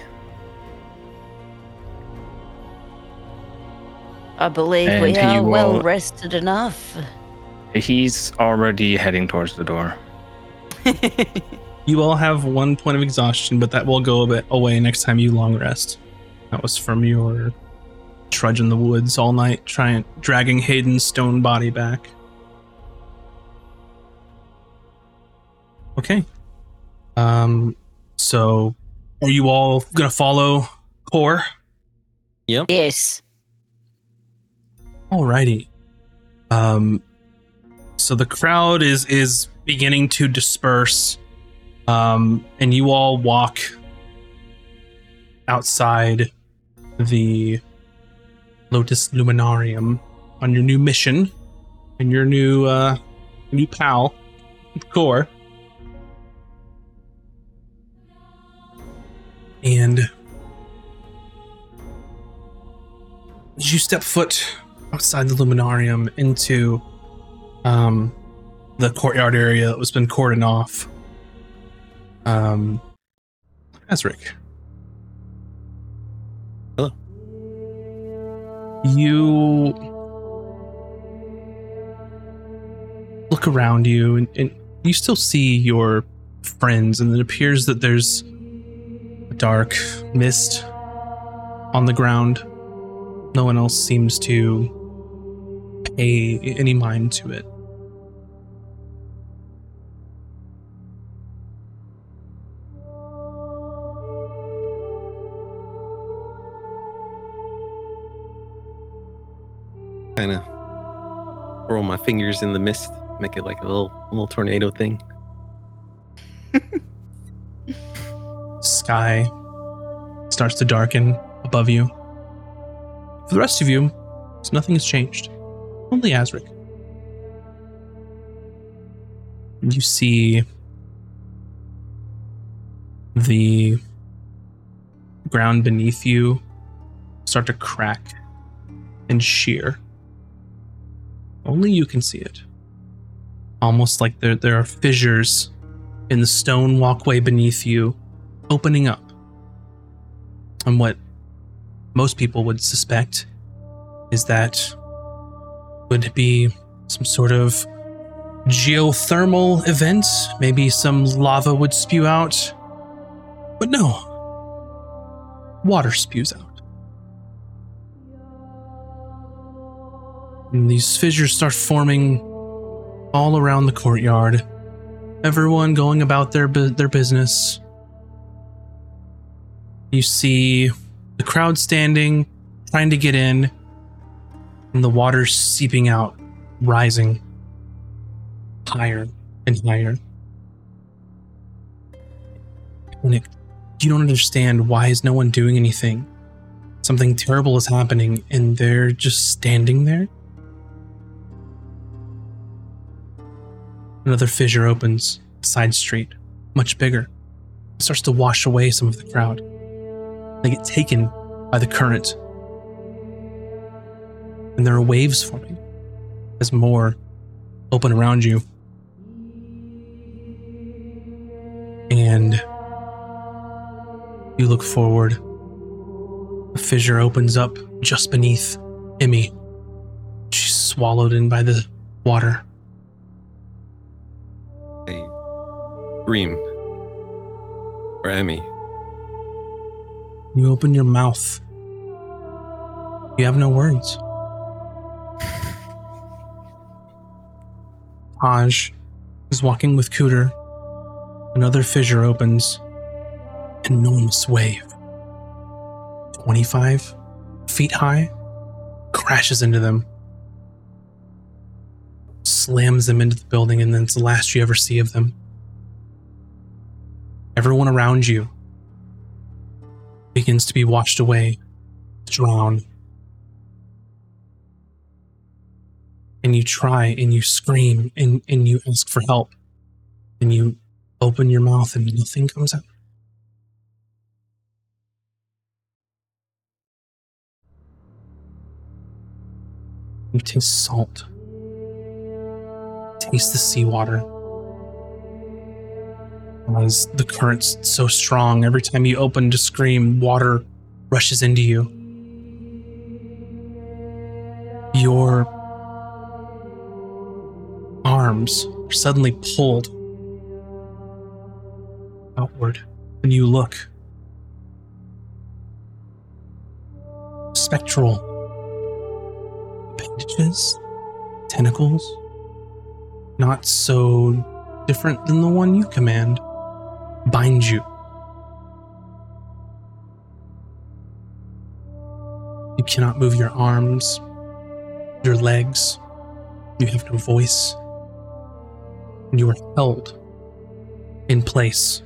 I believe And we are well will- rested enough. He's already heading towards the door. You all have one point of exhaustion, but that will go a bit away next time you long rest. That was from your trudge in the woods all night, trying dragging Haydan's stone body back. Okay. Um. So, are you all gonna follow Core? Yep. Yes. Alrighty. Um so the crowd is is beginning to disperse. Um and you all walk outside the Lotus Luminarium on your new mission and your new uh new pal, Core. And as you step foot outside the luminarium into um the courtyard area that was been cordoned off. Um Azric. Hello. You look around you and, and you still see your friends, and it appears that there's a dark mist on the ground. No one else seems to pay any mind to it. Kind of roll my fingers in the mist, make it like a little little tornado thing. Sky starts to darken above you. For the rest of you, nothing has changed. Only Azric. You see the ground beneath you start to crack and shear. Only you can see it. Almost like there, there are fissures in the stone walkway beneath you opening up. And what most people would suspect is that would be some sort of geothermal event. Maybe some lava would spew out. But no, water spews out. And these fissures start forming all around the courtyard. Everyone going about their bu- their business. You see the crowd standing, trying to get in, and the water seeping out, rising higher and higher. When it, you don't understand why is no one doing anything? Something terrible is happening, and they're just standing there. Another fissure opens, side street, much bigger. It starts to wash away some of the crowd. They get taken by the current. And there are waves forming as more open around you. And you look forward. A fissure opens up just beneath Emy. She's swallowed in by the water. Scream Or Emy. You open your mouth. You have no words. Tahj is walking with Cooter. Another fissure opens. Enormous wave, 25 feet high, crashes into them, slams them into the building, and then it's the last you ever see of them everyone around you begins to be washed away, drowned. And you try and you scream and, and you ask for help. And you open your mouth and nothing comes out. You taste salt. Taste the seawater. As the current's so strong, every time you open to scream, water rushes into you. Your arms are suddenly pulled outward, and you look. Spectral appendages, tentacles, not so different than the one you command, bind you. You cannot move your arms, your legs. You have no voice. And you are held in place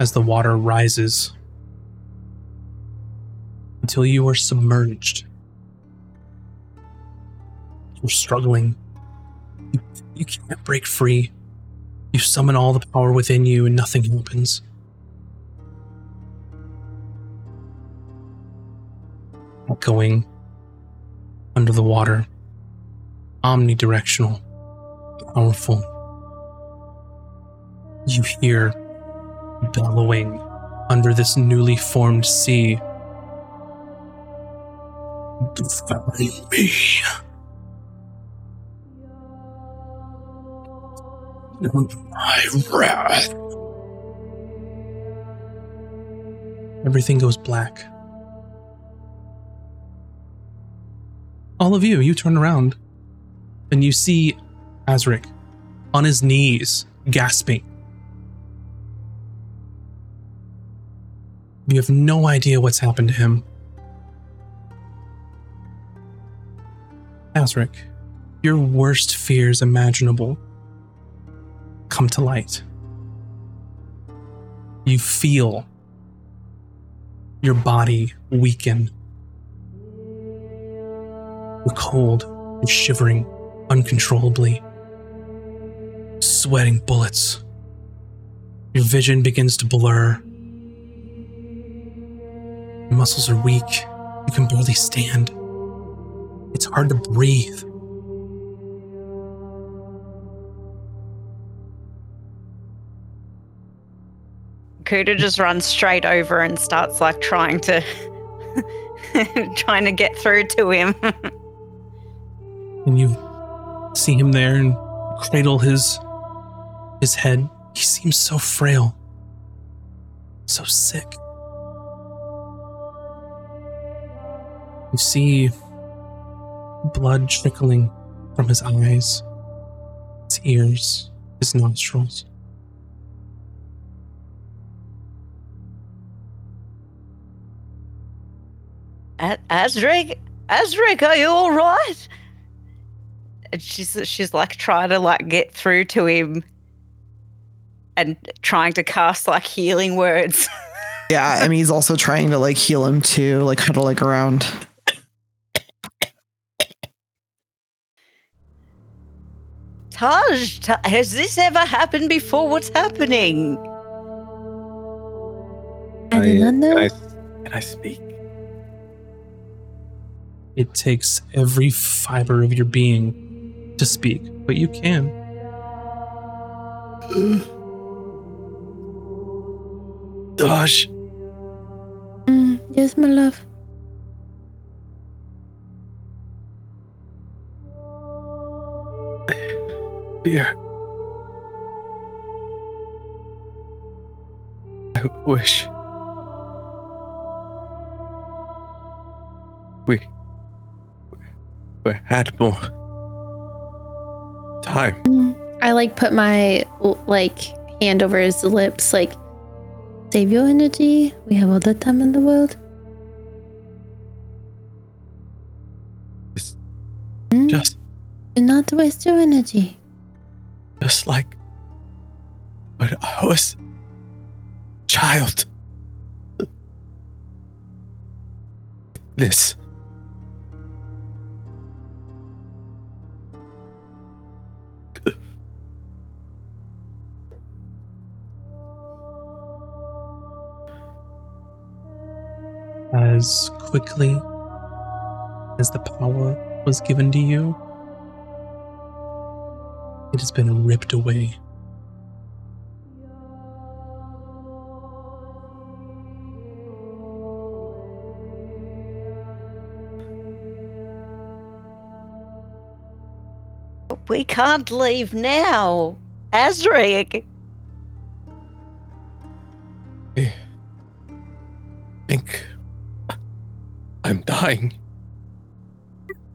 as the water rises until you are submerged. You're struggling. You, you can't break free. You summon all the power within you and nothing happens. Going under the water, omnidirectional, powerful. You hear bellowing under this newly formed sea. Defy me. My wrath. Everything goes black. All of you, you turn around and you see Azric on his knees, gasping. You have no idea what's happened to him. Azric, your worst fears imaginable come to light. You feel your body weaken. You're cold and shivering uncontrollably, sweating bullets. Your vision begins to blur. Your muscles are weak. You can barely stand. It's hard to breathe. Cooter just runs straight over and starts like trying to trying to get through to him. and you see him there and cradle his his head. He seems so frail, so sick. You see blood trickling from his eyes, his ears, his nostrils. A- Azric, Azric, are you all right? And she's she's like trying to like get through to him and trying to cast like healing words. Yeah, I mean he's also trying to like heal him too, like kind of like around. Tahj, has this ever happened before? What's happening? I did not know. Can I, can I speak? It takes every fiber of your being to speak, but you can. Dosh, Mm, yes, my love. dear. I wish we, we had more time. I like put my like hand over his lips, like save your energy. We have all the time in the world. It's Mm, Just, Do not waste your energy. just like when I was child. This. As quickly as the power was given to you. It has been ripped away. We can't leave now. Azric. I'm dying.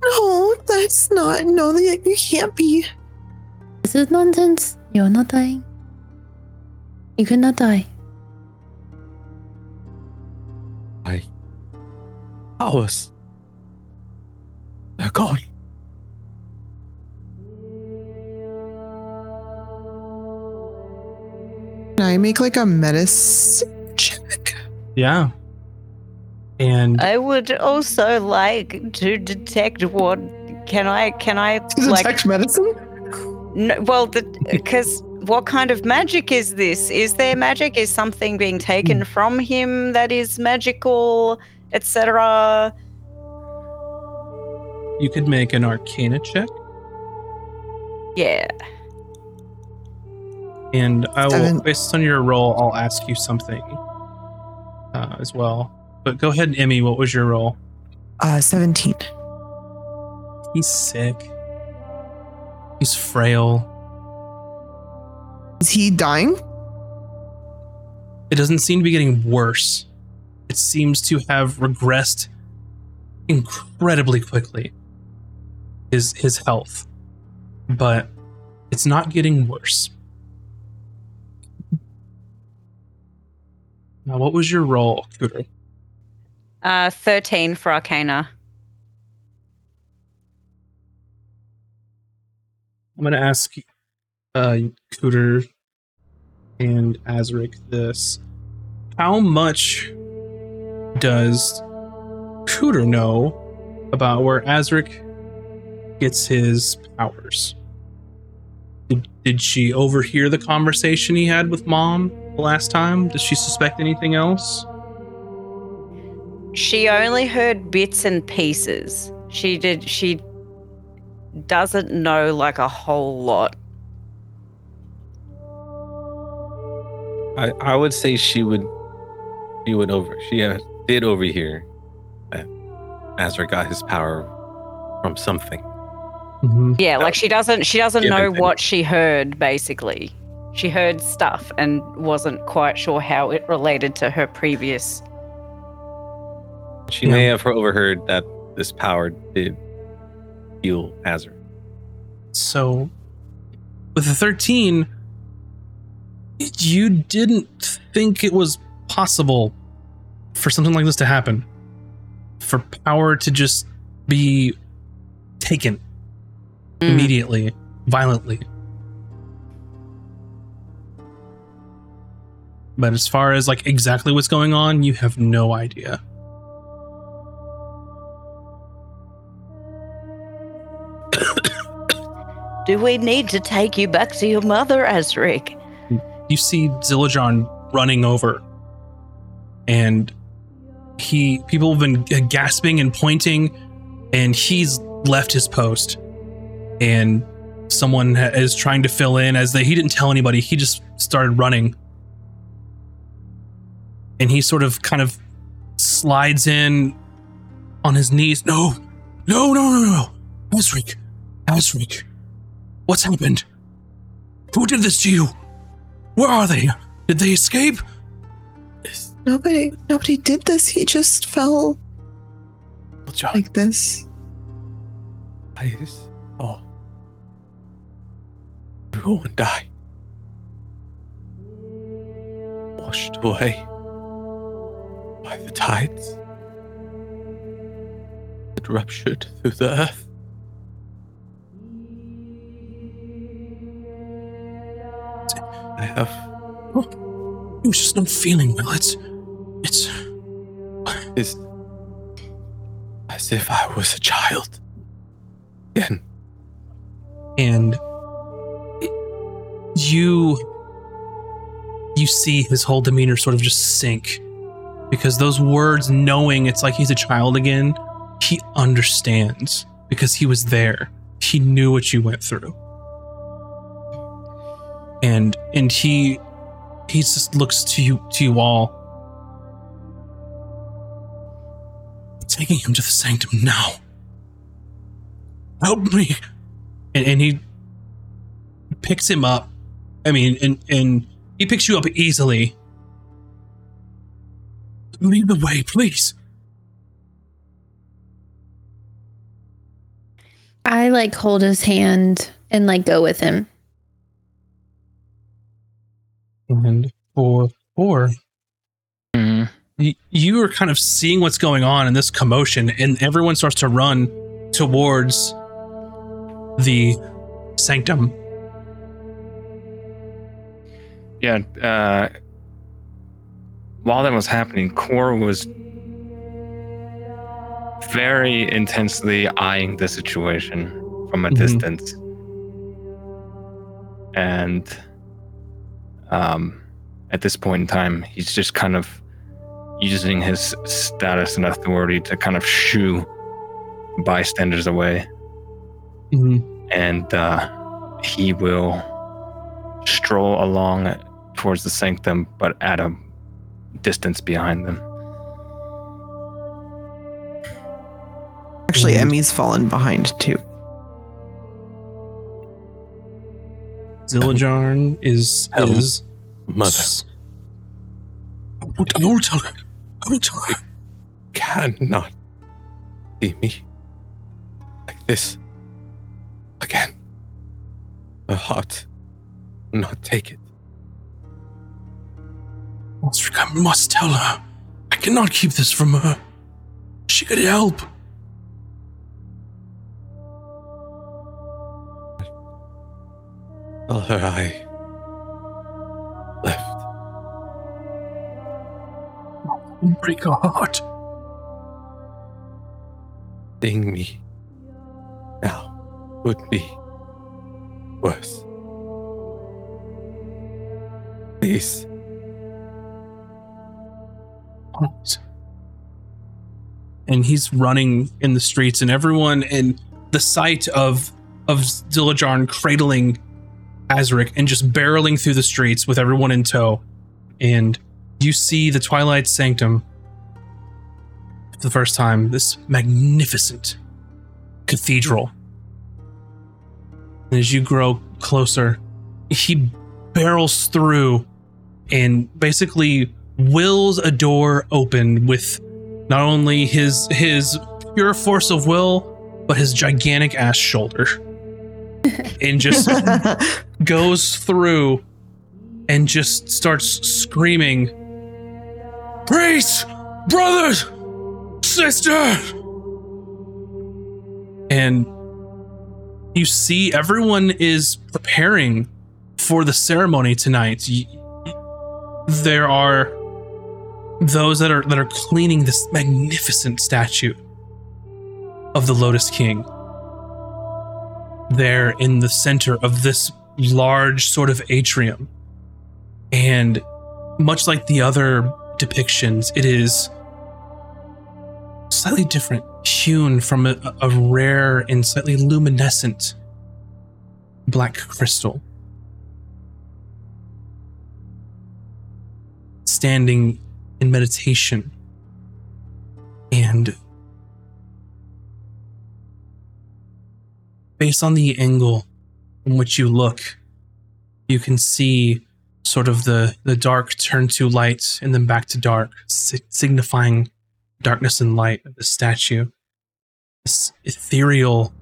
No, that's not. No, that you can't be. This is nonsense. You're not dying. You cannot die. I. powers. They're gone. Can I make like a medicine check? Yeah. And I would also like to detect what. Can I? Can I To like? detect medicine? No, well, because what kind of magic is this? Is there magic? Is something being taken from him that is magical, etc.? you could make an arcana check. Yeah. And I will, Seven. based on your roll, I'll ask you something uh, as well. But go ahead, Emy. What was your roll? Uh, 17. He's sick. He's frail. Is he dying? It doesn't seem to be getting worse. It seems to have regressed incredibly quickly. His his health, but it's not getting worse. Now, what was your roll, Cooter? Uh, 13 for Arcana. I'm going to ask uh, Cooter and Azric this. How much does Cooter know about where Azric gets his powers? Did, did she overhear the conversation he had with mom the last time? Does she suspect anything else? She only heard bits and pieces. She did. She doesn't know like a whole lot. I, I would say she would she would over she uh, did overhear that Azra got his power from something. Mm-hmm. Yeah, like she doesn't. She doesn't Yeah, know what she heard. Basically, she heard stuff and wasn't quite sure how it related to her previous. She Yeah. may have overheard that this power did heal Azra. So, with the 13, you didn't think it was possible for something like this to happen. For power to just be taken Mm. immediately, violently. But as far as like exactly what's going on, you have no idea. Do we need to take you back to your mother, Azric? you see Zillajarn running over, and he people have been gasping and pointing, and he's left his post, and someone is trying to fill in as they he didn't tell anybody. He just started running, and he sort of kind of slides in on his knees. No, no, no, no, no, Azric, Azric, what's happened? Who did this to you? Where are they? Did they escape? Nobody, nobody did this. He just fell John, like this. eyes. Oh. Everyone die. Washed away by the tides. It ruptured through the earth. I have Oh, was just not feeling well. It's, it's. is as if I was a child. Again, And you, you see his whole demeanor sort of just sink because those words, knowing it's like he's a child again, he understands because he was there. He knew what you went through. And and he he just looks to you to you all. Taking him to the sanctum now. Help me. And, and he picks him up. I mean, and and he picks you up easily. Lead the way, please. I like hold his hand and like go with him. And for four, Mhm. y- you are kind of seeing what's going on in this commotion, and everyone starts to run towards the sanctum. Yeah. Uh, while that was happening, Core was very intensely eyeing the situation from a Mhm. distance. And um, at this point in time, he's just kind of using his status and authority to kind of shoo bystanders away. Mhm. And uh, he will stroll along towards the sanctum, but at a distance behind them. Actually, Mhm. Emy's fallen behind too. Zillajarn is Hello. is Mother I won't, I won't tell her. I won't tell her. cannot see me like this again. Her heart will not take it. I must tell her. I cannot keep this from her. She could help. Tell her I left. Don't break her heart. Seeing me now would be worse. Please, Please. And he's running in the streets, and everyone, and the sight of of Zillajarn cradling Azric and just barreling through the streets with everyone in tow, and you see the Twilight Sanctum for the first time. This magnificent cathedral. And as you grow closer, he barrels through and basically wills a door open with not only his his pure force of will, but his gigantic ass shoulder. And just goes through and just starts screaming Priests! Brothers! Sisters! And you see everyone is preparing for the ceremony tonight. There are those that are that are cleaning this magnificent statue of the Lotus King. There in the center of this large sort of atrium. And much like the other depictions, it is slightly different, hewn from a, a rare and slightly luminescent black crystal. Standing in meditation and based on the angle in which you look you can see sort of the the dark turn to light and then back to dark si- signifying darkness and light of the statue. This ethereal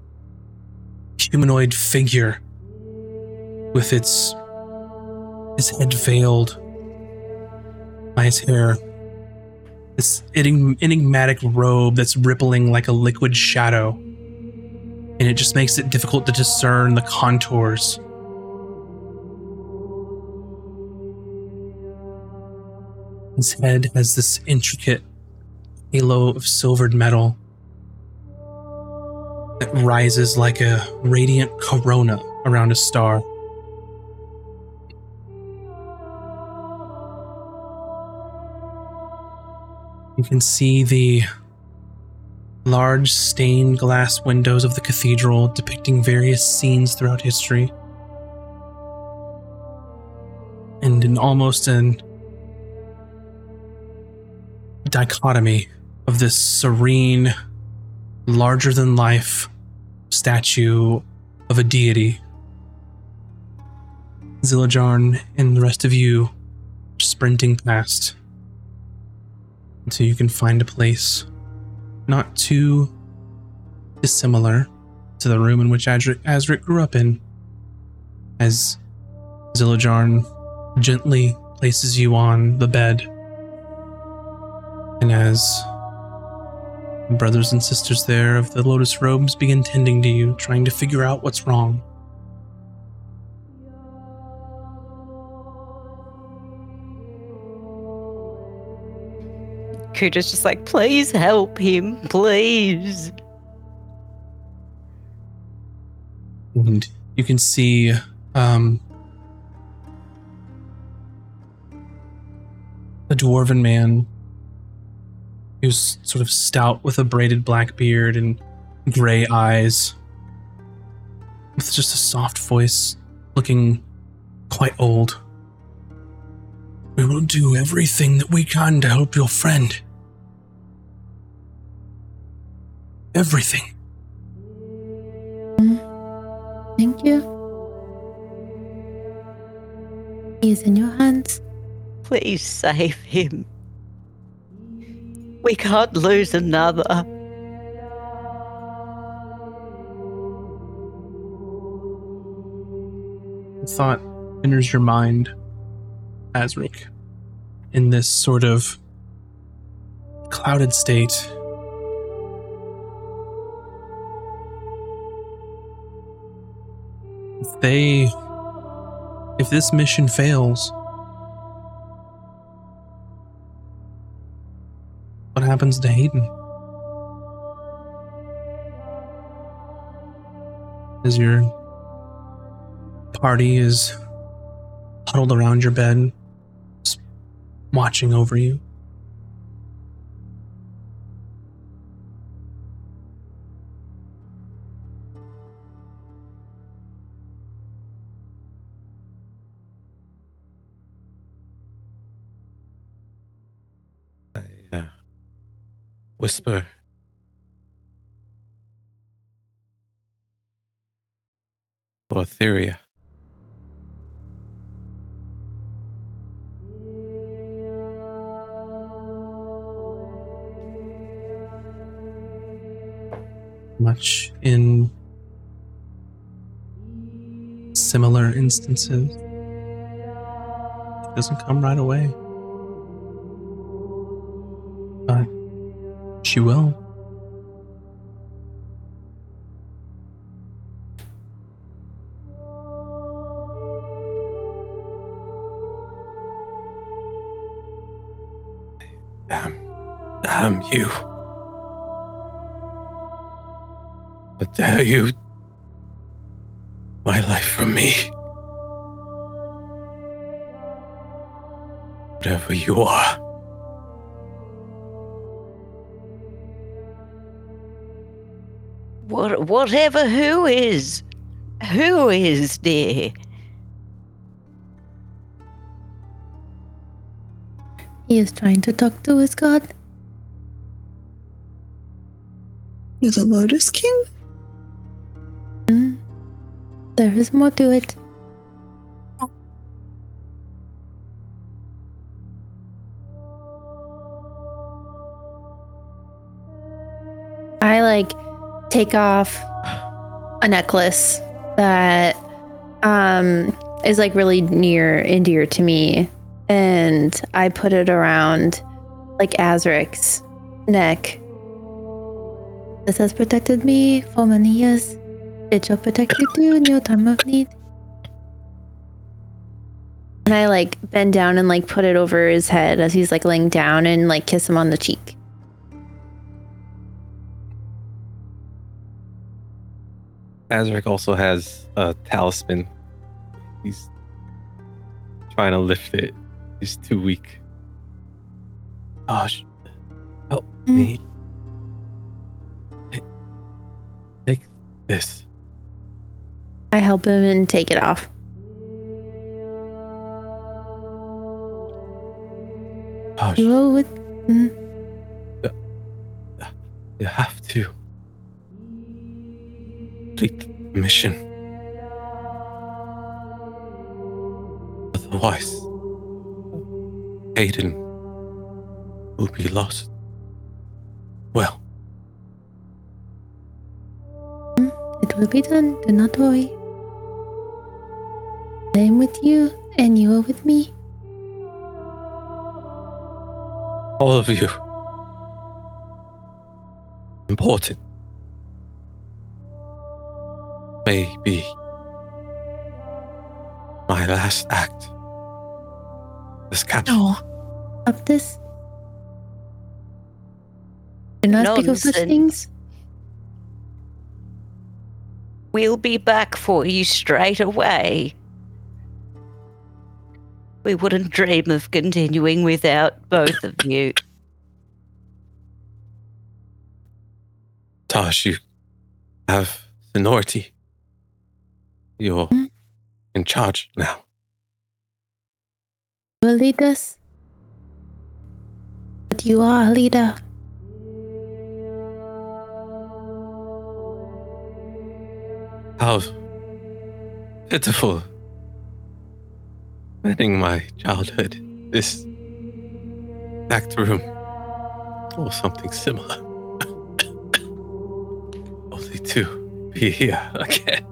humanoid figure with its his head veiled by his hair this enigmatic robe that's rippling like a liquid shadow and it just makes it difficult to discern the contours His head has this intricate halo of silvered metal that rises like a radiant corona around a star. You can see the large stained glass windows of the cathedral depicting various scenes throughout history. And in almost an dichotomy of this serene, larger than life statue of a deity. Zillajarn and the rest of you sprinting past until you can find a place not too dissimilar to the room in which Adric, Azric grew up in. As Zillajarn gently places you on the bed, and as brothers and sisters there of the Lotus Robes begin tending to you, trying to figure out what's wrong. Cooter's just like, please help him, please. and you can see um, a dwarven man who's sort of stout with a braided black beard and gray eyes with just a soft voice looking quite old we will do everything that we can to help your friend everything Thank you. He is in your hands. Please save him. We can't lose another. The thought enters your mind, Azric, in this sort of clouded state. If they. If this mission fails, what happens to Haydan? As your party is huddled around your bed, watching over you. Whisper. For Etheria. much in similar instances. It doesn't come right away. She will. Damn. Damn you. How dare you? My life from me. Whatever you are. What, whatever who is. Who is, dear? He is trying to talk to his god. You're the Lotus King? Mm. There is more to it. Take off a necklace that um is like really near and dear to me and I put it around like Azric's neck. This has protected me for many years. It shall protect you too in your time of need. And I like bend down and like put it over his head as he's like laying down and like kiss him on the cheek. Azric also has a talisman. He's trying to lift it. He's too weak. Oh, Gosh, help mm. me. Take this. I help him and take it off. Oh, Gosh, You go with. mm, uh, uh, you have to complete the mission. Otherwise, Haydan will be lost. Well, It will be done. Do not worry. I am with you, and you are with me. all of you important. Be my last act as captain. No. Of this. Do not speak of such Nonsense. things. We'll be back for you straight away. We wouldn't dream of continuing without both of you. Tosh, you have seniority. You're Hmm? in charge now. You will lead us. But you are a leader. How pitiful. Spending my childhood, this back room, or something similar. Only to be here again.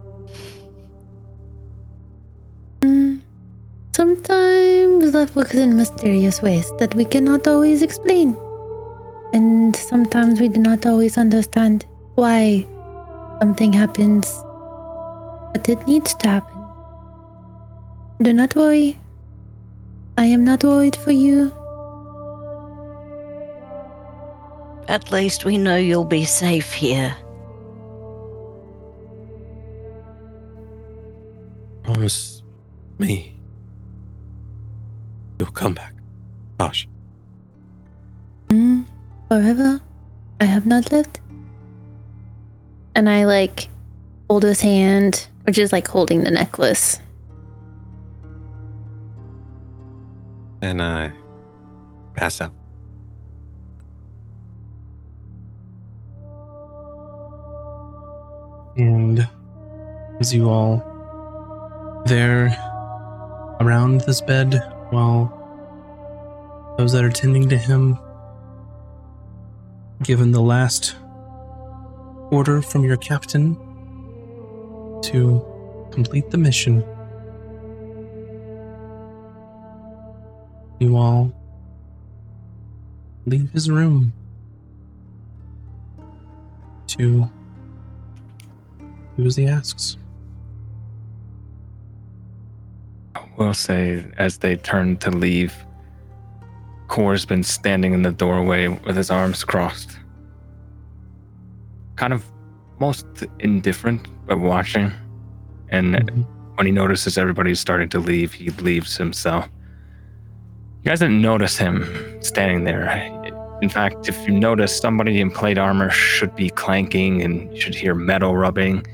Sometimes life works in mysterious ways that we cannot always explain. And sometimes we do not always understand why something happens. But it needs to happen. Do not worry. I am not worried for you. At least we know you'll be safe here. Promise me you'll come back. Tosh. Mm, forever, I have not lived. And I like hold his hand, which is like holding the necklace. And I pass out. And as you all there around this bed, while those that are tending to him, given the last order from your captain to complete the mission, you all leave his room to do as he asks. Will say as they turn to leave, Core's been standing in the doorway with his arms crossed. Kind of most indifferent, but watching. And Mhm. when he notices everybody's starting to leave, he leaves himself. You guys didn't notice him standing there. In fact, if you notice, somebody in plate armor should be clanking and you should hear metal rubbing.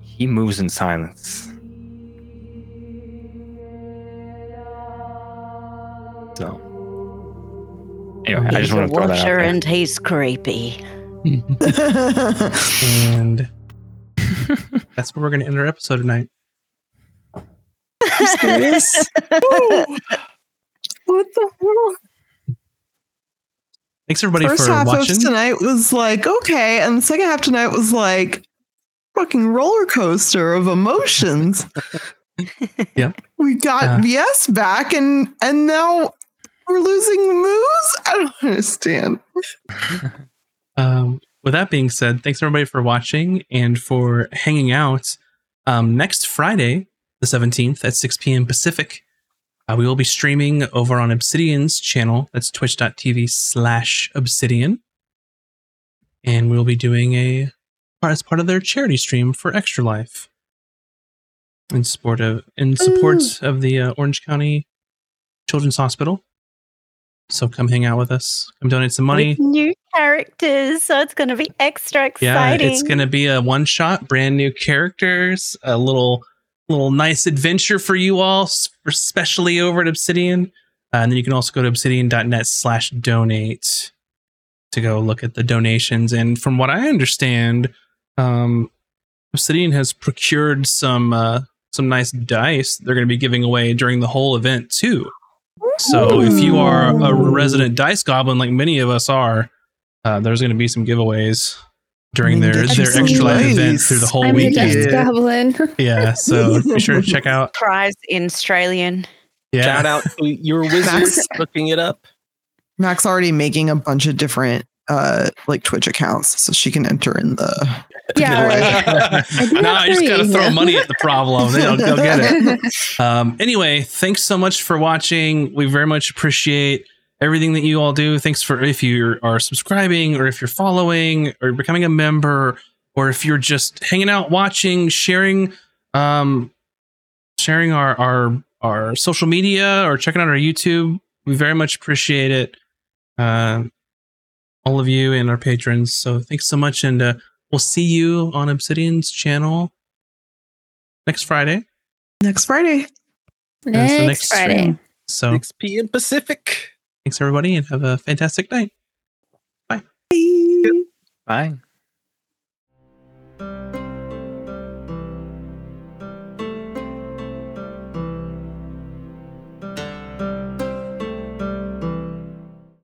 He moves in silence. So, anyway, I just want to throw that out there. and he's creepy. and that's where we're going to end our episode tonight. serious? what the hell? Thanks everybody First for half watching. of tonight was like okay, and the second half tonight was like fucking roller coaster of emotions. Yep. We got Uh. VS back, and and now we're losing Moobs. I don't understand. Um, with that being said, thanks everybody for watching and for hanging out. Um, next Friday, the 17th at 6 p.m. Pacific, uh, we will be streaming over on Obsidian's channel. That's twitch.tv slash Obsidian. And we'll be doing a part as part of their charity stream for Extra Life in support of in support of the uh, Orange County Children's Hospital. So come hang out with us. Come donate some money. With new characters, so it's going to be extra exciting. Yeah, it's gonna be a one shot, brand new characters, a little little nice adventure for you all, especially over at Obsidian. Uh, and then you can also go to obsidian.net slash donate to go look at the donations. And from what I understand, um, Obsidian has procured some uh, some nice dice they're going to be giving away during the whole event too. So if you are a resident dice goblin, like many of us are, uh, there's going to be some giveaways during their their some extra life dice. event through the whole I'm weekend. Dust Yeah. Goblin. Yeah, so be sure to check out. prize in Australian. Yeah, Shout out to your wizards looking it up. Mac's already making a bunch of different uh like Twitch accounts so she can enter in the Yeah, right. I no, have you just gotta throw money at the problem. They'll, they'll get it. Um, anyway, thanks so much for watching. We very much appreciate everything that you all do. Thanks for if you are subscribing or if you're following or becoming a member or if you're just hanging out, watching, sharing, um, sharing our our our social media or checking out our YouTube. We very much appreciate it. Uh, all of you and our patrons. So thanks so much, and uh, we'll see you on Obsidian's channel next Friday. next Friday. That's Next next Friday. stream. So 6 p.m. Pacific. thanks everybody and have a fantastic night. Bye. Bye.